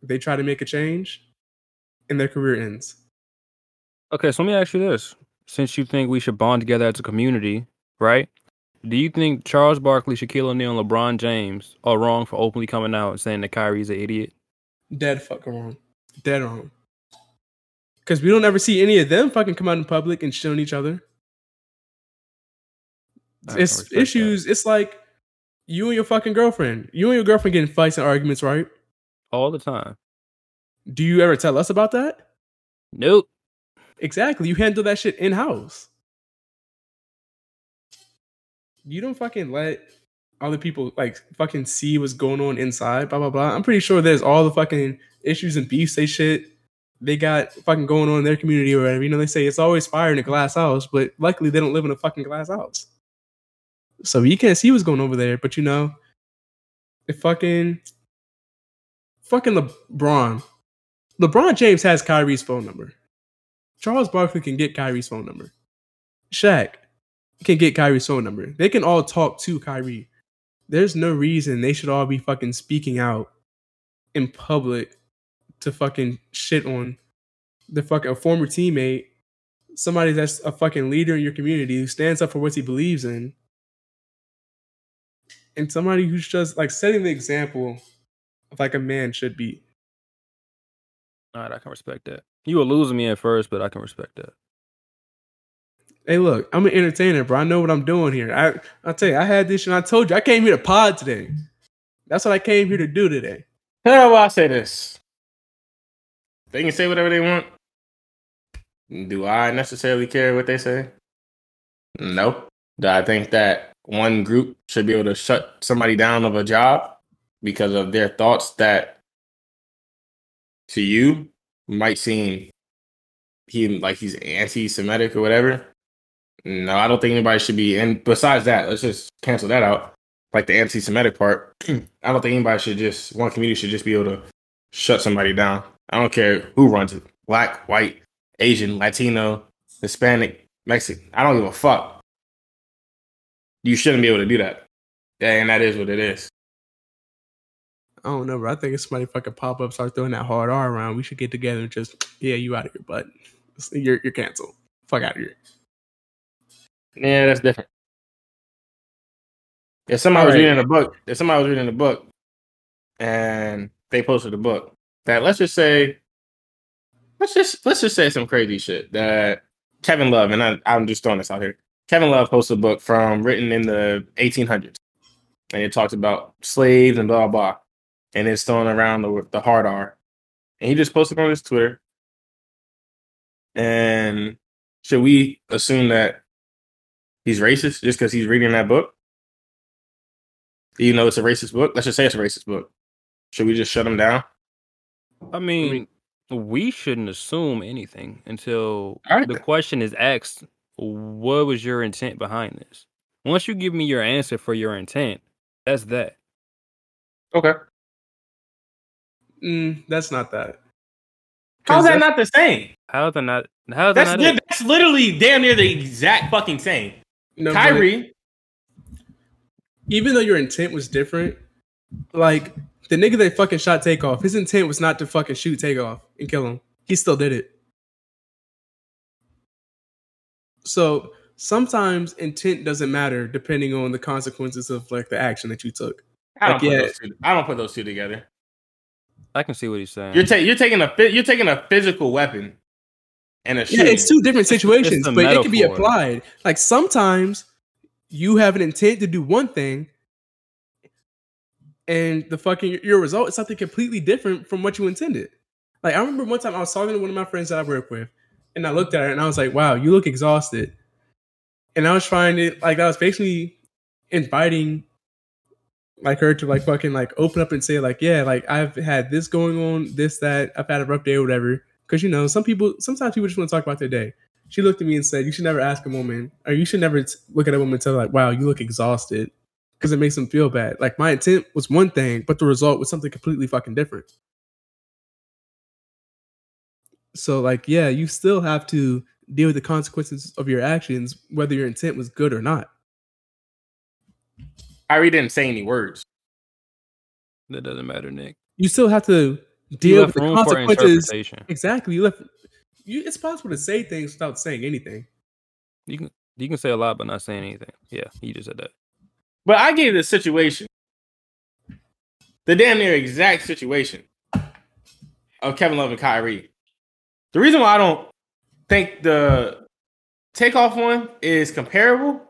they try to make a change, and their career ends. Okay, so let me ask you this: Since you think we should bond together as a community, right? Do you think Charles Barkley, Shaquille O'Neal, and LeBron James are wrong for openly coming out and saying that Kyrie's an idiot? Dead fucking wrong. Dead wrong. Because we don't ever see any of them fucking come out in public and shit on each other. I It's issues. It's like you and your fucking girlfriend. You and your girlfriend getting fights and arguments, right? all the time. Do you ever tell us about that? Nope. Exactly. You handle that shit in house. You don't fucking let other people like fucking see what's going on inside, blah blah blah. I'm pretty sure there's all the fucking issues and beefs they shit they got fucking going on in their community or whatever. You know, they say it's always fire in a glass house, but luckily they don't live in a fucking glass house. So you can't see what's going over there. But you know, if fucking fucking LeBron, LeBron James has Kyrie's phone number. Charles Barkley can get Kyrie's phone number. Shaq can get Kyrie's phone number. They can all talk to Kyrie. There's no reason they should all be fucking speaking out in public to fucking shit on the fucking a former teammate, somebody that's a fucking leader in your community who stands up for what he believes in, and somebody who's just like setting the example of like a man should be. All right, I can respect that. You were losing me at first, but I can respect that. Hey, look, I'm an entertainer, bro. I know what I'm doing here. I I tell you, I had this and I told you I came here to pod today. That's what I came here to do today. How will I say this? They can say whatever they want. Do I necessarily care what they say? No. Do I think that one group should be able to shut somebody down of a job because of their thoughts that to you might seem he like he's anti-Semitic or whatever? No, I don't think anybody should be. And besides that, let's just cancel that out. Like the anti-Semitic part, I don't think anybody should just one community should just be able to shut somebody down. I don't care who runs it, black, white, Asian, Latino, Hispanic, Mexican. I don't give a fuck. You shouldn't be able to do that. Yeah, and that is what it is. I don't know, bro. I think if somebody fucking pop up, start throwing that hard R around, we should get together and just, yeah, you out of here, bud. You're you're canceled. Fuck out of here. Yeah, that's different. If somebody was reading a book, if somebody was reading a book and they posted a book that let's just say let's just let's just say some crazy shit that Kevin Love and I, I'm just throwing this out here. Kevin Love posted a book from written in the 1800s, and it talks about slaves and blah blah, and it's throwing around the the hard R, and he just posted on his Twitter. And should we assume that he's racist just because he's reading that book? You know, it's a racist book. Let's just say it's a racist book. Should we just shut him down? I mean, we shouldn't assume anything until All right the then. question is asked. What was your intent behind this? Once you give me your answer for your intent, that's that. Okay. Mm, that's not that. How's that not the same? How's that not? How's that not? li- it? that's literally damn near the exact fucking same. No, but Kyrie, even though your intent was different, like the nigga that fucking shot Takeoff, his intent was not to fucking shoot Takeoff and kill him. He still did it. So sometimes intent doesn't matter depending on the consequences of like the action that you took. I don't Like, put yeah. those two. I don't put those two together. I can see what he's saying. You're ta- you're taking a you're taking a physical weapon and a Yeah, it's two different situations, but it can be applied. Like sometimes you have an intent to do one thing, and the fucking your result is something completely different from what you intended. Like I remember one time I was talking to one of my friends that I work with, and I looked at her and I was like, "Wow, you look exhausted." And I was trying to like I was basically inviting like her to like fucking like open up and say like, "Yeah, like I've had this going on, this that I've had a rough day or whatever." Because you know, some people sometimes people just want to talk about their day. She looked at me and said, "You should never ask a woman, or you should never t- look at a woman and tell her like, wow, you look exhausted,' because it makes them feel bad. Like my intent was one thing, but the result was something completely fucking different. So like, yeah, you still have to deal with the consequences of your actions, whether your intent was good or not. Kyrie didn't say any words. that doesn't matter, Nick. You still have to You deal with left the room for consequences. interpretation. Exactly. You left. You, it's possible to say things without saying anything. You can you can say a lot, but not saying anything. Yeah, you just said that. But I gave the situation, the damn near exact situation of Kevin Love and Kyrie. The reason why I don't think the Takeoff one is comparable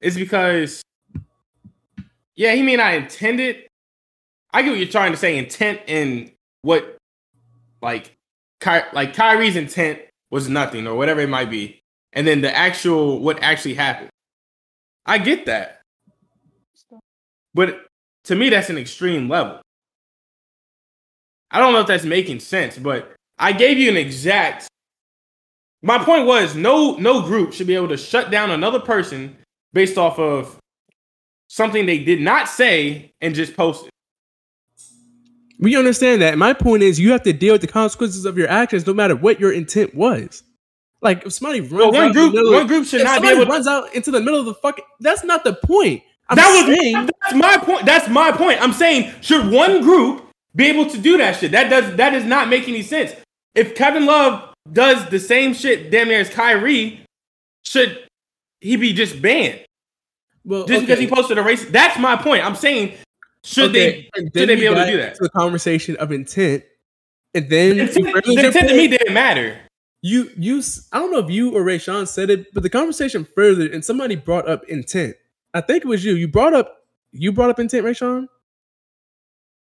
is because, yeah, he may not intend it. I get what you're trying to say, intent and what, like, Ky- like Kyrie's intent was nothing or whatever it might be, and then the actual what actually happened. I get that. But to me, that's an extreme level. I don't know if that's making sense, but I gave you an exact. My point was no no group should be able to shut down another person based off of something they did not say and just post it. We understand that. My point is, you have to deal with the consequences of your actions, no matter what your intent was. Like if somebody runs Well, out one the group one of- group should not be able to runs out into the middle of the fucking. That's not the point. I'm that was saying, that's my point. That's my point. I'm saying should one group be able to do that shit? That does that does not make any sense. If Kevin Love does the same shit damn near as Kyrie, should he be just banned well, just because he posted a race? That's my point. I'm saying should Okay, they should they be able to do that? To the conversation of intent, and then The intent, the intent to me didn't matter. you you I don't know if you or Rashawn said it, but the conversation further and somebody brought up intent. I think it was you. You brought up you brought up intent, Rashawn.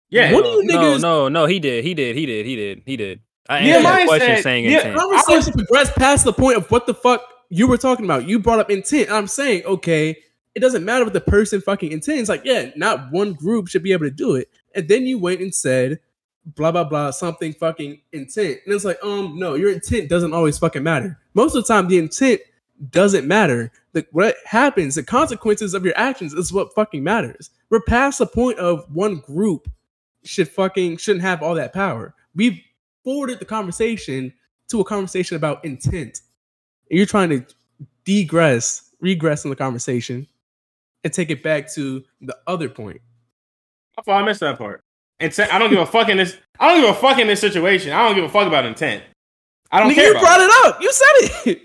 Yeah. What do you no, niggas- no, no, he did, he did, he did, he did, he did. I Yeah, answered mine the question said- saying yeah, intent. Conversation progressed past the point of what the fuck you were talking about. You brought up intent. I'm saying, okay, it doesn't matter what the person fucking intends. Like, yeah, not one group should be able to do it. And then you went and said, blah blah blah, something fucking intent. And it's like, um, no, your intent doesn't always fucking matter. Most of the time, the intent doesn't matter. The, what happens, the consequences of your actions is what fucking matters. We're past the point of one group should fucking shouldn't have all that power. We've forwarded the conversation to a conversation about intent. And you're trying to degress, regress in the conversation and take it back to the other point. I thought I missed that part. Intent. I don't give a fuck in this. I don't give a fuck in this situation. I don't give a fuck about intent. I don't Nigga, care. you brought it. it up. You said it.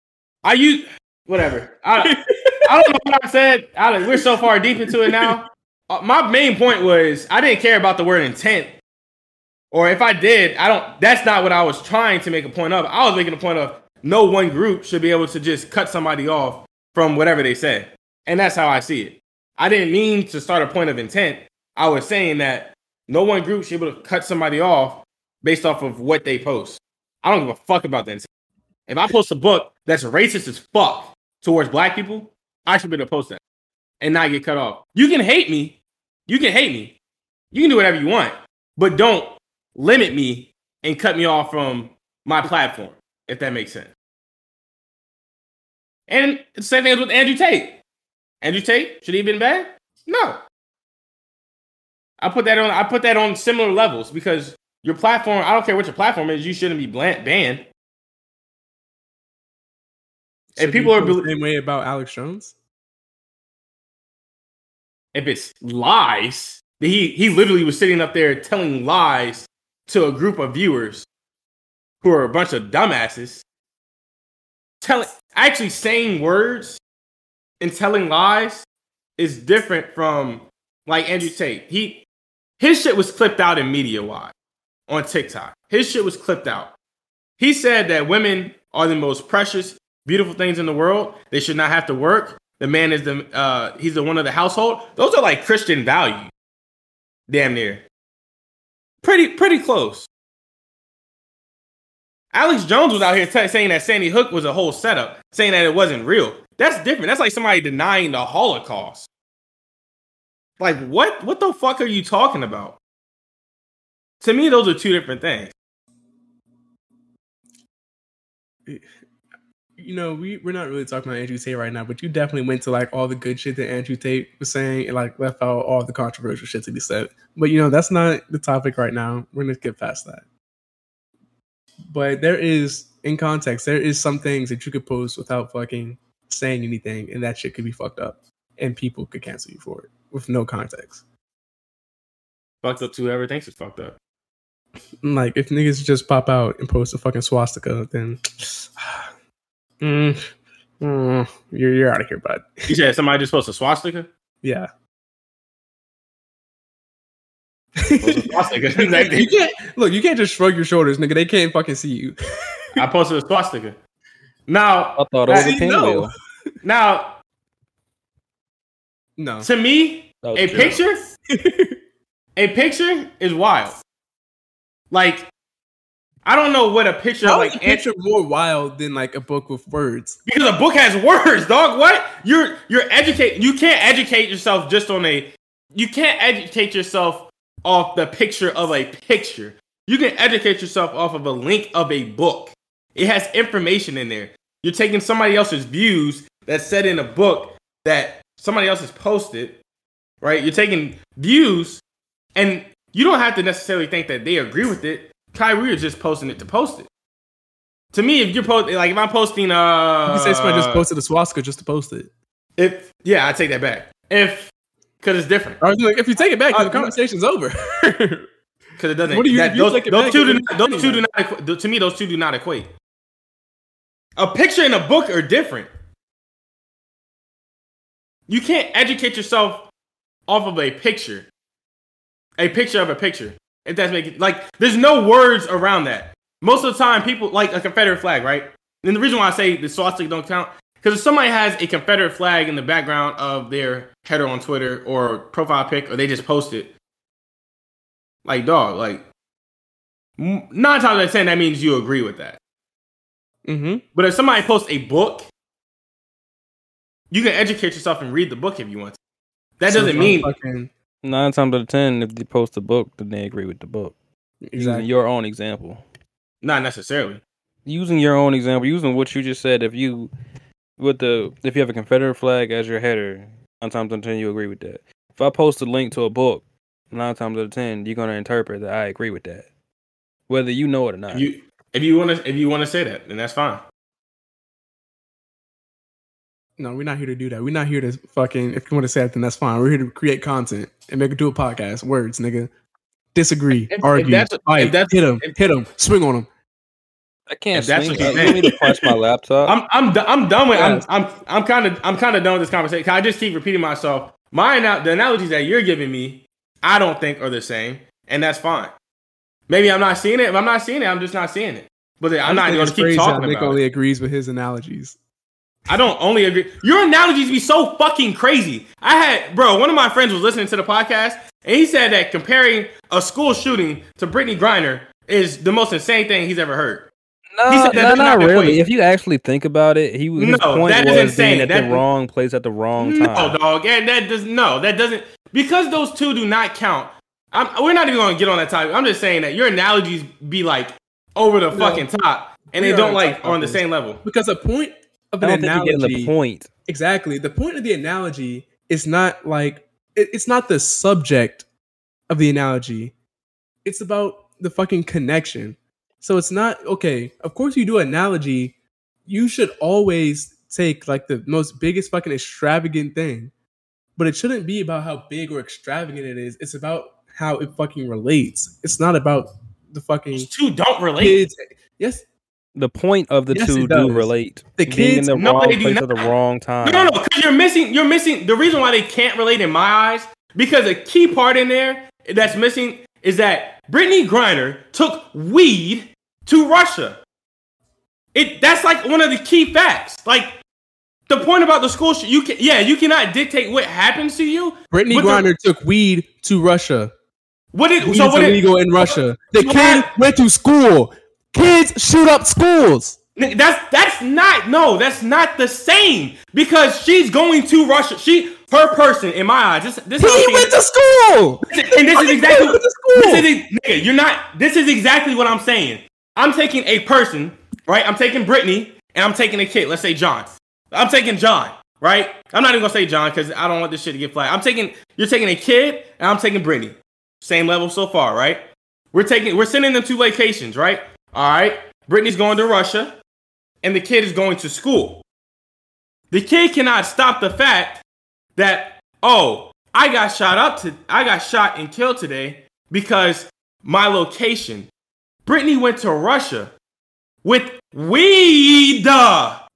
I use whatever. I, I don't know what I said. I, we're so far deep into it now. Uh, my main point was I didn't care about the word intent, or if I did, I don't. That's not what I was trying to make a point of. I was making a point of no one group should be able to just cut somebody off from whatever they say, and that's how I see it. I didn't mean to start a point of intent. I was saying that no one group should be able to cut somebody off based off of what they post. I don't give a fuck about that. If I post a book that's racist as fuck towards black people, I should be able to post that and not get cut off. You can hate me. You can hate me. You can do whatever you want, but don't limit me and cut me off from my platform, if that makes sense. And the same thing is with Andrew Tate. Andrew Tate, should he have been banned? No. I put that on I put that on similar levels because your platform, I don't care what your platform is, you shouldn't be banned. And people are the same way about Alex Jones. if it's lies, he he literally was sitting up there telling lies to a group of viewers who are a bunch of dumbasses. Telling actually saying words and telling lies is different from like Andrew Tate. He his shit was clipped out in media wide on TikTok. His shit was clipped out. He said that women are the most precious, beautiful things in the world. They should not have to work. The man is the uh he's the one of the household. Those are like Christian values. Damn near. Pretty pretty close. Alex Jones was out here t- saying that Sandy Hook was a whole setup, saying that it wasn't real. That's different. That's like somebody denying the Holocaust. Like what? What the fuck are you talking about? To me, those are two different things. You know, we, we're not really talking about Andrew Tate right now, but you definitely went to like all the good shit that Andrew Tate was saying and like left out all the controversial shit to be said. But you know, that's not the topic right now. We're gonna get past that. But there is, in context, there is some things that you could post without fucking saying anything, and that shit could be fucked up. And people could cancel you for it with no context. Fucked up to whoever thinks it's fucked up. Like if niggas just pop out and post a fucking swastika, then mm, mm, you're you're out of here, bud. You said somebody just posted a swastika. Yeah. Post swastika. you can't look. You can't just shrug your shoulders, nigga. They can't fucking see you. I posted a swastika. Now, I thought it was See, a pinwheel. No. now, No. to me, a true. picture, a picture is wild. Like, I don't know what a picture How like is a picture more wild than like a book with words? because a book has words, dog. What you're you're educate. You can't educate yourself just on a. You can't educate yourself off the picture of a picture. You can educate yourself off of a link of a book. It has information in there. You're taking somebody else's views that's said in a book that somebody else has posted, right? You're taking views, and you don't have to necessarily think that they agree with it. Kyrie is just posting it to post it. To me, if you're posting, like if I'm posting, uh, You can say somebody just posted a swastika just to post it. if yeah, I take that back. If because it's different. Or like, if you take it back, Uh, the conversation's over. Because it doesn't. What do you- that- you those, those back, two do not, those two do not. To me, those two do not equate. A picture and a book are different. You can't educate yourself off of a picture. A picture of a picture. If that's making like, there's no words around that. Most of the time, people like a Confederate flag, right? And the reason why I say the swastika don't count because if somebody has a Confederate flag in the background of their header on Twitter or profile pic, or they just post it, like dog, like nine times out of ten, that means you agree with that. mm-hmm. But if somebody posts a book, you can educate yourself and read the book if you want to. That doesn't mean fucking, Nine times out of ten, if they post a book, then they agree with the book. Using your own example. not necessarily. Using your own example, using what you just said, if you with the if you have a Confederate flag as your header, nine times out of ten you agree with that. If I post a link to a book, nine times out of ten, you're gonna interpret that I agree with that. Whether you know it or not. If you if you want to if you want to say that, then that's fine. No, we're not here to do that. We're not here to fucking. If you want to say it, then that's fine. We're here to create content and make it do a podcast. Words, nigga. Disagree, If- if argue, that's- if fight, that's- hit him, if- hit him, swing on him. I can't that's swing. what you're you to punch my laptop? I'm I'm I'm done with Yes. I'm I'm I'm kind of I'm kind of done with this conversation. 'cause I just keep repeating myself. My ana- the analogies that you're giving me, I don't think are the same, and that's fine. Maybe I'm not seeing it. If I'm not seeing it, I'm just not seeing it. But I'm not going to keep crazy how talking Nick about only it. agrees with his analogies. I don't only agree. Your analogies be so fucking crazy. I had, bro, one of my friends was listening to the podcast, and he said that comparing a school shooting to Brittney Griner is the most insane thing he's ever heard. No, He said that no, not not really. equate. If you actually think about it, he his No, point that is was insane. being at That- the wrong place at the wrong No, time. dog, and that does no, that doesn't because those two do not count. I'm, we're not even going to get on that topic. I'm just saying that your analogies be like over the fucking top, and we they don't like on the same level. Because the point of I an don't think you're analogy, getting the point. exactly. The point of the analogy is not like it, it's not the subject of the analogy. It's about the fucking connection. So it's not okay. Of course, you do analogy. You should always take like the most biggest fucking extravagant thing, but it shouldn't be about how big or extravagant it is. It's about how it fucking relates. It's not about the fucking Those two don't relate. kids. Yes, The point of the Yes, two do relate. The Being kids- in the No, wrong they do place at the wrong time. No, no, no, because you're missing. You're missing the reason why they can't relate in my eyes. Because a key part in there that's missing is that Brittney Griner took weed to Russia. It that's like one of the key facts. Like the point about the school, sh- you can yeah, you cannot dictate what happens to you. Brittney But the- took weed to Russia. What did Weed's so what did, illegal in Russia. The so kid what- went to school. Kids shoot up schools. That's that's not no, that's not the same because she's going to Russia. She her person in my eyes. This this He how I'm saying- went to school. and this is exactly kid went to school. this is nigga, you're not this is exactly what I'm saying. I'm taking a person, right? I'm taking Brittney and I'm taking a kid. Let's say John. I'm taking John, right? I'm not even gonna say John because I don't want this shit to get flagged. I'm taking you're taking a kid and I'm taking Brittney. Same level so far, right? We're taking we're sending them to vacations, right? All right. Brittney's going to Russia and the kid is going to school. The kid cannot stop the fact that oh, I got shot up to I got shot and killed today because my location. Brittney went to Russia with weed. Up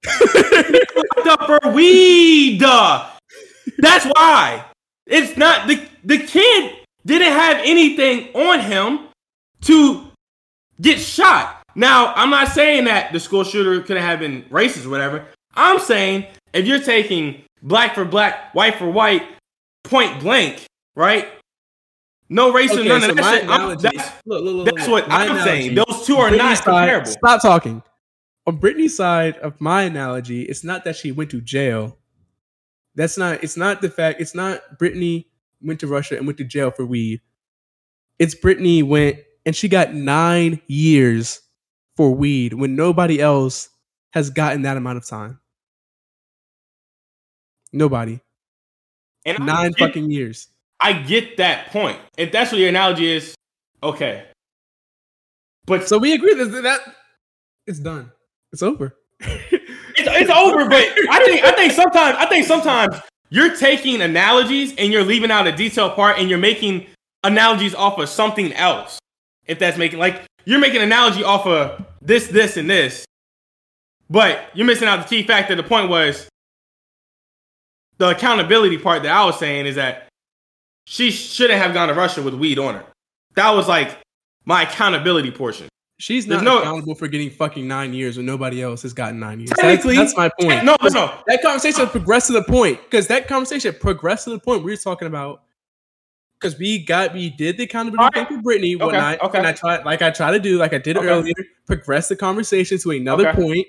for weed. That's why. It's not the the kid didn't have anything on him to get shot. Now, I'm not saying that the school shooter could have been racist or whatever. I'm saying if you're taking black for black, white for white, point blank, right? No race Okay, none so of that shit. Analogy- that's look, look, look, that's what I'm saying. Those two are Brittney's not side- comparable. Stop talking. On Brittney's side of my analogy, it's not that she went to jail. That's not. It's not the fact. It's not Brittney went to Russia and went to jail for weed. It's Brittney went and she got nine years for weed when nobody else has gotten that amount of time. Nobody. And Nine get- fucking years. I get that point. If that's what your analogy is, okay. But So we agree that that it's done. It's over. it's, it's over. But I think I think sometimes I think sometimes you're taking analogies and you're leaving out a detailed part and you're making analogies off of something else. If that's making like you're making an analogy off of this, this, and this, but you're missing out the key factor. The point was the accountability part that I was saying is that she shouldn't have gone to Russia with weed on her. That was like my accountability portion. She's not no- accountable for getting fucking nine years when nobody else has gotten nine years. That's, that's my point. No, no, no. That conversation progressed to the point because that conversation progressed to the point we were talking about because we got we did the accountability Alright. thing for Brittney when Okay, I okay. when I tried like I try to do like I did Okay. earlier progress the conversation to another Okay. point.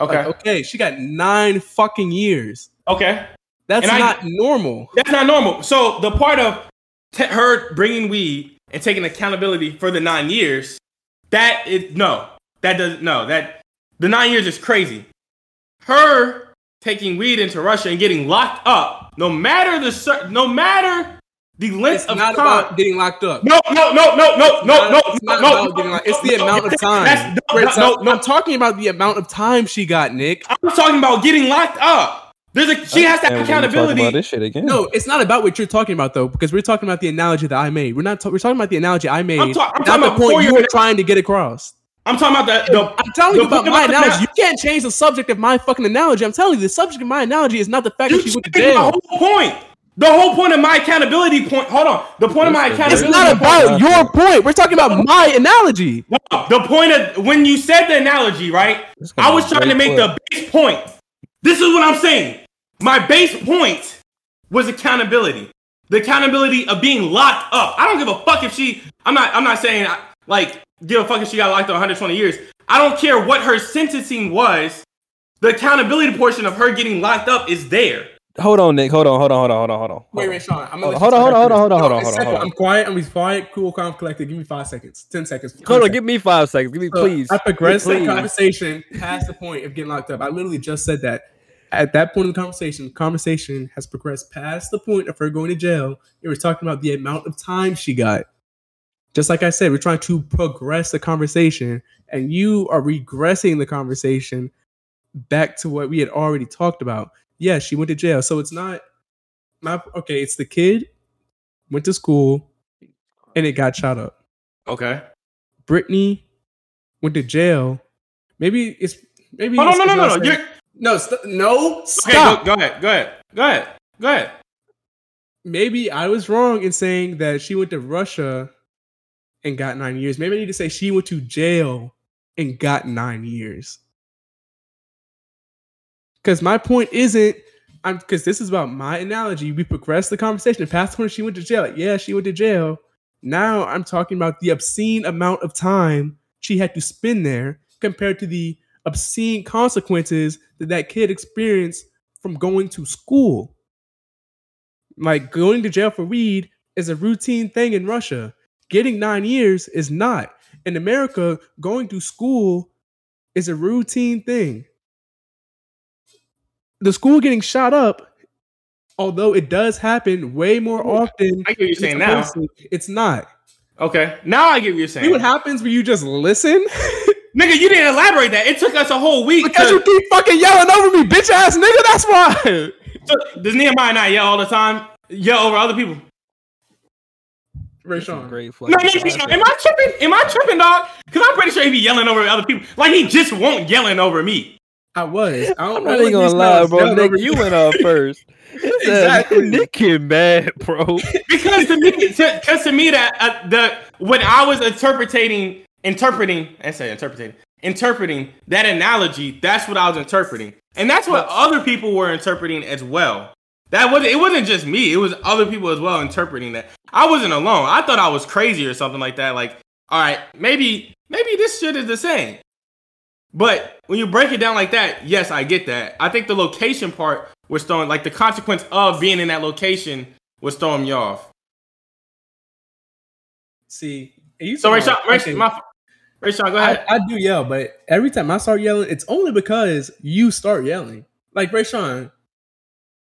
Okay. Like, okay, she got nine fucking years. Okay. That's And I- not normal. That's not normal. So the part of t- her bringing weed and taking accountability for the nine years, that is no, that does no that the nine years is crazy. Her taking weed into Russia and getting locked up, no matter the no matter the length It's of not time. about getting locked up. no, no, no, no, no, no, not- no, it's no, not no, about getting locked- It's the no, amount of that's- time. no, Wait, no, no, no. I'm talking about the amount of time she got, Nick. I'm talking about getting locked up. There's a she has to have And we're gonna talk accountability. about this shit again. No, it's not about what you're talking about though, because we're talking about the analogy that I made. We're not. ta- we're talking about the analogy I made, I'm ta- I'm talking about before point you you're- were trying to get across. I'm talking about the, the I'm telling the you about my the analogy. You can't change the subject of my fucking analogy. I'm telling you, the subject of my analogy is not the fact You that she went to changed jail. the whole point. The whole point of my accountability point. Hold on. The point of my It's It's accountability. not point- about your point. We're talking about my analogy. No, the point of when you said the analogy, right? I was trying to make the base point. This is what I'm saying. My base point was accountability. The accountability of being locked up. I don't give a fuck if she. I'm not. I'm not saying like give a fuck if she got locked up 120 years. I don't care what her sentencing was. The accountability portion of her getting locked up is there. Hold on, Nick. Hold on. Hold on. Hold on. Hold on. Hold on. Wait, wait, Sean. I'm Hold gonna on, hold on, hold on, hold on, hold on, hold on, hold on, hold on. I'm quiet. I'm quiet, cool, calm, collected. Give me five seconds. Ten seconds. Hold on. Give me five seconds. Give me, So, please. I progressed the conversation past the point of getting locked up. I literally just said that. At that point in the conversation, conversation has progressed past the point of her going to jail. And we're talking about the amount of time she got. Just like I said, we're trying to progress the conversation, and you are regressing the conversation back to what we had already talked about. Yeah, she went to jail. So it's not my okay, it's the kid went to school and it got shot up. Okay. Brittney went to jail. Maybe it's maybe. Oh no it's- no no no no. You're, no st- no okay. Go, go ahead. Go ahead. Go ahead. Go ahead. Maybe I was wrong in saying that she went to Russia and got nine years. Maybe I need to say she went to jail and got nine years. Because my point isn't. I'm because this is about my analogy. We progressed the conversation. Past when she went to jail, like, yeah, she went to jail. Now I'm talking about the obscene amount of time she had to spend there compared to the obscene consequences that that kid experienced from going to school. Like going to jail for weed is a routine thing in Russia. Getting nine years is not. In America, going to school is a routine thing. The school getting shot up, although it does happen way more often. I get what you're saying it's now. supposed It's not. Okay. Now I get what you're saying. See what happens when you just listen? Nigga, you didn't elaborate that. It took us a whole week. because to- you keep fucking yelling over me, bitch ass nigga. That's why. So, does Nehemiah not yell all the time? Yell over other people? Ray Some Sean. Great No, no, no, no. Am I tripping? Am I tripping, dog? Because I'm pretty sure he be yelling over other people. Like he just won't yelling over me. I was. I know not even gonna lie, bro. Nigga, you went off first. Exactly. Nick get mad, bro. Because to me, because to me that uh, the when I was interpreting, interpreting, I say interpreting, interpreting that analogy, that's what I was interpreting, and that's what other people were interpreting as well. That wasn't it wasn't just me; it was other people as well interpreting that. I wasn't alone. I thought I was crazy or something like that. Like, all right, maybe maybe this shit is the same. But when you break it down like that, yes, I get that. I think the location part was throwing, like the consequence of being in that location was throwing me off. See, And you So Ray talking Sean, about Ray, fucking- my, Ray go I, ahead. I do yell, but every time I start yelling, it's only because you start yelling. Like Rashawn,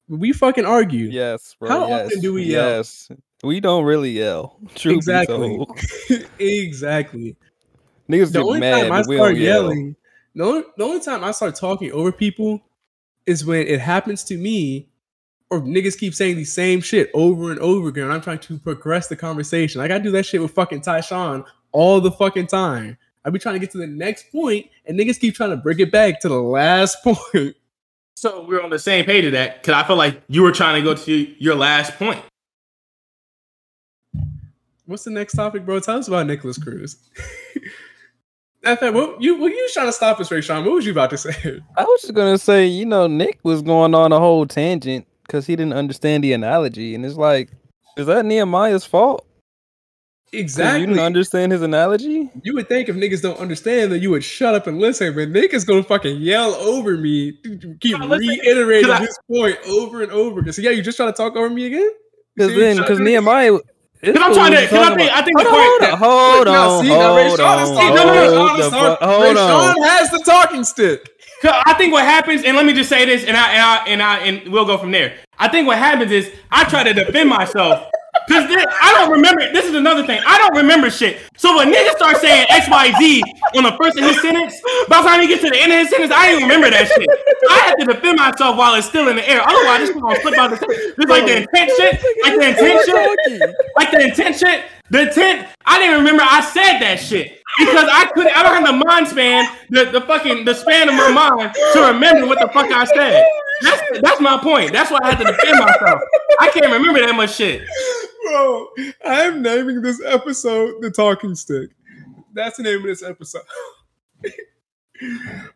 we fucking argue. Yes, bro. How yes, often do we yell? Yes. We don't really yell. True Exactly. Exactly. Niggas The get only mad. time I but we don't start yell. yelling, the only, the only time I start talking over people is when it happens to me, or niggas keep saying the same shit over and over again. I'm trying to progress the conversation. Like I do that shit with fucking Tyshawn all the fucking time. I be trying to get to the next point, and niggas keep trying to bring it back to the last point. So we're on the same page of that because I felt like you were trying to go to your last point. What's the next topic, bro? Tell us about Nikolas Cruz. In fact, what you what you trying to stop us, Rashawn? What was you about to say? I was just gonna say, you know, Nick was going on a whole tangent because he didn't understand the analogy, and it's like, is that Nehemiah's fault? Exactly. You didn't understand his analogy. You would think if niggas don't understand that you would shut up and listen, but niggas gonna fucking yell over me, keep No, listen, reiterating 'cause I- his point over and over again. So yeah, you just trying to talk over me again? Because then, because. Nehemiah. Because I'm trying to. Because I think I think the Hold point. on, hold on, see, now Ray hold Sean is on, talking. No, no, Ray hold Sean is the talking. fu- hold Ray on. Sean has the talking stick. 'Cause I think what happens, and let me just say this, and I and I and I and we'll go from there. I think what happens is I try to defend myself because I don't remember. This is another thing. I don't remember shit. So when niggas start saying X Y Z on the first of his sentence, by the time he gets to the end of his sentence, I didn't remember that shit. I have to defend myself while it's still in the air. Otherwise, this is gonna slip out the. This like the intent shit, like the intent shit, like the intent shit. The intent. I didn't remember I said that shit because I couldn't. I don't have the mind span, the, the fucking the span of my mind to remember what the fuck I said. That's that's my point. That's why I had to defend myself. I can't remember that much shit. Bro, I'm naming this episode the talking stick. That's the name of this episode.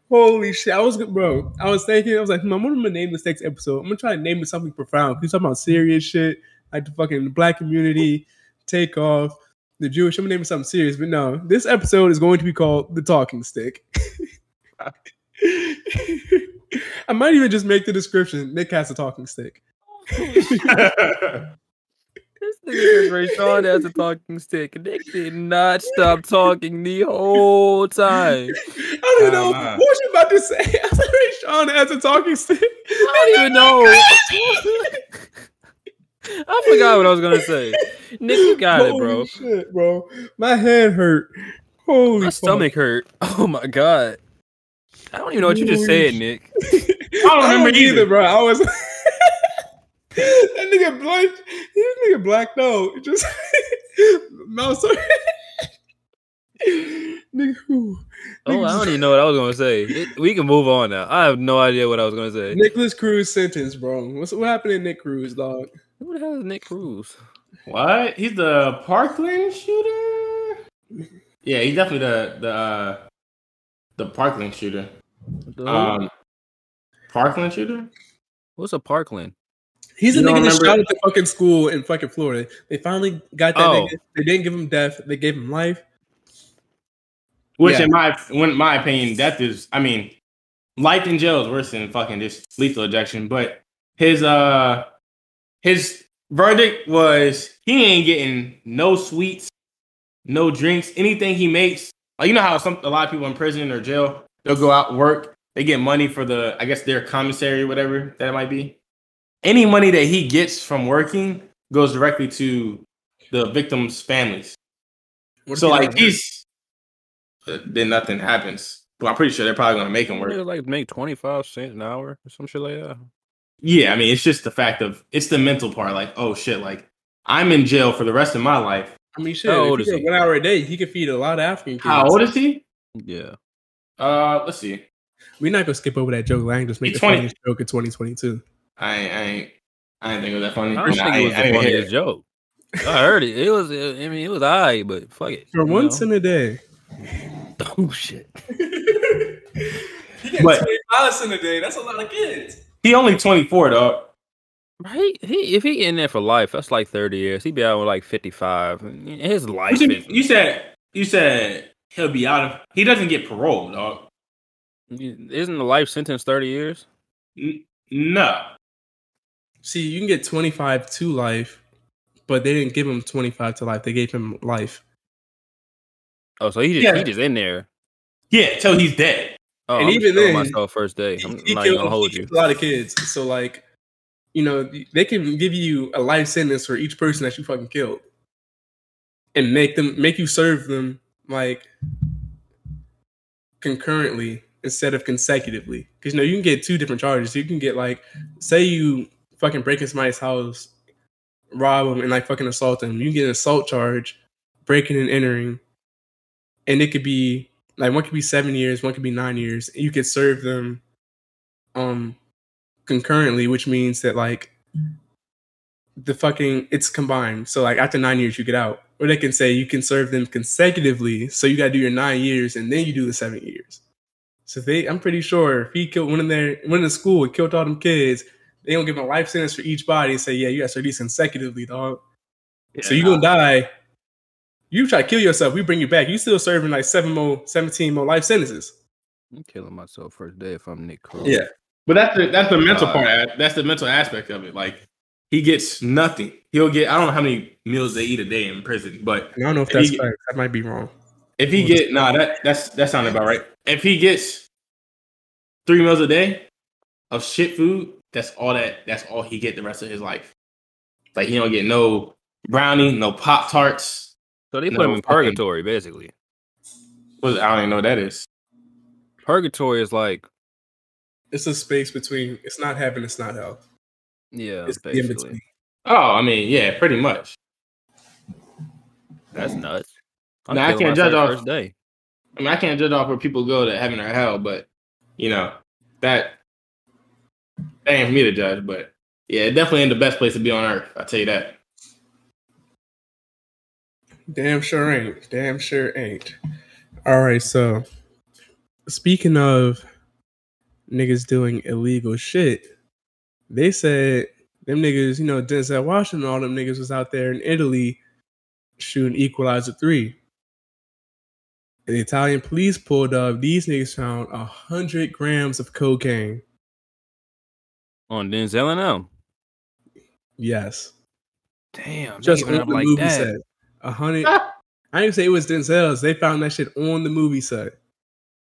Holy shit. I was bro. I was thinking, I was like, hmm, I'm gonna name this next episode. I'm gonna try to name it something profound. He's talking about serious shit, like the fucking black community, Takeoff, the Jewish. I'm gonna name it something serious, but no, this episode is going to be called The Talking Stick. I might even just make the description. Nick has a talking stick. This nigga says Rashawn has a talking stick. Nick did not stop talking the whole time. I don't even know Nah, nah. what was you about to say. I said Ray Sean has a talking stick. I don't even know. I forgot what I was gonna say. Nick, you got it, bro. Shit, bro. My head hurt. Holy My fuck. stomach hurt. Oh my god. I don't even know what you just Holy said, Nick. I don't remember either. bro. I was that nigga black. This nigga blacked out. It Just mouse. nigga, who? Oh, I don't even know what I was gonna say. It- we can move on now. I have no idea what I was gonna say. Nikolas Cruz sentence, bro. What's what happened to Nick Cruz, dog? Who the hell is Nick Cruz? What? He's the Parkland shooter? Yeah, he's definitely the the uh, the Parkland shooter. The- Um, Parkland shooter? What's a Parkland? He's You a nigga that shot at the fucking school in fucking Florida. They finally got that Oh. nigga. They didn't give him death. They gave him life. Which, Yeah. in my in my opinion, death is. I mean, life in jail is worse than fucking just lethal ejection. But his uh his verdict was he ain't getting no sweets, no drinks, anything he makes. Like you know how some a lot of people in prison or jail they'll go out work. They get money for the I guess their commissary or whatever that might be. Any money that he gets from working goes directly to the victims' families. What So like he's uh, then nothing happens. But I'm pretty sure they're probably gonna make him Niggas work. like make twenty five cents an hour or some shit like that. Yeah, I mean it's just the fact of it's the mental part. Like oh shit, like I'm in jail for the rest of my life. I mean, shit. How old he is worked he? one hour a day, he could feed a lot of African kids. How old is he? Yeah. Uh, let's see. We're not gonna skip over that joke. Lang just make He's the 20. funniest joke in 2022. I ain't, I ain't, I didn't think it was that funny. I don't Nah, think I it ain't- was I the didn't funniest it. joke. I heard it. It was. I mean, it was alright, but fuck it. For once know? in a day. oh shit. He gets But- twenty dollars in a day. That's a lot of kids. He only 24 though. Right? He if he in there for life, that's like thirty years. He'd be out with like fifty five. His life You is. you said you said he'll be out of. He doesn't get parole, dog. Isn't the life sentence thirty years? N- no. See, you can get 25 to life, but they didn't give him 25 to life. They gave him life. Oh, so he just Yeah. he just in there. Yeah, till he's dead. Oh, And I'm even killing then, myself first day. I'm he not killed, gonna hold you. killed a lot of kids. So like, you know, they can give you a life sentence for each person that you fucking killed, and make them make you serve them like concurrently instead of consecutively. Because you know you can get two different charges. You can get like, say you fucking break into somebody's house, rob them, and like fucking assault them. You get an assault charge, breaking and entering, and it could be like one could be seven years, one could be nine years. You could serve them um concurrently, which means that like the fucking it's combined. So like after nine years you get out. Or they can say you can serve them consecutively, so you gotta do your nine years and then you do the seven years. So they I'm pretty sure if he killed one in there one in the school and killed all them kids, they don't give him a life sentence for each body and say, Yeah, you gotta serve these consecutively, dog. so you're gonna die. You try to kill yourself, we bring you back. You still serving like seven more, 17 more life sentences. I'm killing myself first day if I'm Nick Cole. Yeah. But that's the that's the mental Uh, part. That's the mental aspect of it. Like he gets nothing. He'll get I don't know how many meals they eat a day in prison, but I don't know if If that's he- facts. That might be wrong. if he get nah that that's that sounded about right. If he gets three meals a day of shit food, that's all that that's all he get the rest of his life. Like he don't get no brownie, no pop tarts. So they put No, him in fucking- purgatory, basically. What I don't even know what that is. Purgatory is like, It's a space between it's not heaven, it's not hell. Yeah, It's the in between. Oh, I mean, yeah, pretty much. That's nuts. I'm Nah, I can't judge off- first day. I mean, I can't judge off where people go to heaven or hell, but you know that that ain't for me to judge. But yeah, it definitely ain't the best place to be on earth. I tell you that. Damn sure ain't. Damn sure ain't. All right, so speaking of niggas doing illegal shit, they said them niggas, you know, Denzel Washington, all them niggas was out there in Italy shooting Equalizer 3. And the Italian police pulled up. These niggas found a hundred grams of cocaine. On Denzel and them. Yes. Damn, Just just on the like movie that. set. A hundred. I didn't say it was Denzel's. They found that shit on the movie set.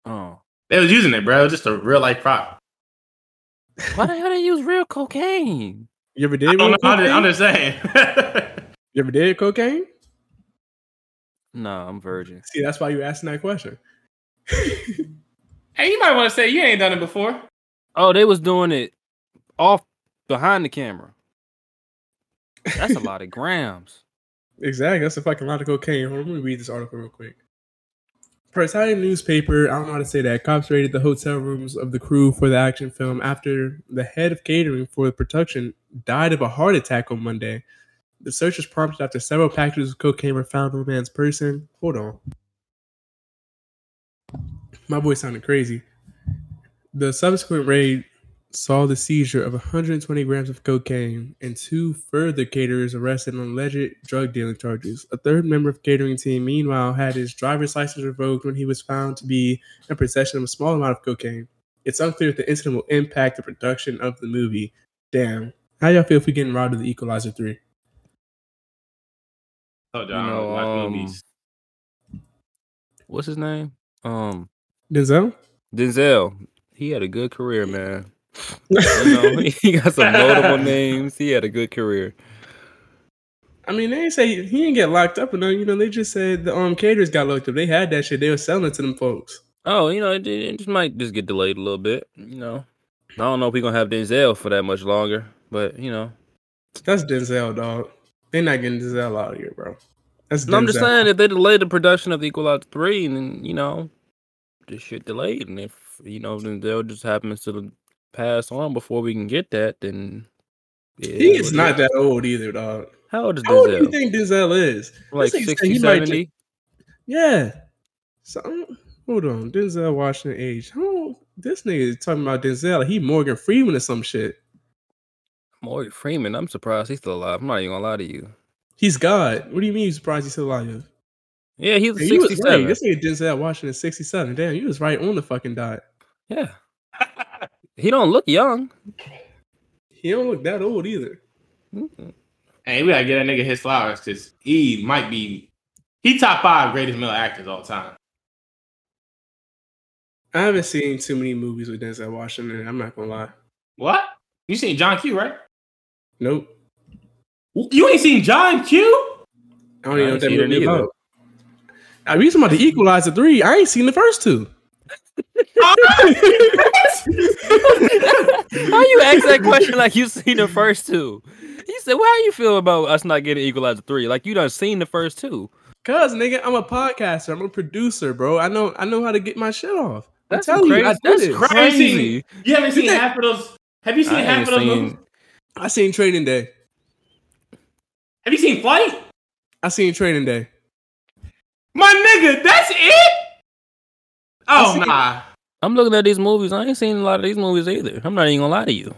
Oh, They was using it, bro. It was just a real life prop. Why the hell they use real cocaine? You ever I did? don't real know. Cocaine? I'm just saying. You ever did cocaine? No, I'm virgin. See, that's why you asking that question. hey, you might want to say you ain't done it before. Oh, they was doing it off behind the camera. That's a lot of grams. exactly. That's a fucking lot of cocaine. Hold on, let me read this article real quick. Per Italian newspaper, I don't know how to say that, cops raided the hotel rooms of the crew for the action film after the head of catering for the production died of a heart attack on Monday. The search was prompted after several packages of cocaine were found on the man's person. Hold on. My voice sounded crazy. The subsequent raid saw the seizure of 120 grams of cocaine and two further caterers arrested on alleged drug dealing charges. A third member of the catering team, meanwhile, had his driver's license revoked when he was found to be in possession of a small amount of cocaine. It's unclear if the incident will impact the production of the movie. Damn. How y'all feel if we getting robbed of the Equalizer 3? Told You y'all, I don't know, um, movies. What's his name? Um, Denzel? Denzel. He had a good career, man. You know, he got some notable names. He had a good career. I mean, they ain't say he didn't get locked up, nothing. You know, they just said the um caterers got locked up. They had that shit. They were selling it to them folks. Oh, you know, it, it just might just get delayed a little bit. You know, I don't know if we're gonna have Denzel for that much longer, but you know, That's Denzel, dog. They're not getting Denzel out of here, bro. That's no, I'm just saying if they delay the production of the Equalizer three, and then you know, this shit delayed, and if you know Denzel just happens to pass on before we can get that, then yeah, He is not that old either, dog. How old is How old do you think Denzel is? Like This 60, he might 70? Yeah. So hold on, Denzel Washington age. Oh, this nigga is talking about Denzel. He Morgan Freeman or some shit. Morgan Freeman. I'm surprised he's still alive. I'm not even gonna lie to you. He's God. What do you mean you surprised he's still alive? Yeah, he was Hey, you was 67. right. This nigga Denzel Washington 67. Damn, you was right on the fucking dot. Yeah. He don't look young. He don't look that old either. Mm-mm. Hey, we gotta get that nigga his flowers because he might be. He top five greatest male actors all time. I haven't seen too many movies with Denzel Washington. I'm not gonna lie. What? You seen John Q, right? Nope. You ain't seen John Q? I don't even know what that I ain't seen movie it either. about. I read about the three. I ain't seen the first two. How you ask that question like you seen the first two? You said, "Well, how you feel about us not getting Equalizer three? Like you done seen the first two? Cause nigga, I'm a podcaster. I'm a producer, bro. I know I know how to get my shit off. That's I'm crazy. you, I That's it. crazy. You haven't seen, you haven't seen think- half of those. Have you seen I half of those seen- movies? I seen Training Day. Have you seen Flight? I seen Training Day. My nigga, that's it? Oh, I seen- nah. I'm looking at these movies. I ain't seen a lot of these movies either. I'm not even gonna lie to you.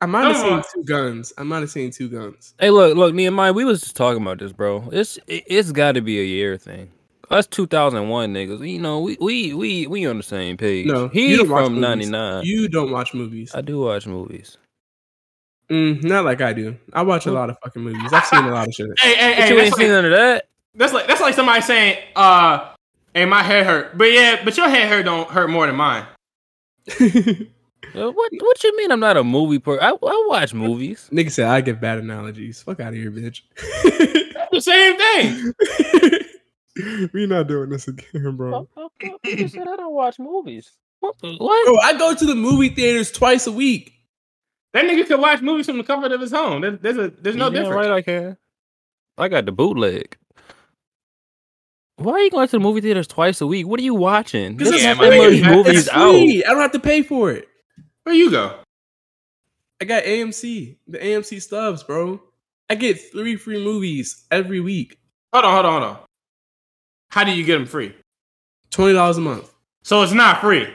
I might have seen two guns. I might have seen two guns. Hey, look, look, Nehemiah, we was just talking about this, bro. It's it, it's got to be a year thing. Us 2001 niggas, you know, we we we we on the same page. No, he you don't from 99. You don't watch movies. I do watch movies. Mm, not like I do. I watch a lot of fucking movies. I've seen a lot of shit. Hey, hey, But hey, you that's ain't seen like, none of that. that's like that's like somebody saying, uh, hey, my head hurt. But yeah, but your head hurt don't hurt more than mine. Uh, What what you mean? I'm not a movie per. I, I watch movies. Nigga said I give bad analogies. Fuck out of here, bitch. The same thing. we not doing this again, bro. You said I don't watch movies. What? What? Bro, I go to the movie theaters twice a week. That nigga can watch movies from the comfort of his home. There's, there's a there's no Yeah, difference. Right, I can. I got the bootleg. Why are you going to the movie theaters twice a week? What are you watching? Because There's Yeah, it's, my so it's movies out. free. I don't have to pay for it. Where you go? I got AMC, the AMC stubs, bro. I get three free movies every week. Hold on, hold on, hold on. How do you get them free? Twenty dollars a month. So it's not free.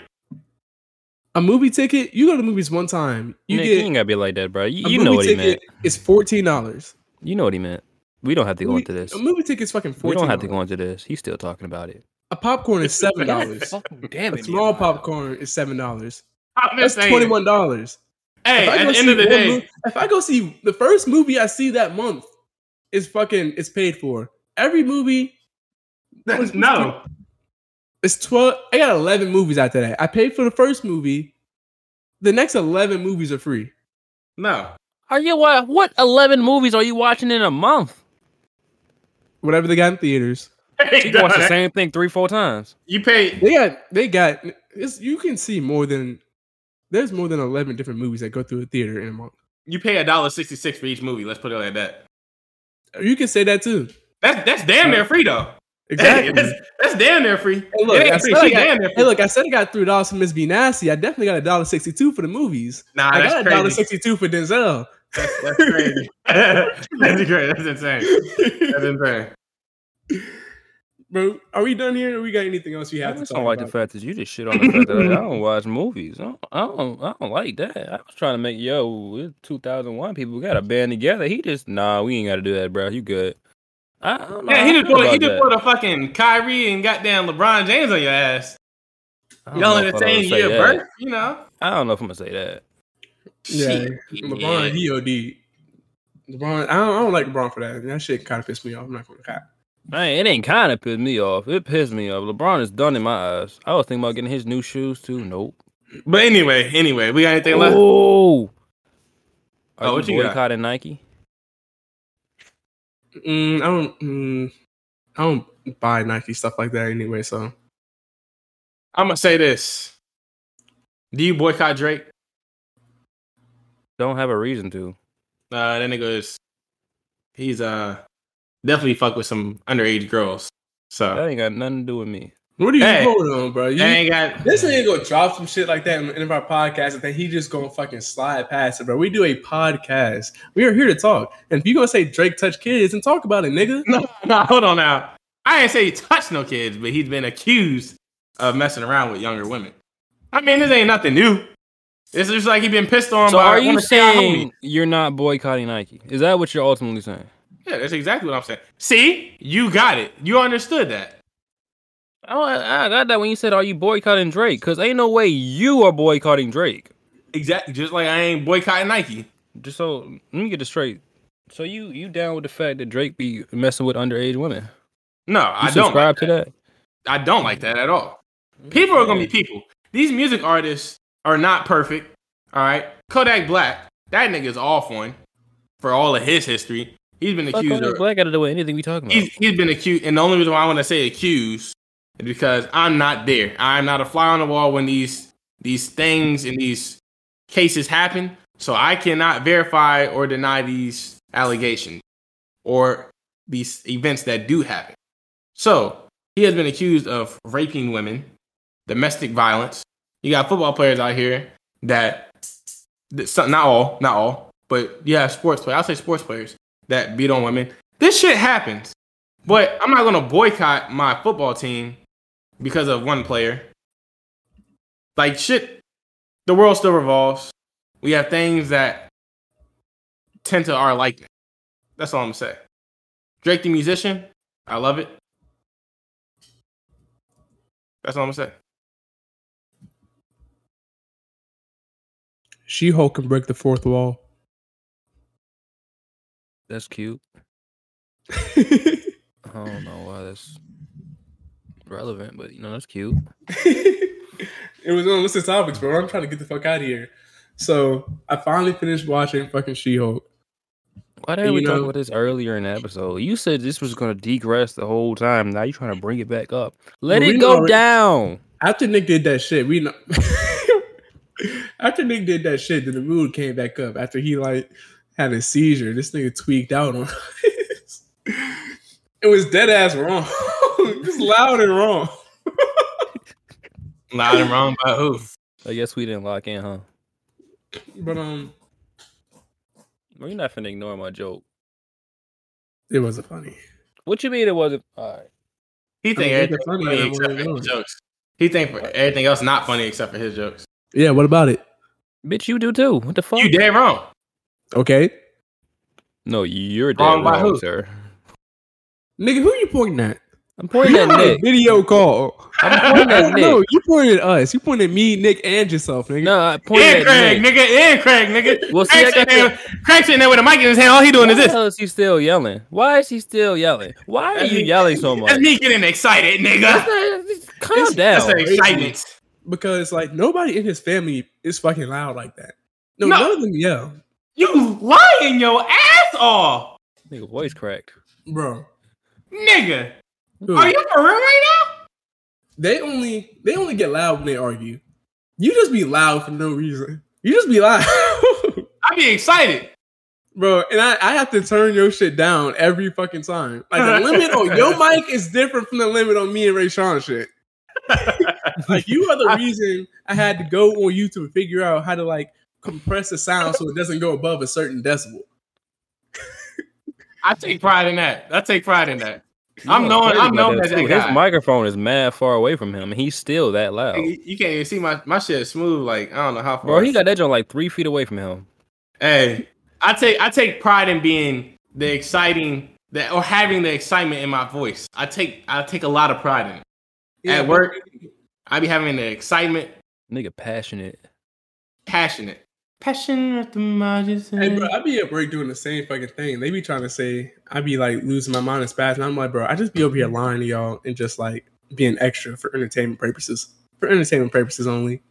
A movie ticket, you go to the movies one time. You Nick, get you ain't gotta be like that, bro. You, you know movie what he meant. is fourteen dollars. You know what he meant. We don't have to go into this. A movie ticket is fucking We don't have to go into this. He's still talking about it. A popcorn is seven dollars. Damn A small popcorn is seven dollars. That's twenty one dollars. Hey, If I at go the end see of the day, mo- if I go see the first movie I see that month is fucking is paid for. Every movie no. it's twelve. I got eleven movies after that. I paid for the first movie. The next eleven movies are free. No. Are you what? What eleven movies are you watching in a month? Whatever they got in theaters. You can watch the same thing three, four times. You pay They got they got it's, you can see more than there's more than eleven different movies that go through a theater in a month. you pay a dollar sixty six for each movie. Let's put it like that. You can say that too. That's that's damn near free though. Exactly. Hey, that's, that's damn near free. Hey, look, it I ain't free. said I She got- damn near hey, look, I said I got three dollars for Miss B Nasty. I definitely got a dollar sixty two for the movies. Nah, I that's got a dollar crazy. sixty two for Denzel. That's, that's crazy. that's great. That's insane. That's insane. Bro, are we done here? Or we got anything else we I have to just talk don't like about? the fact that you just shit on the fact that I don't watch movies. I don't, I don't, I don't like that. I was trying to make yo, it's 2001 people we got to band together. He just nah, we ain't got to do that, bro. You good? I don't know. Yeah, he just put he just put a fucking Kyrie and goddamn LeBron James on your ass. I don't You all know in the same year that. birth, you know. I don't know if I'm gonna say that. Yeah, Shit. LeBron, he OD. LeBron, I don't, I don't like LeBron for that. That shit kind of pissed me off. I'm not gonna cap. Man, it ain't kind of pissed me off. It pissed me off. LeBron is done in my eyes. I was thinking about getting his new shoes too. Nope. But anyway, anyway, we got anything left? Oh, are Oh, you what you got? boycotting Nike? Mm, I don't. Mm, I don't buy Nike stuff like that anyway. So I'm gonna say this. Do you boycott Drake? Don't have a reason to. Uh, that nigga is he's uh definitely fuck with some underage girls. So That ain't got nothing to do with me. what are you Hey. going on, bro? You, ain't got this nigga gonna drop some shit like that in, in our podcast, and then he just gonna fucking slide past it, bro. We do a podcast. We are here to talk, and if you gonna say Drake touch kids, and talk about it, nigga. no, no, hold on now. I ain't say he touched no kids, but he's been accused of messing around with younger women. I mean, this ain't nothing new. It's just like he been pissed on So by are you of the child saying you're not boycotting Nike? Is that what you're ultimately saying? Yeah, that's exactly what I'm saying. See, you got it. You understood that. Oh, I, got that when you said, "Are you boycotting Drake?" Because ain't no way you are boycotting Drake. Exactly. Just like I ain't boycotting Nike. Just so let me get this straight. So you you down with the fact that Drake be messing with underage women? No, You I don't. subscribe like to that? I don't like that at all. Mm, people are gonna be people. These music artists are not perfect. All right, Kodak Black, that nigga's off one for all of his history. He's been accused Kodak of. Black got to do with anything we talking about. He's, he's been accused, and the only reason why I want to say accused is because I'm not there. I'm not a fly on the wall when these these things and these cases happen. So I cannot verify or deny these allegations or these events that do happen. So he has been accused of raping women, domestic violence. You got football players out here that, that not all, not all, but have sports players. I'll say sports players that beat on women. This shit happens. But I'm not gonna boycott my football team because of one player. Like shit, the world still revolves. We have things that tend to our likeness. That's all I'm gonna say. Drake the musician, I love it. That's all I'm gonna say. She Hulk can break the fourth wall. That's cute. I don't know why that's relevant, but you know that's cute. it was on list of topics, bro. I'm trying to get the fuck out of here. So I finally finished watching fucking She Hulk. Why didn't we talk about this earlier in the episode? You said this was gonna degress the whole time. Now you're trying to bring it back up. Let it go already- down. After Nick did that shit, we know. after Nick did that shit, then the mood came back up. After he like had a seizure, this nigga tweaked out on. it was dead ass wrong, just loud and wrong. Loud and wrong by who? I guess we didn't lock in, huh? But um, Well, you're not finna ignore my joke. it wasn't funny. What you mean it wasn't? All right. He I think mean, everything funny, funny except for his jokes. He think for everything else not funny except for his jokes. Yeah, what about it? Bitch, you do too. What the fuck? You dead wrong. Okay, No, you're dead Wrong wrong, by who? sir. nigga, who you pointing at? I'm pointing You at on a Nick. Video call. I'm pointing at Nick. No, you pointed at us. You pointed at me, Nick, and yourself, nigga. No, I pointed And at Craig, Nick. nigga. And Craig, nigga. Well, see, I got sitting, there, Craig sitting there with a mic in his hand. All he doing Why is this. hell is he still yelling? Why is he still yelling? Why are you yelling so much? That's me getting excited, nigga. Calm It's- down. That's the excitement. Because like nobody in his family is fucking loud like that. No, No. none of them yell, You lying your ass off, Nigga, voice cracked. bro. nigga. Who? Are you for real right now? They only they only get loud when they argue. You just be loud for no reason. You just be loud, I be excited. bro. And I, I have to turn your shit down every fucking time. Like the limit on your mic is different from the limit on me and Rashawn shit. Like you are the reason I had to go on YouTube and figure out how to like compress the sound so it doesn't go above a certain decibel. I take pride in that. I take pride in that. I'm You know known. I'm about known that as too. that His guy. microphone is mad far away from him, and he's still that loud. You, you can't even see my my shit is smooth. Like I don't know how far. Bro, he got that joint like three feet away from him. Hey, I take I take pride in being the exciting that or having the excitement in my voice. I take I take a lot of pride in it. Yeah, At work, I be having the excitement, Nigga, passionate. passionate, passionate. The majesty. Hey, bro, I be at work doing the same fucking thing. They be trying to say I be like losing my mind and spaz, and I'm like, bro, I just be over here lying to y'all and just like being extra for entertainment purposes, for entertainment purposes only.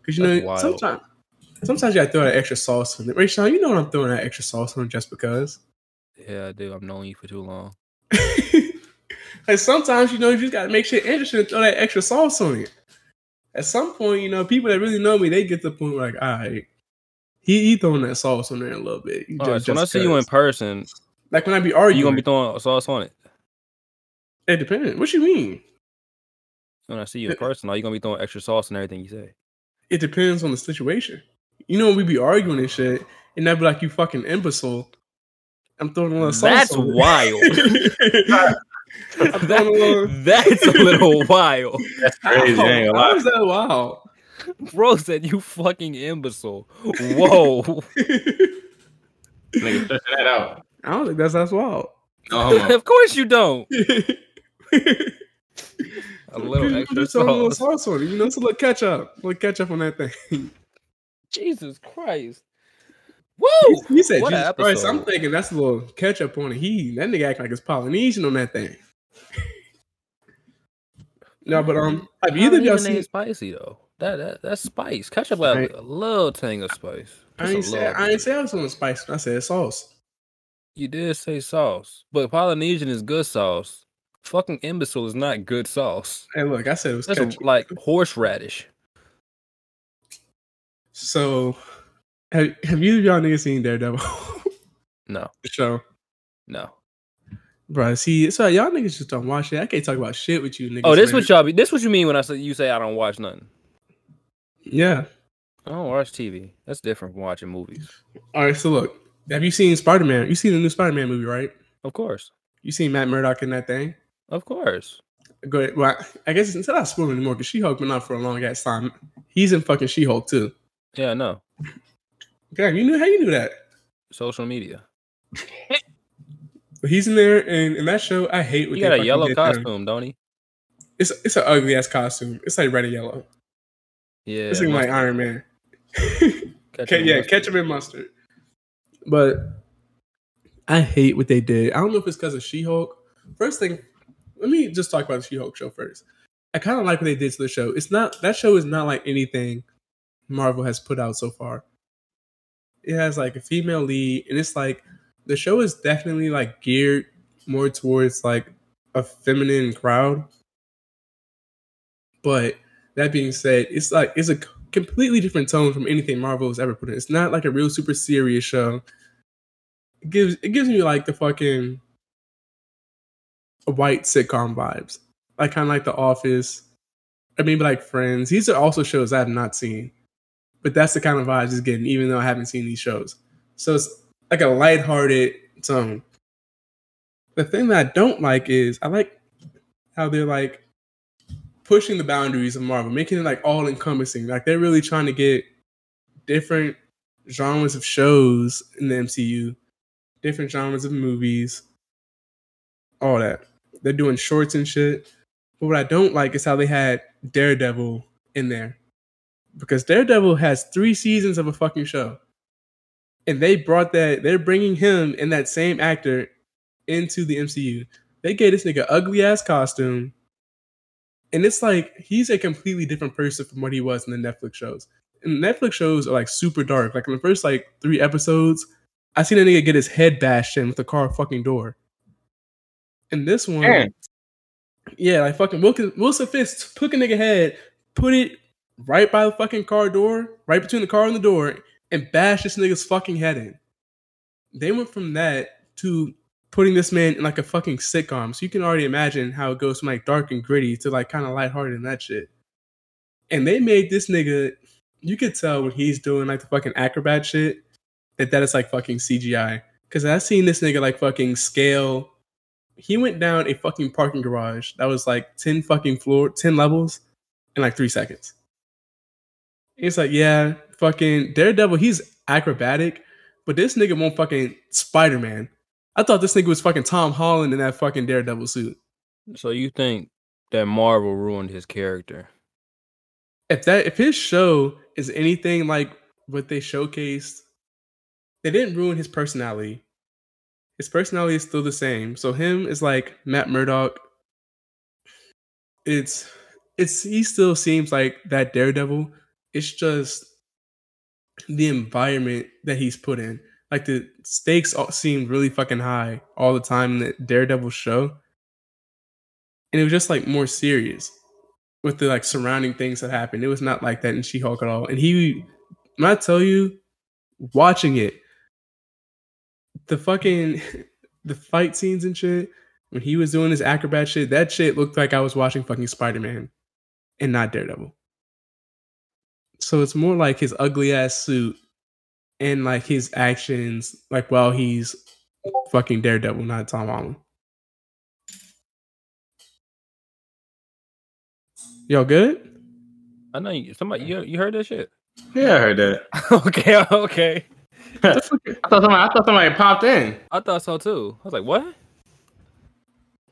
Because you That's know, wild. sometimes, sometimes you gotta throw that extra sauce on it. Rashawn, you know what I'm throwing that extra sauce on just because. Yeah, I do. I've known you for too long. like sometimes you know you just gotta make shit interesting and throw that extra sauce on it. At some point, you know, people that really know me, they get to the point where like, all right, he, he throwing that sauce on there a little bit. You All right, just- so when I see you in person, like when I be arguing, you gonna be throwing sauce on it. It depends. What you mean? When I see you in person, are you gonna be throwing extra sauce and everything you say? It depends on the situation. You know, when we be arguing and shit, and that be like, you fucking imbecile. I'm throwing a little sauce. That's on wild. I'm throwing a little. That's a little wild. That's crazy. I ain't How lie. is that wild? Bro said you fucking imbecile. Whoa. Nigga, stretching that out. I don't think that's that's wild. No of course you don't. a A little extra just throw a little sauce. sauce on it. You know, it's a little ketchup. A little ketchup on that thing. Jesus Christ. Woo! You said What Jesus Christ. I'm thinking that's a little ketchup on it. He that nigga act like it's Polynesian on that thing. No, but um, have either of y'all seen? spicy though. That, that that's spice. Ketchup got Right. a little tang of spice. I Just a ain't say I ain't say I was on spice. I said sauce. You did say sauce, but Polynesian is good sauce. Fucking imbecile is not good sauce. Hey, look, I said it was That's ketchup. like horseradish. So, have have you y'all niggas seen Daredevil? No, the show, no. Bro. See, so y'all niggas just don't watch it. I can't talk about shit with you niggas. Oh, this man. what y'all be. This what you mean when I say you say I don't watch nothing. Yeah. I don't watch TV. That's different from watching movies. All right. So look, have you seen Spider Man? You seen the new Spider Man movie, right? Of course, You seen Matt Murdock in that thing? of course. Go ahead. Well, I guess it's not spoiling anymore because She Hulk been out for a long ass time. He's in fucking She Hulk too. Yeah, I know. God, you knew how you knew that? Social media. But he's in there, and in that show, I hate. What He got a yellow did to him. costume, don't he? It's it's an ugly ass costume. It's like red and yellow. Yeah. it's like. Iron Man. Ke- yeah, mustard. ketchup and mustard. But I hate what they did. I don't know if it's because of She Hulk. First thing, let me just talk about the She Hulk show first. I kind of like what they did to the show. It's not that show is not like anything Marvel has put out so far. It has like a female lead, and it's like the show is definitely like geared more towards like a feminine crowd. But that being said, it's like it's a completely different tone from anything Marvel has ever put in. It's not like a real super serious show. It gives it gives me like the fucking white sitcom vibes, like kind of like The Office, or maybe like Friends. These are also shows I have not seen, but that's the kind of vibes it's getting, even though I haven't seen these shows. So it's like a lighthearted tone. The thing that I don't like is I like how they're like pushing the boundaries of Marvel, making it like all encompassing. Like they're really trying to get different genres of shows in the MCU, different genres of movies, all that. They're doing shorts and shit. But what I don't like is how they had Daredevil in there. Because Daredevil has three seasons of a fucking show. And they brought that, they're bringing him and that same actor into the MCU. They gave this nigga ugly ass costume and it's like he's a completely different person from what he was in the Netflix shows. And Netflix shows are like super dark. Like in the first like three episodes, I seen a nigga get his head bashed in with a car fucking door. And this one, Damn. yeah, like fucking Wilson, Wilson Fisk took a nigga head, put it right by the fucking car door, right between the car and the door, and bash this nigga's fucking head in. They went from that to putting this man in like a fucking sitcom. So you can already imagine how it goes from like dark and gritty to like kind of lighthearted and that shit. And they made this nigga, you could tell when he's doing like the fucking acrobat shit that that is like fucking CGI. Cause I've seen this nigga like fucking scale. He went down a fucking parking garage that was like 10 fucking floor, 10 levels in like three seconds. It's like, yeah, fucking Daredevil, he's acrobatic, but this nigga won't fucking Spider Man. I thought this nigga was fucking Tom Holland in that fucking Daredevil suit. So you think that Marvel ruined his character? If that if his show is anything like what they showcased, they didn't ruin his personality. His personality is still the same. So him is like Matt Murdock. It's it's he still seems like that Daredevil. It's just the environment that he's put in. Like the stakes all seem really fucking high all the time in the Daredevil show. And it was just like more serious with the like surrounding things that happened. It was not like that in She Hulk at all. And he, when I tell you, watching it, the fucking the fight scenes and shit, when he was doing his acrobat shit, that shit looked like I was watching fucking Spider Man and not Daredevil. So it's more like his ugly ass suit and like his actions, like while he's fucking Daredevil, not Tom Holland. Y'all good? I know you, somebody you, you heard that shit. Yeah, I heard that. okay, okay. I thought somebody, I thought somebody popped in. I thought so too. I was like, what?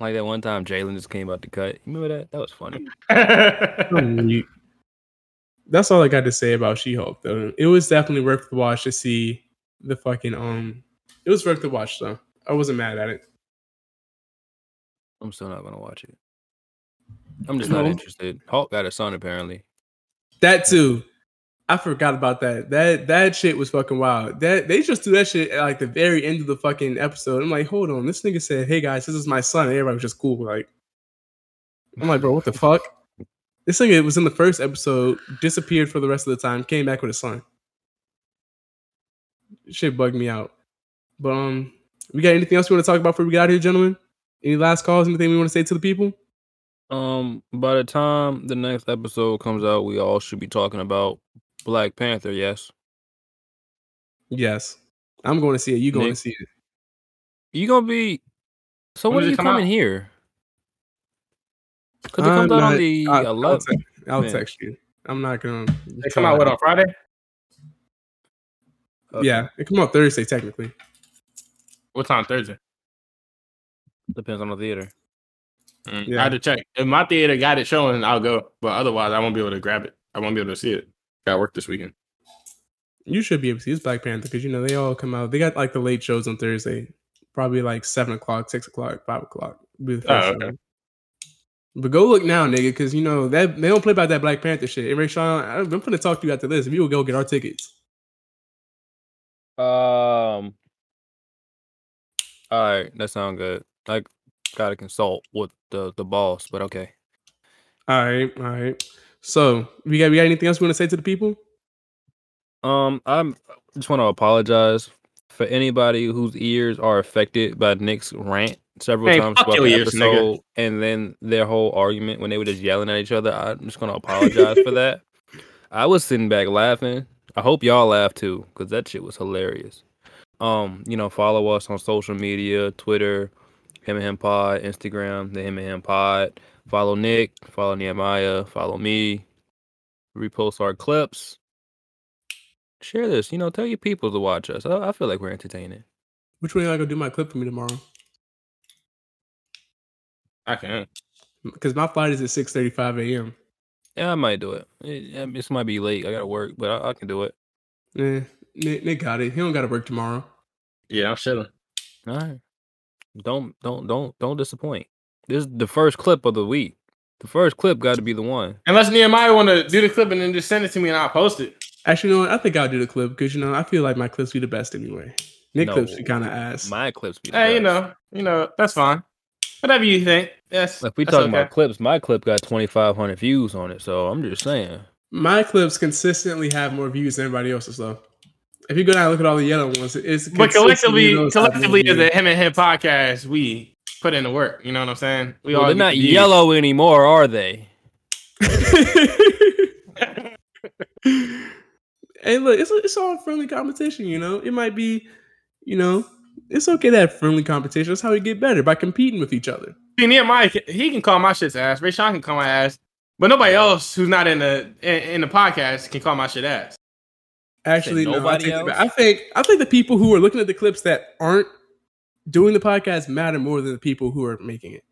Like that one time Jalen just came out to cut. You remember that? That was funny. That's all I got to say about She-Hulk though. It was definitely worth the watch to see the fucking um it was worth the watch though. I wasn't mad at it. I'm still not gonna watch it. I'm just not interested. Hulk got a son apparently. That too. I forgot about that. That that shit was fucking wild. That they just do that shit at like the very end of the fucking episode. I'm like, hold on, this nigga said, "Hey guys, this is my son." And everybody was just cool. Like, I'm like, bro, what the fuck? This thing it was in the first episode, disappeared for the rest of the time, came back with his son. Shit bugged me out. But um, we got anything else we want to talk about before we get out here, gentlemen? Any last calls? Anything we want to say to the people? Um, by the time the next episode comes out, we all should be talking about Black Panther. Yes, Yes, I'm going to see it. You going Nick? to see it? you gonna be. So When when are it you coming out? here? Because it I'm comes out on the I- I'll, 11th. text, I'll text you. I'm not gonna. They come out with on Friday. Okay. Yeah, it come out Thursday technically. What time Thursday? Depends on the theater. Mm, Yeah. I had to check. If my theater got it showing, I'll go. But otherwise, I won't be able to grab it. I won't be able to see it. Got work this weekend. You should be able to see it's Black Panther because you know they all come out. They got like the late shows on Thursday, probably like seven o'clock, six o'clock, five o'clock. Be the first Oh, okay. But go look now, nigga, because you know that they don't play about that Black Panther shit. And Rashawn, I'm gonna talk to you after this. If you will go get our tickets, Um. All right, that sounds good. I gotta consult with the the boss, but okay. all right, all right. So we got we got anything else we want to say to the people? Um, I'm just want to apologize for anybody whose ears are affected by Nick's rant several Hey, times fuck throughout your the ears, nigga. episode, and then their whole argument when they were just yelling at each other. I'm just gonna apologize for that. I was sitting back laughing. I hope y'all laughed too, because that shit was hilarious. Um, you know, follow us on social media, Twitter, him and him pod, Instagram, the him and him pod. Follow Nick, follow Nehemiah, follow me. Repost our clips share this. You know, tell your people to watch us. I, I feel like we're entertaining. Which one y'all gonna do my clip for me tomorrow? I can. Because my flight is at six thirty five a.m. Yeah, I might do it. It, it this might be late. I gotta work, but I, I can do it. Yeah, Nick, Nick got it. He don't got to work tomorrow. Yeah, I'm chilling. All right. Don't don't don't don't disappoint. This is the first clip of the week. The first clip got to be the one. Unless Nehemiah want to do the clip and then just send it to me and I'll post it. Actually, you know what? I think I'll do the clip because you know I feel like my clips be the best anyway. Nick No. clips be kind of ass. My clips be. the Hey, you know, you know, that's fine. Whatever you think. Yes. If we that's talking okay. about clips, my clip got twenty five hundred views on it. So I'm just saying. My clips consistently have more views than everybody else's though. If you go down and look at all the yellow ones, it's But consistently collectively, those collectively as a him and him podcast, we put in the work. You know what I'm saying? We Well, all they're not the views. yellow anymore, are they? hey, look, it's it's all friendly competition. You know, it might be, you know, it's okay to have friendly competition. That's how we get better by competing with each other. See, Nehemiah, can- he can call my shit's ass. Rashawn can call my ass, but nobody else who's not in the in, in the podcast can call my shit ass. Actually, no, I, nobody else? I think I think the people who are looking at the clips that aren't doing the podcast matter more than the people who are making it.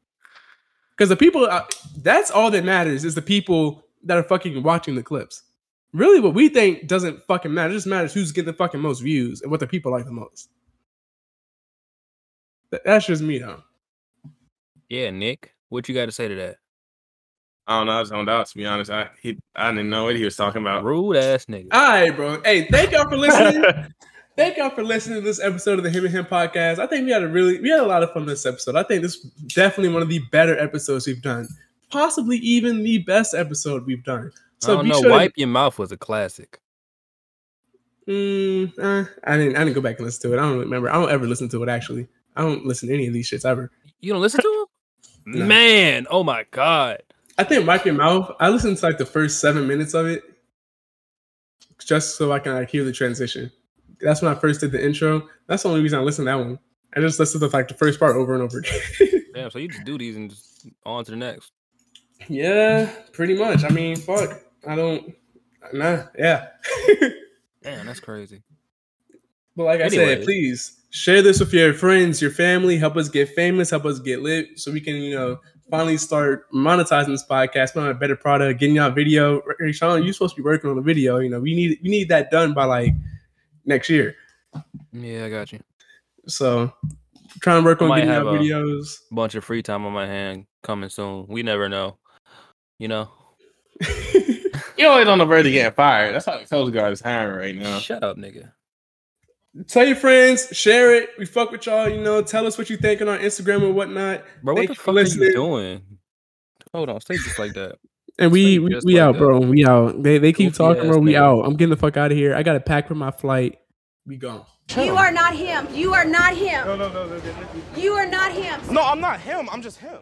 Because the people uh, that's all that matters is the people that are fucking watching the clips. Really, what we think doesn't fucking matter. It just matters who's getting the fucking most views and what the people like the most. That- That's just me though. Yeah, Nick. What you got to say to that? I don't know. I was zoned out to be honest. I he I didn't know what he was talking about. Rude ass nigga. All right, bro. Hey, thank y'all for listening. thank y'all for listening to this episode of the Him and Him podcast. I think we had a really we had a lot of fun this episode. I think this is definitely one of the better episodes we've done. Possibly even the best episode we've done. So I don't be know. sure to- Wipe your mouth was a classic. Mm, eh, I didn't I didn't go back and listen to it. I don't really remember. I don't ever listen to it actually. I don't listen to any of these shits ever. You don't listen to them? No. Man, oh my god. I think Wipe Your Mouth, I listened to like the first seven minutes of it just so I can like hear the transition. That's when I first did the intro. That's the only reason I listened to that one. I just listened to like the first part over and over again. Damn, so you just do these and just on to the next. yeah, pretty much. I mean, fuck. I don't nah, yeah. Damn, that's crazy. But like I said, please share this with your friends, your family. Help us get famous. Help us get lit, so we can, you know, finally start monetizing this podcast, putting out a better product, getting y'all video. Hey, Sean, you're supposed to be working on the video. You know, we need we need that done by like next year. Yeah, I got you. So trying to work I on might getting have out a- videos. Bunch of free time on my hand coming soon. We never know. You know. You always on the verge of getting fired. That's how the Coast Guard is hiring right now. Shut up, nigga. Tell your friends, share it. We fuck with y'all. You know, tell us what you think on our Instagram and whatnot. Bro, what Thank the you for fuck are listening. you doing? Hold on, stay just like that. And we we, we like out, that. bro. We out. They they keep Goofy talking, bro. We nigga. out. I'm getting the fuck out of here. I got to pack for my flight. We gone. You are not him. You are not him. No, No, no, no, no. You are not him. No, I'm not him. I'm just him.